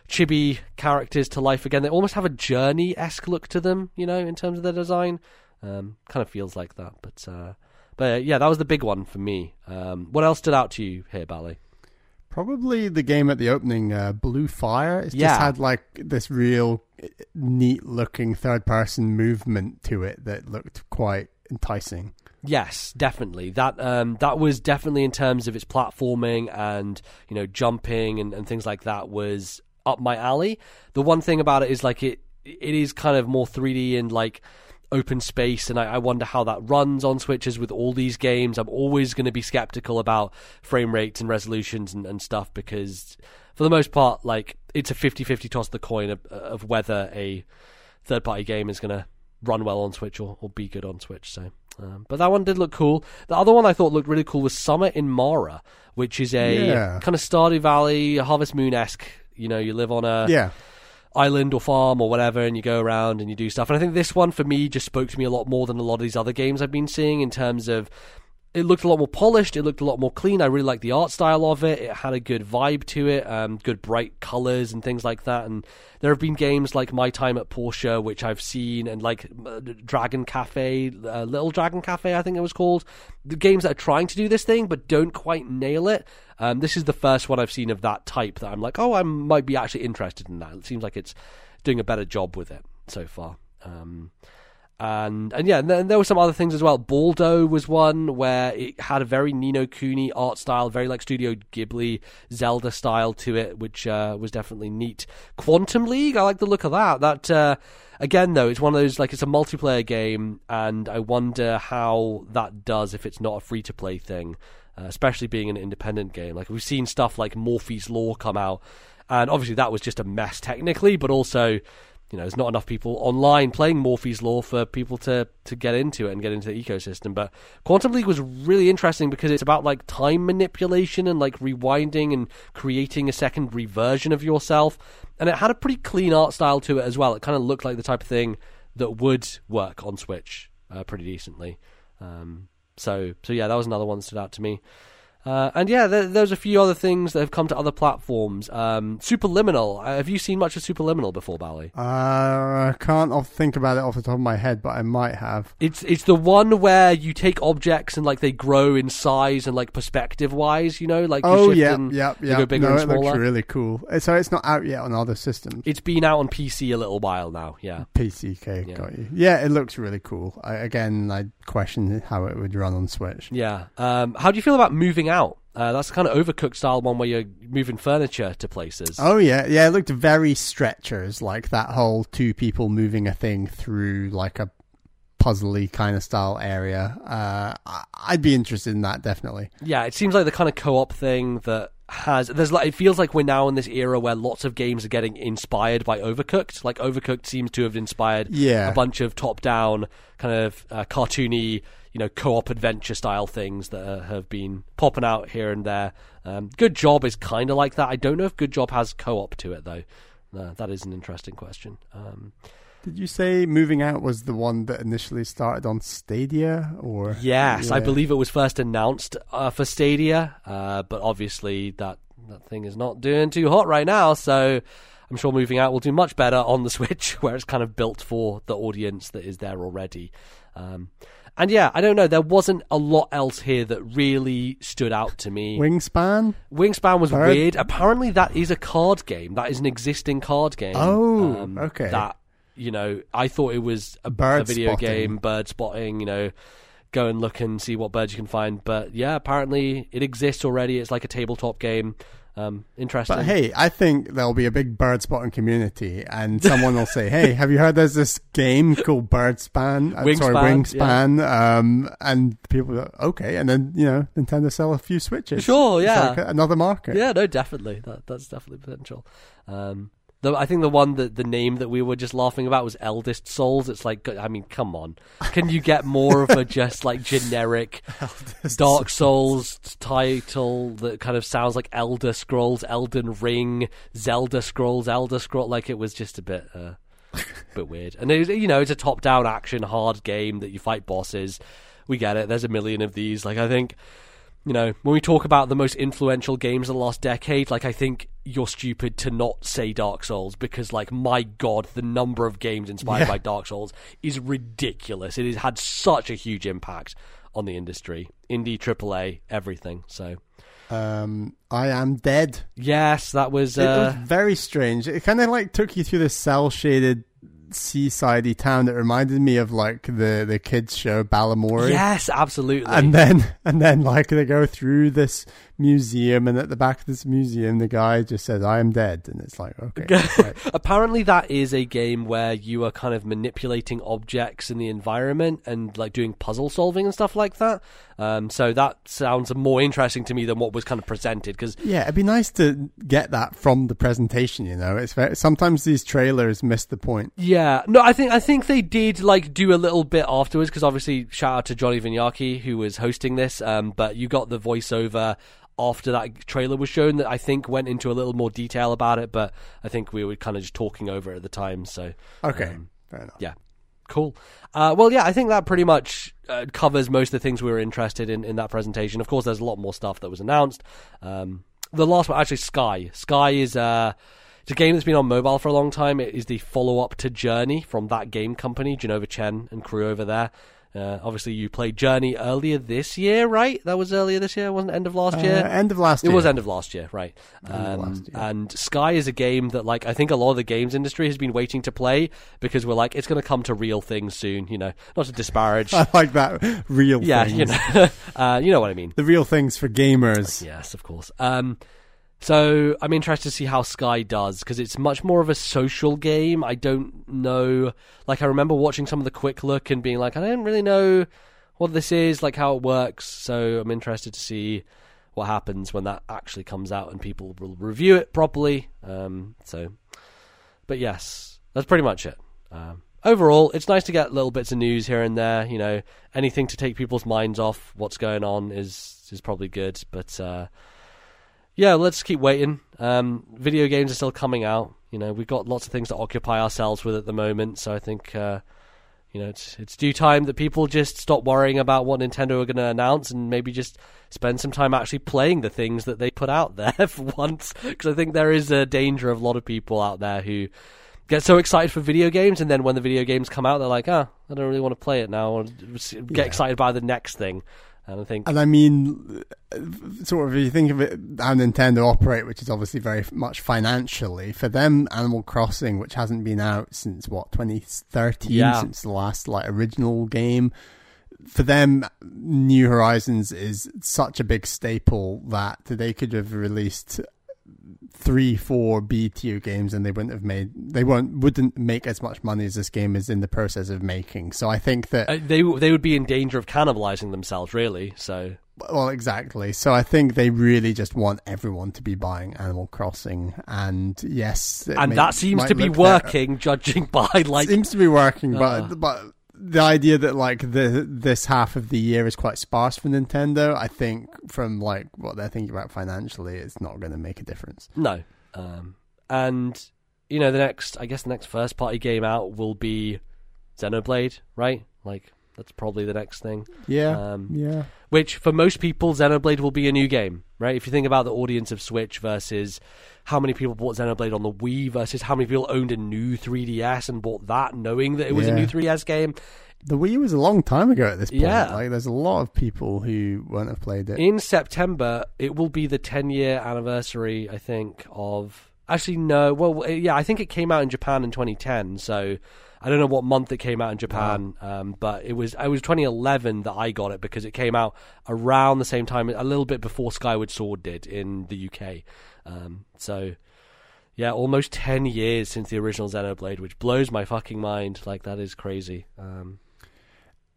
chibi characters to life again. They almost have a journey esque look to them, you know, in terms of their design. Um, kind of feels like that, but uh, but uh, yeah, that was the big one for me. Um, what else stood out to you here, Bally? Probably the game at the opening, uh, Blue Fire. It's Yeah. just had like this real uh, neat looking third person movement to it that looked quite enticing. Yes, definitely. That um, that was definitely in terms of its platforming and you know jumping and, and things like that was up my alley. The one thing about it is like it it is kind of more 3D and like open space, and I, I wonder how that runs on switches with all these games. I'm always going to be skeptical about frame rates and resolutions and, and stuff because for the most part, like it's a 50-50 toss of the coin of, of whether a third party game is going to run well on Switch or, or be good on Switch. So, um, but that one did look cool. The other one I thought looked really cool was Summer in Mara, which is a Yeah. kind of Stardew Valley, Harvest Moon esque. You know, you live on a yeah. island or farm or whatever, and you go around and you do stuff. And I think this one for me just spoke to me a lot more than a lot of these other games I've been seeing in terms of it looked a lot more polished. It looked a lot more clean. I really liked the art style of it. It had a good vibe to it, um, good bright colors and things like that. And there have been games like My Time at Portia, which I've seen, and like uh, Dragon Cafe, uh, Little Dragon Cafe, I think it was called. The games that are trying to do this thing but don't quite nail it. Um, this is the first one I've seen of that type that I'm like, oh, I might be actually interested in that. It seems like it's doing a better job with it so far. Um, and and yeah, and there were some other things as well. Baldo was one where it had a very Ni no Kuni art style, very like Studio Ghibli Zelda style to it, which uh, was definitely neat. Quantum League, I like the look of that. That uh, again though, it's one of those like it's a multiplayer game, and I wonder how that does if it's not a free to play thing, uh, especially being an independent game. Like we've seen stuff like Morphies Law come out, and obviously that was just a mess technically, but also you know, there's not enough people online playing Morphies Law for people to, to get into it and get into the ecosystem. But Quantum League was really interesting because it's about like time manipulation and like rewinding and creating a secondary version of yourself. And it had a pretty clean art style to it as well. It kind of looked like the type of thing that would work on Switch uh, pretty decently. Um, so, so yeah, that was another one that stood out to me. Uh, and yeah, there, there's a few other things that have come to other platforms. Um, Superliminal. Uh, have you seen much of Superliminal before, Bally? Uh, I can't off- think about it off the top of my head, but I might have. It's it's the one where you take objects and like they grow in size and like perspective wise. You know, like Oh yeah, yeah, yeah. go bigger no, and it smaller. looks really cool. Uh, So it's not out yet on other systems. It's been out on PC a little while now. Yeah. PCK Yeah. got you. Yeah, it looks really cool. I, again, I question how it would run on Switch. Yeah. Um, how do you feel about moving out? Uh, that's the kind of overcooked style one where you're moving furniture to places. Oh yeah, yeah. It looked very stretchers, like that whole two people moving a thing through like a puzzly kind of style area. Uh, I'd be interested in that definitely. Yeah, it seems like the kind of co-op thing that has there's like it feels like we're now in this era where lots of games are getting inspired by Overcooked. Like Overcooked seems to have inspired Yeah. a bunch of top-down kind of uh, cartoony, you know, co-op adventure style things that uh, have been popping out here and there. Um, Good Job is kind of like that. I don't know if Good Job has co-op to it though. Uh, that is an interesting question. Um, Did you say moving out was the one that initially started on Stadia or? Yes, I believe it was first announced uh, for Stadia, uh, but obviously that that thing is not doing too hot right now. So I'm sure moving out will do much better on the (laughs) Switch, where it's kind of built for the audience that is there already. Um, and yeah, I don't know. There wasn't a lot else here that really stood out to me. Wingspan. Wingspan was Bird- weird. Apparently, that is a card game. That is an existing card game. Oh, um, okay. That you know, I thought it was a, Bird a video spotting. game, bird spotting. You know, go and look and see what birds you can find. But yeah, apparently it exists already. It's like a tabletop game. Um, interesting. But hey, I think there'll be a big bird spotting community, and someone will say, "Hey, have you heard there's this game called Birdspan? Uh, sorry, Wingspan, Wingspan." Um, and people go, "Okay," and then you know, Nintendo sell a few Switches. Sure, yeah. like another market. Yeah, no, definitely. That that's definitely potential. Um, the, I think the one that the name that we were just laughing about was Eldest Souls. It's like, I mean, come on, can you get more of a just like (laughs) generic Dark Souls title that kind of sounds like Elder Scrolls, Elden Ring, Zelda Scrolls, Elder Scroll? Like it was just a bit, uh, (laughs) bit weird. And it, you know, it's a top-down action hard game that you fight bosses. We get it. There's a million of these. Like I think you know, when we talk about the most influential games of the last decade, like I think you're stupid to not say Dark Souls because, like, my god, the number of games inspired Yeah. by Dark Souls is ridiculous. It has had such a huge impact on the industry, indie, AAA, everything. So, Um, I am dead. yes, that was. it was Uh, very strange. It kind of like took you through this cell shaded seasidey town that reminded me of like the the kids show Balamory. yes, absolutely. And then (laughs) and then like they go through this museum and at the back of this museum the guy just says I am dead and it's like okay right. (laughs) Apparently, that is a game where you are kind of manipulating objects in the environment and like doing puzzle solving and stuff like that. Um, so that sounds more interesting to me than what was kind of presented because yeah it'd be nice to get that from the presentation you know it's very, sometimes these trailers miss the point yeah, no, I think I think they did like do a little bit afterwards because obviously shout out to Johnny Vignacchi who was hosting this. Um, but you got the voiceover after that trailer was shown that I think went into a little more detail about it. But I think we were kind of just talking over it at the time. So okay Um, fair enough yeah, Cool. Uh, well, yeah, I think that pretty much uh, covers most of the things we were interested in in that presentation. Of course, there's a lot more stuff that was announced. Um, the last one, actually, Sky. Sky is uh, it's a game that's been on mobile for a long time. It is the follow up to Journey from thatgamecompany, Jenova Chen and crew over there. Uh, obviously, you played Journey earlier this year, right? That was earlier this year, wasn't it? End of last Uh, year. end of last year. It was end of last year, right? End of Um, last year. And Sky is a game that, like, I think a lot of the games industry has been waiting to play because we're like, it's going to come to real things soon. You know, not to disparage. (laughs) I like that real. yeah, things. you know, (laughs) uh, you know what I mean. the real things for gamers. Yes, of course. Um, so I'm interested to see how Sky does because it's much more of a social game. I don't know. Like I remember watching some of the quick look and being like, I don't really know what this is, like how it works. So I'm interested to see what happens when that actually comes out and people will review it properly. Um, so, but yes, that's pretty much it. Um, overall, it's nice to get little bits of news here and there. You know, anything to take people's minds off what's going on is is probably good. But uh, yeah, let's keep waiting. Um, video games are still coming out. You know, we've got lots of things to occupy ourselves with at the moment. So I think. Uh, you know, it's it's due time that people just stop worrying about what Nintendo are going to announce and maybe just spend some time actually playing the things that they put out (laughs) there for once. Because I think there is a danger of a lot of people out there who get so excited for video games and then when the video games come out, they're like, ah, I don't really want to play it now. I want to get Yeah. excited by the next thing. And I think And I mean, sort of, if you think of it how Nintendo operate, which is obviously very much financially, for them, Animal Crossing, which hasn't been out since what 2013, Yeah. since the last like original game, for them, New Horizons is such a big staple that they could have released three, four B tier games, and they wouldn't have made they won't wouldn't make as much money as this game is in the process of making. So I think that uh, they they would be in danger of cannibalizing themselves, really. So Well, exactly. So I think they really just want everyone to be buying Animal Crossing, and yes, and may- that seems to be look better. working, judging (laughs) by like seems to be working, but Uh. but the idea that like the this half of the year is quite sparse for Nintendo, I think from like what they're thinking about financially, it's not going to make a difference. No. Um, and you know, the next, I guess, the next first party game out will be Xenoblade, right? Like that's probably the next thing. Yeah, Um, yeah, Which for most people, Xenoblade will be a new game, right? If you think about the audience of Switch versus how many people bought Xenoblade on the Wii versus how many people owned a new 3DS and bought that, knowing that it was a new 3DS game. the Wii was a long time ago at this point. Yeah. like there's a lot of people who won't have played it. In September, it will be the 10 year anniversary, I think, of. Actually, no. Well, yeah, I think it came out in Japan in 2010. So I don't know what month it came out in Japan, um, but it was it was 2011 that I got it because it came out around the same time, a little bit before Skyward Sword did in the UK. Um, so yeah, almost 10 years since the original Xenoblade, which blows my fucking mind. Like that is crazy. Um,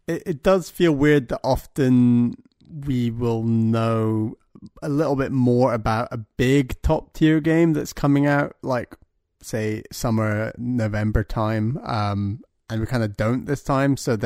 it, it does feel weird that often we will know a little bit more about a big top tier game that's coming out like say summer november time um and we kind of don't this time so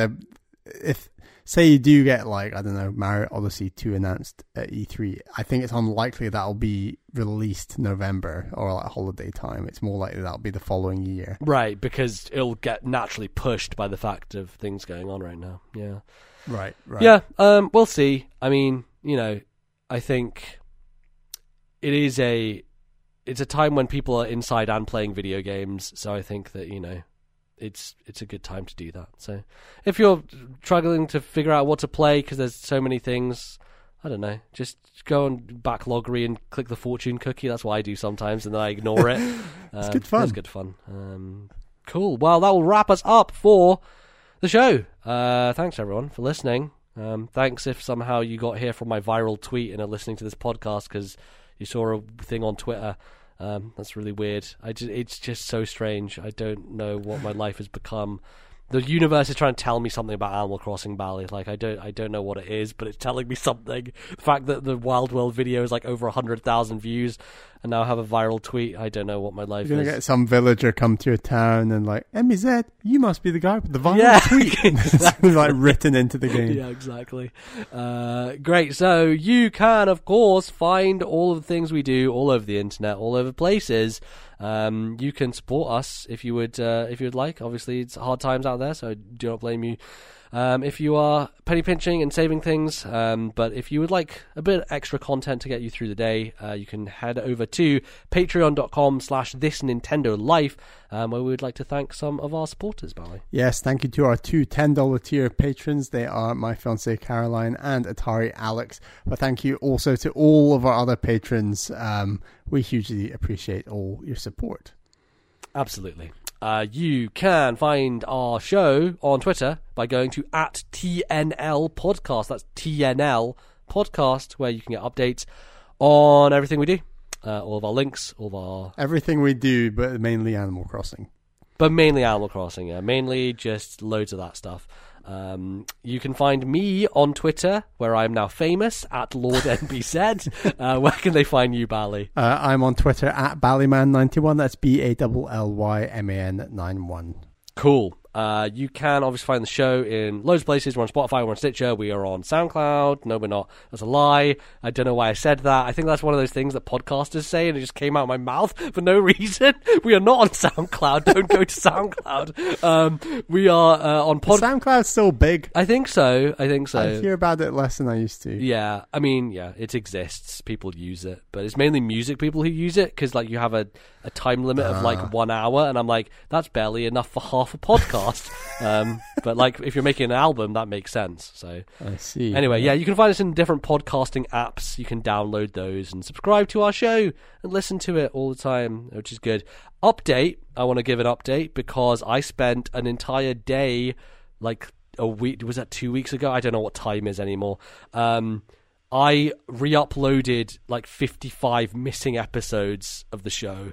if say you do get like i don't know mario odyssey 2 announced at e3 i think it's unlikely that'll be released november or like holiday time it's more likely that'll be the following year right, because it'll get naturally pushed by the fact of things going on right now. Yeah. right right Yeah, um, we'll see. I mean, you know, I think it is a it's a time when people are inside and playing video games. So I think that you know, it's it's a good time to do that. So if you're struggling to figure out what to play because there's so many things. I don't know. Just go on backloggery and click the fortune cookie. That's what I do sometimes, and then I ignore it. (laughs) It's Um, good fun. It's good fun. Um, cool. Well, that will wrap us up for the show. Uh, thanks everyone for listening. Um, thanks if somehow you got here from my viral tweet and are listening to this podcast because you saw a thing on Twitter. Um, that's really weird. I just, it's just so strange. I don't know what my life has become. The universe is trying to tell me something about Animal Crossing Bally. Like I don't, I don't know what it is, but it's telling me something. The fact that the Wild World video is like over hundred thousand views, and now I have a viral tweet. I don't know what my life is. You're gonna is. get some villager come to your town and like, MZ, you must be the guy with the viral Yeah, (laughs) tweet. (laughs) It's like written into the game. Yeah, exactly. Uh, great. So you can, of course, find all of the things we do all over the internet, all over places. Um, you can support us if you would, uh, if you would like. Obviously, it's hard times out there, so I do not blame you. Um, if you are penny pinching and saving things, um, but if you would like a bit extra content to get you through the day, uh, you can head over to patreon.com slash this Nintendo Life, um, where we would like to thank some of our supporters, Bally. Yes, thank you to our two $10 tier patrons. They are my fiancee Caroline and Atari Alex. But thank you also to all of our other patrons. Um, we hugely appreciate all your support. Absolutely. Uh, you can find our show on Twitter by going to at TNL Podcast. That's TNL Podcast, where you can get updates on everything we do, uh, all of our links, all of our Everything we do, but mainly Animal Crossing. but mainly Animal Crossing. Yeah, mainly just loads of that stuff. Um, you can find me on Twitter, where I am now famous at Lord (laughs) NBZ. uh, where can they find you, Bally? Uh, I'm on Twitter at Ballyman91. That's B A L L Y M A N 9 1. Cool. Uh, you can obviously find the show in loads of places. We're on Spotify, we're on Stitcher, we are on SoundCloud. No, we're not. That's a lie. I don't know why I said that. I think that's one of those things that podcasters say, and it just came out of my mouth (laughs) for no reason. (laughs) We are not on (laughs) SoundCloud. don't go to SoundCloud. Um, we are uh, on pod. SoundCloud's still big. I think so. I think so. I hear about it less than I used to. Yeah, I mean, yeah, it exists. People use it, but it's mainly music people who use it because, like, you have a, a time limit of Ah. like one hour, and I'm like, that's barely enough for half a podcast. (laughs) um, but like, if you're making an album, that makes sense. So I see. anyway, yeah, you can find us in different podcasting apps. You can download those and subscribe to our show and listen to it all the time, which is good. Update. I want to give an update because I spent an entire day, like a week. Was that two weeks ago? I don't know what time is anymore. Um, I re-uploaded like 55 missing episodes of the show.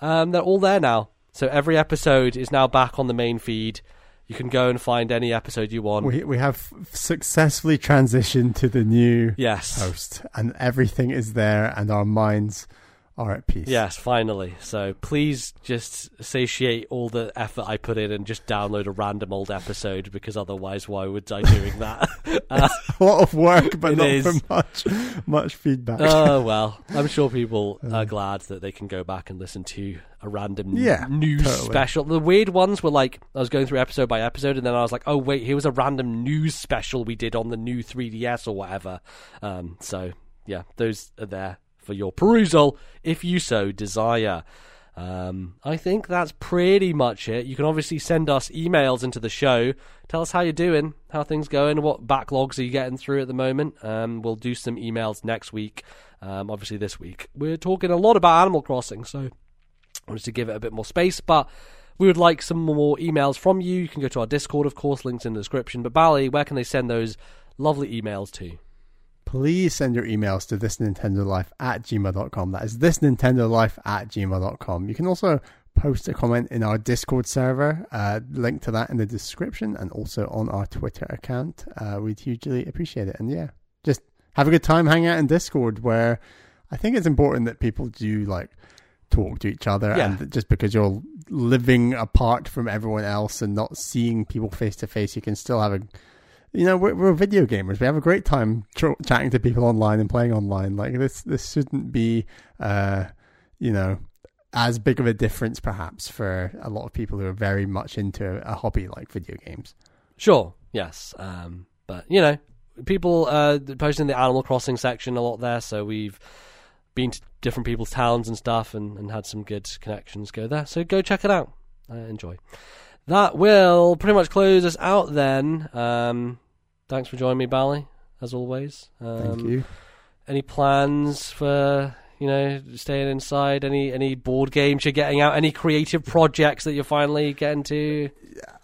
Um, they're all there now. So every episode is now back on the main feed. You can go and find any episode you want. We we have successfully transitioned to the new yes. host, and everything is there, and our minds are at peace. Yes, finally. So please just satiate all the effort I put in and just download a random old episode because otherwise, why would I doing that? (laughs) (laughs) uh, a lot of work, but not is. for much much feedback. oh well, I'm sure people (laughs) are glad that they can go back and listen to a random Yeah, news totally. special. The weird ones were like I was going through episode by episode, and then I was like, oh wait, here was a random news special we did on the new 3DS or whatever. Um, so yeah, those are there for your perusal if you so desire. Um, I think that's pretty much it. You can obviously send us emails into the show. Tell us how you're doing, how things going, what backlogs are you getting through at the moment. Um, we'll do some emails next week. Um, obviously, this week we're talking a lot about Animal Crossing, so I wanted to give it a bit more space, but we would like some more emails from you. You can go to our Discord, of course, links in the description. But Bally, where can they send those lovely emails to? Please send your emails to thisnintendolife at gmail.com. That is thisnintendolife at gmail.com. You can also post a comment in our Discord server. Uh, link to that in the description and also on our Twitter account. Uh, we'd hugely appreciate it. And yeah, just have a good time hanging out in Discord where I think it's important that people do like talk to each other Yeah. and just because you're living apart from everyone else and not seeing people face to face, you can still have a you know we're, we're video gamers. We have a great time tr- chatting to people online and playing online. Like this, this shouldn't be, uh, you know, as big of a difference perhaps for a lot of people who are very much into a hobby like video games. Sure, yes. Um, but, you know, people uh, posting the Animal Crossing section a lot there, so we've been to different people's towns and stuff and, and had some good connections go there. So go check it out. Uh, enjoy. That will pretty much close us out then. Um, thanks for joining me, Bally, as always. Um, Thank you. Any plans for you know staying inside? Any any board games you're getting out? Any creative projects that you're finally getting to?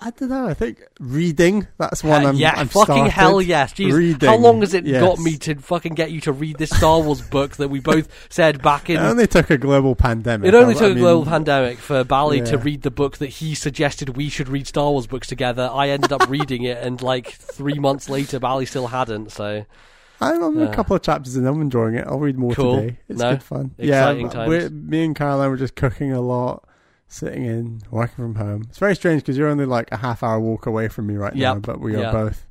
I don't know. I think reading. That's one. Uh, I'm, yeah, I've fucking started. hell yes. Jeez, Reading, how long has it yes. got me to fucking get you to read this Star Wars book that we both said back in? It only took a global pandemic. It only took I a mean, global pandemic for Bally to read the book that he suggested we should read Star Wars books together. I ended up reading it, and like three months later, Bally still hadn't. So I'm on a couple of chapters and I'm enjoying it. I'll read more Cool. today. It's No? good fun. Yeah, me and Caroline were just cooking a lot, sitting in, working from home. It's very strange because you're only like a half hour walk away from me right now, but we are Yeah. both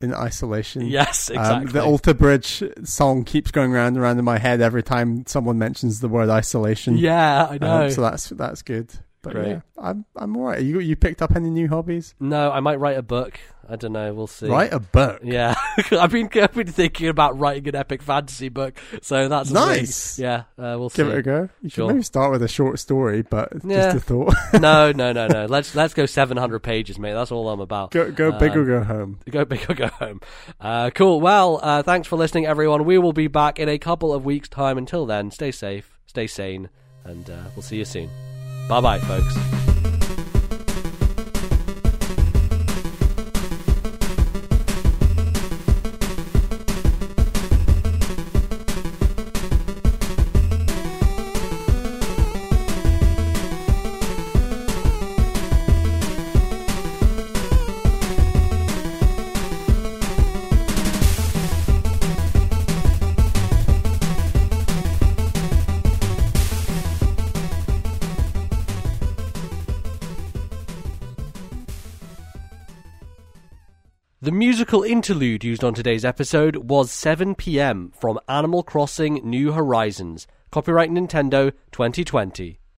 in isolation. Yes, exactly. Um, the Alter Bridge song keeps going round and round in my head every time someone mentions the word isolation. yeah, I know. Um, so that's that's good. But Great. yeah, I'm I'm alright. You you picked up any new hobbies? no, I might write a book. I don't know. We'll see. Write a book. Yeah, (laughs) I've been I've been thinking about writing an epic fantasy book, so that's a thing. Nice. Yeah, uh, we'll Give see. it a go. You should Sure. maybe start with a short story, but Yeah. just a thought. (laughs) no, (laughs) no, no, no. Let's let's go seven hundred pages, mate. That's all I'm about. go go big Um, or go home. Go big or go home. Uh, cool. Well, uh, thanks for listening, everyone. We will be back in a couple of weeks' time. Until then, stay safe, stay sane, and uh, we'll see you soon. Bye bye, folks. The musical interlude used on today's episode was 7 pm from Animal Crossing New Horizons. Copyright Nintendo 2020.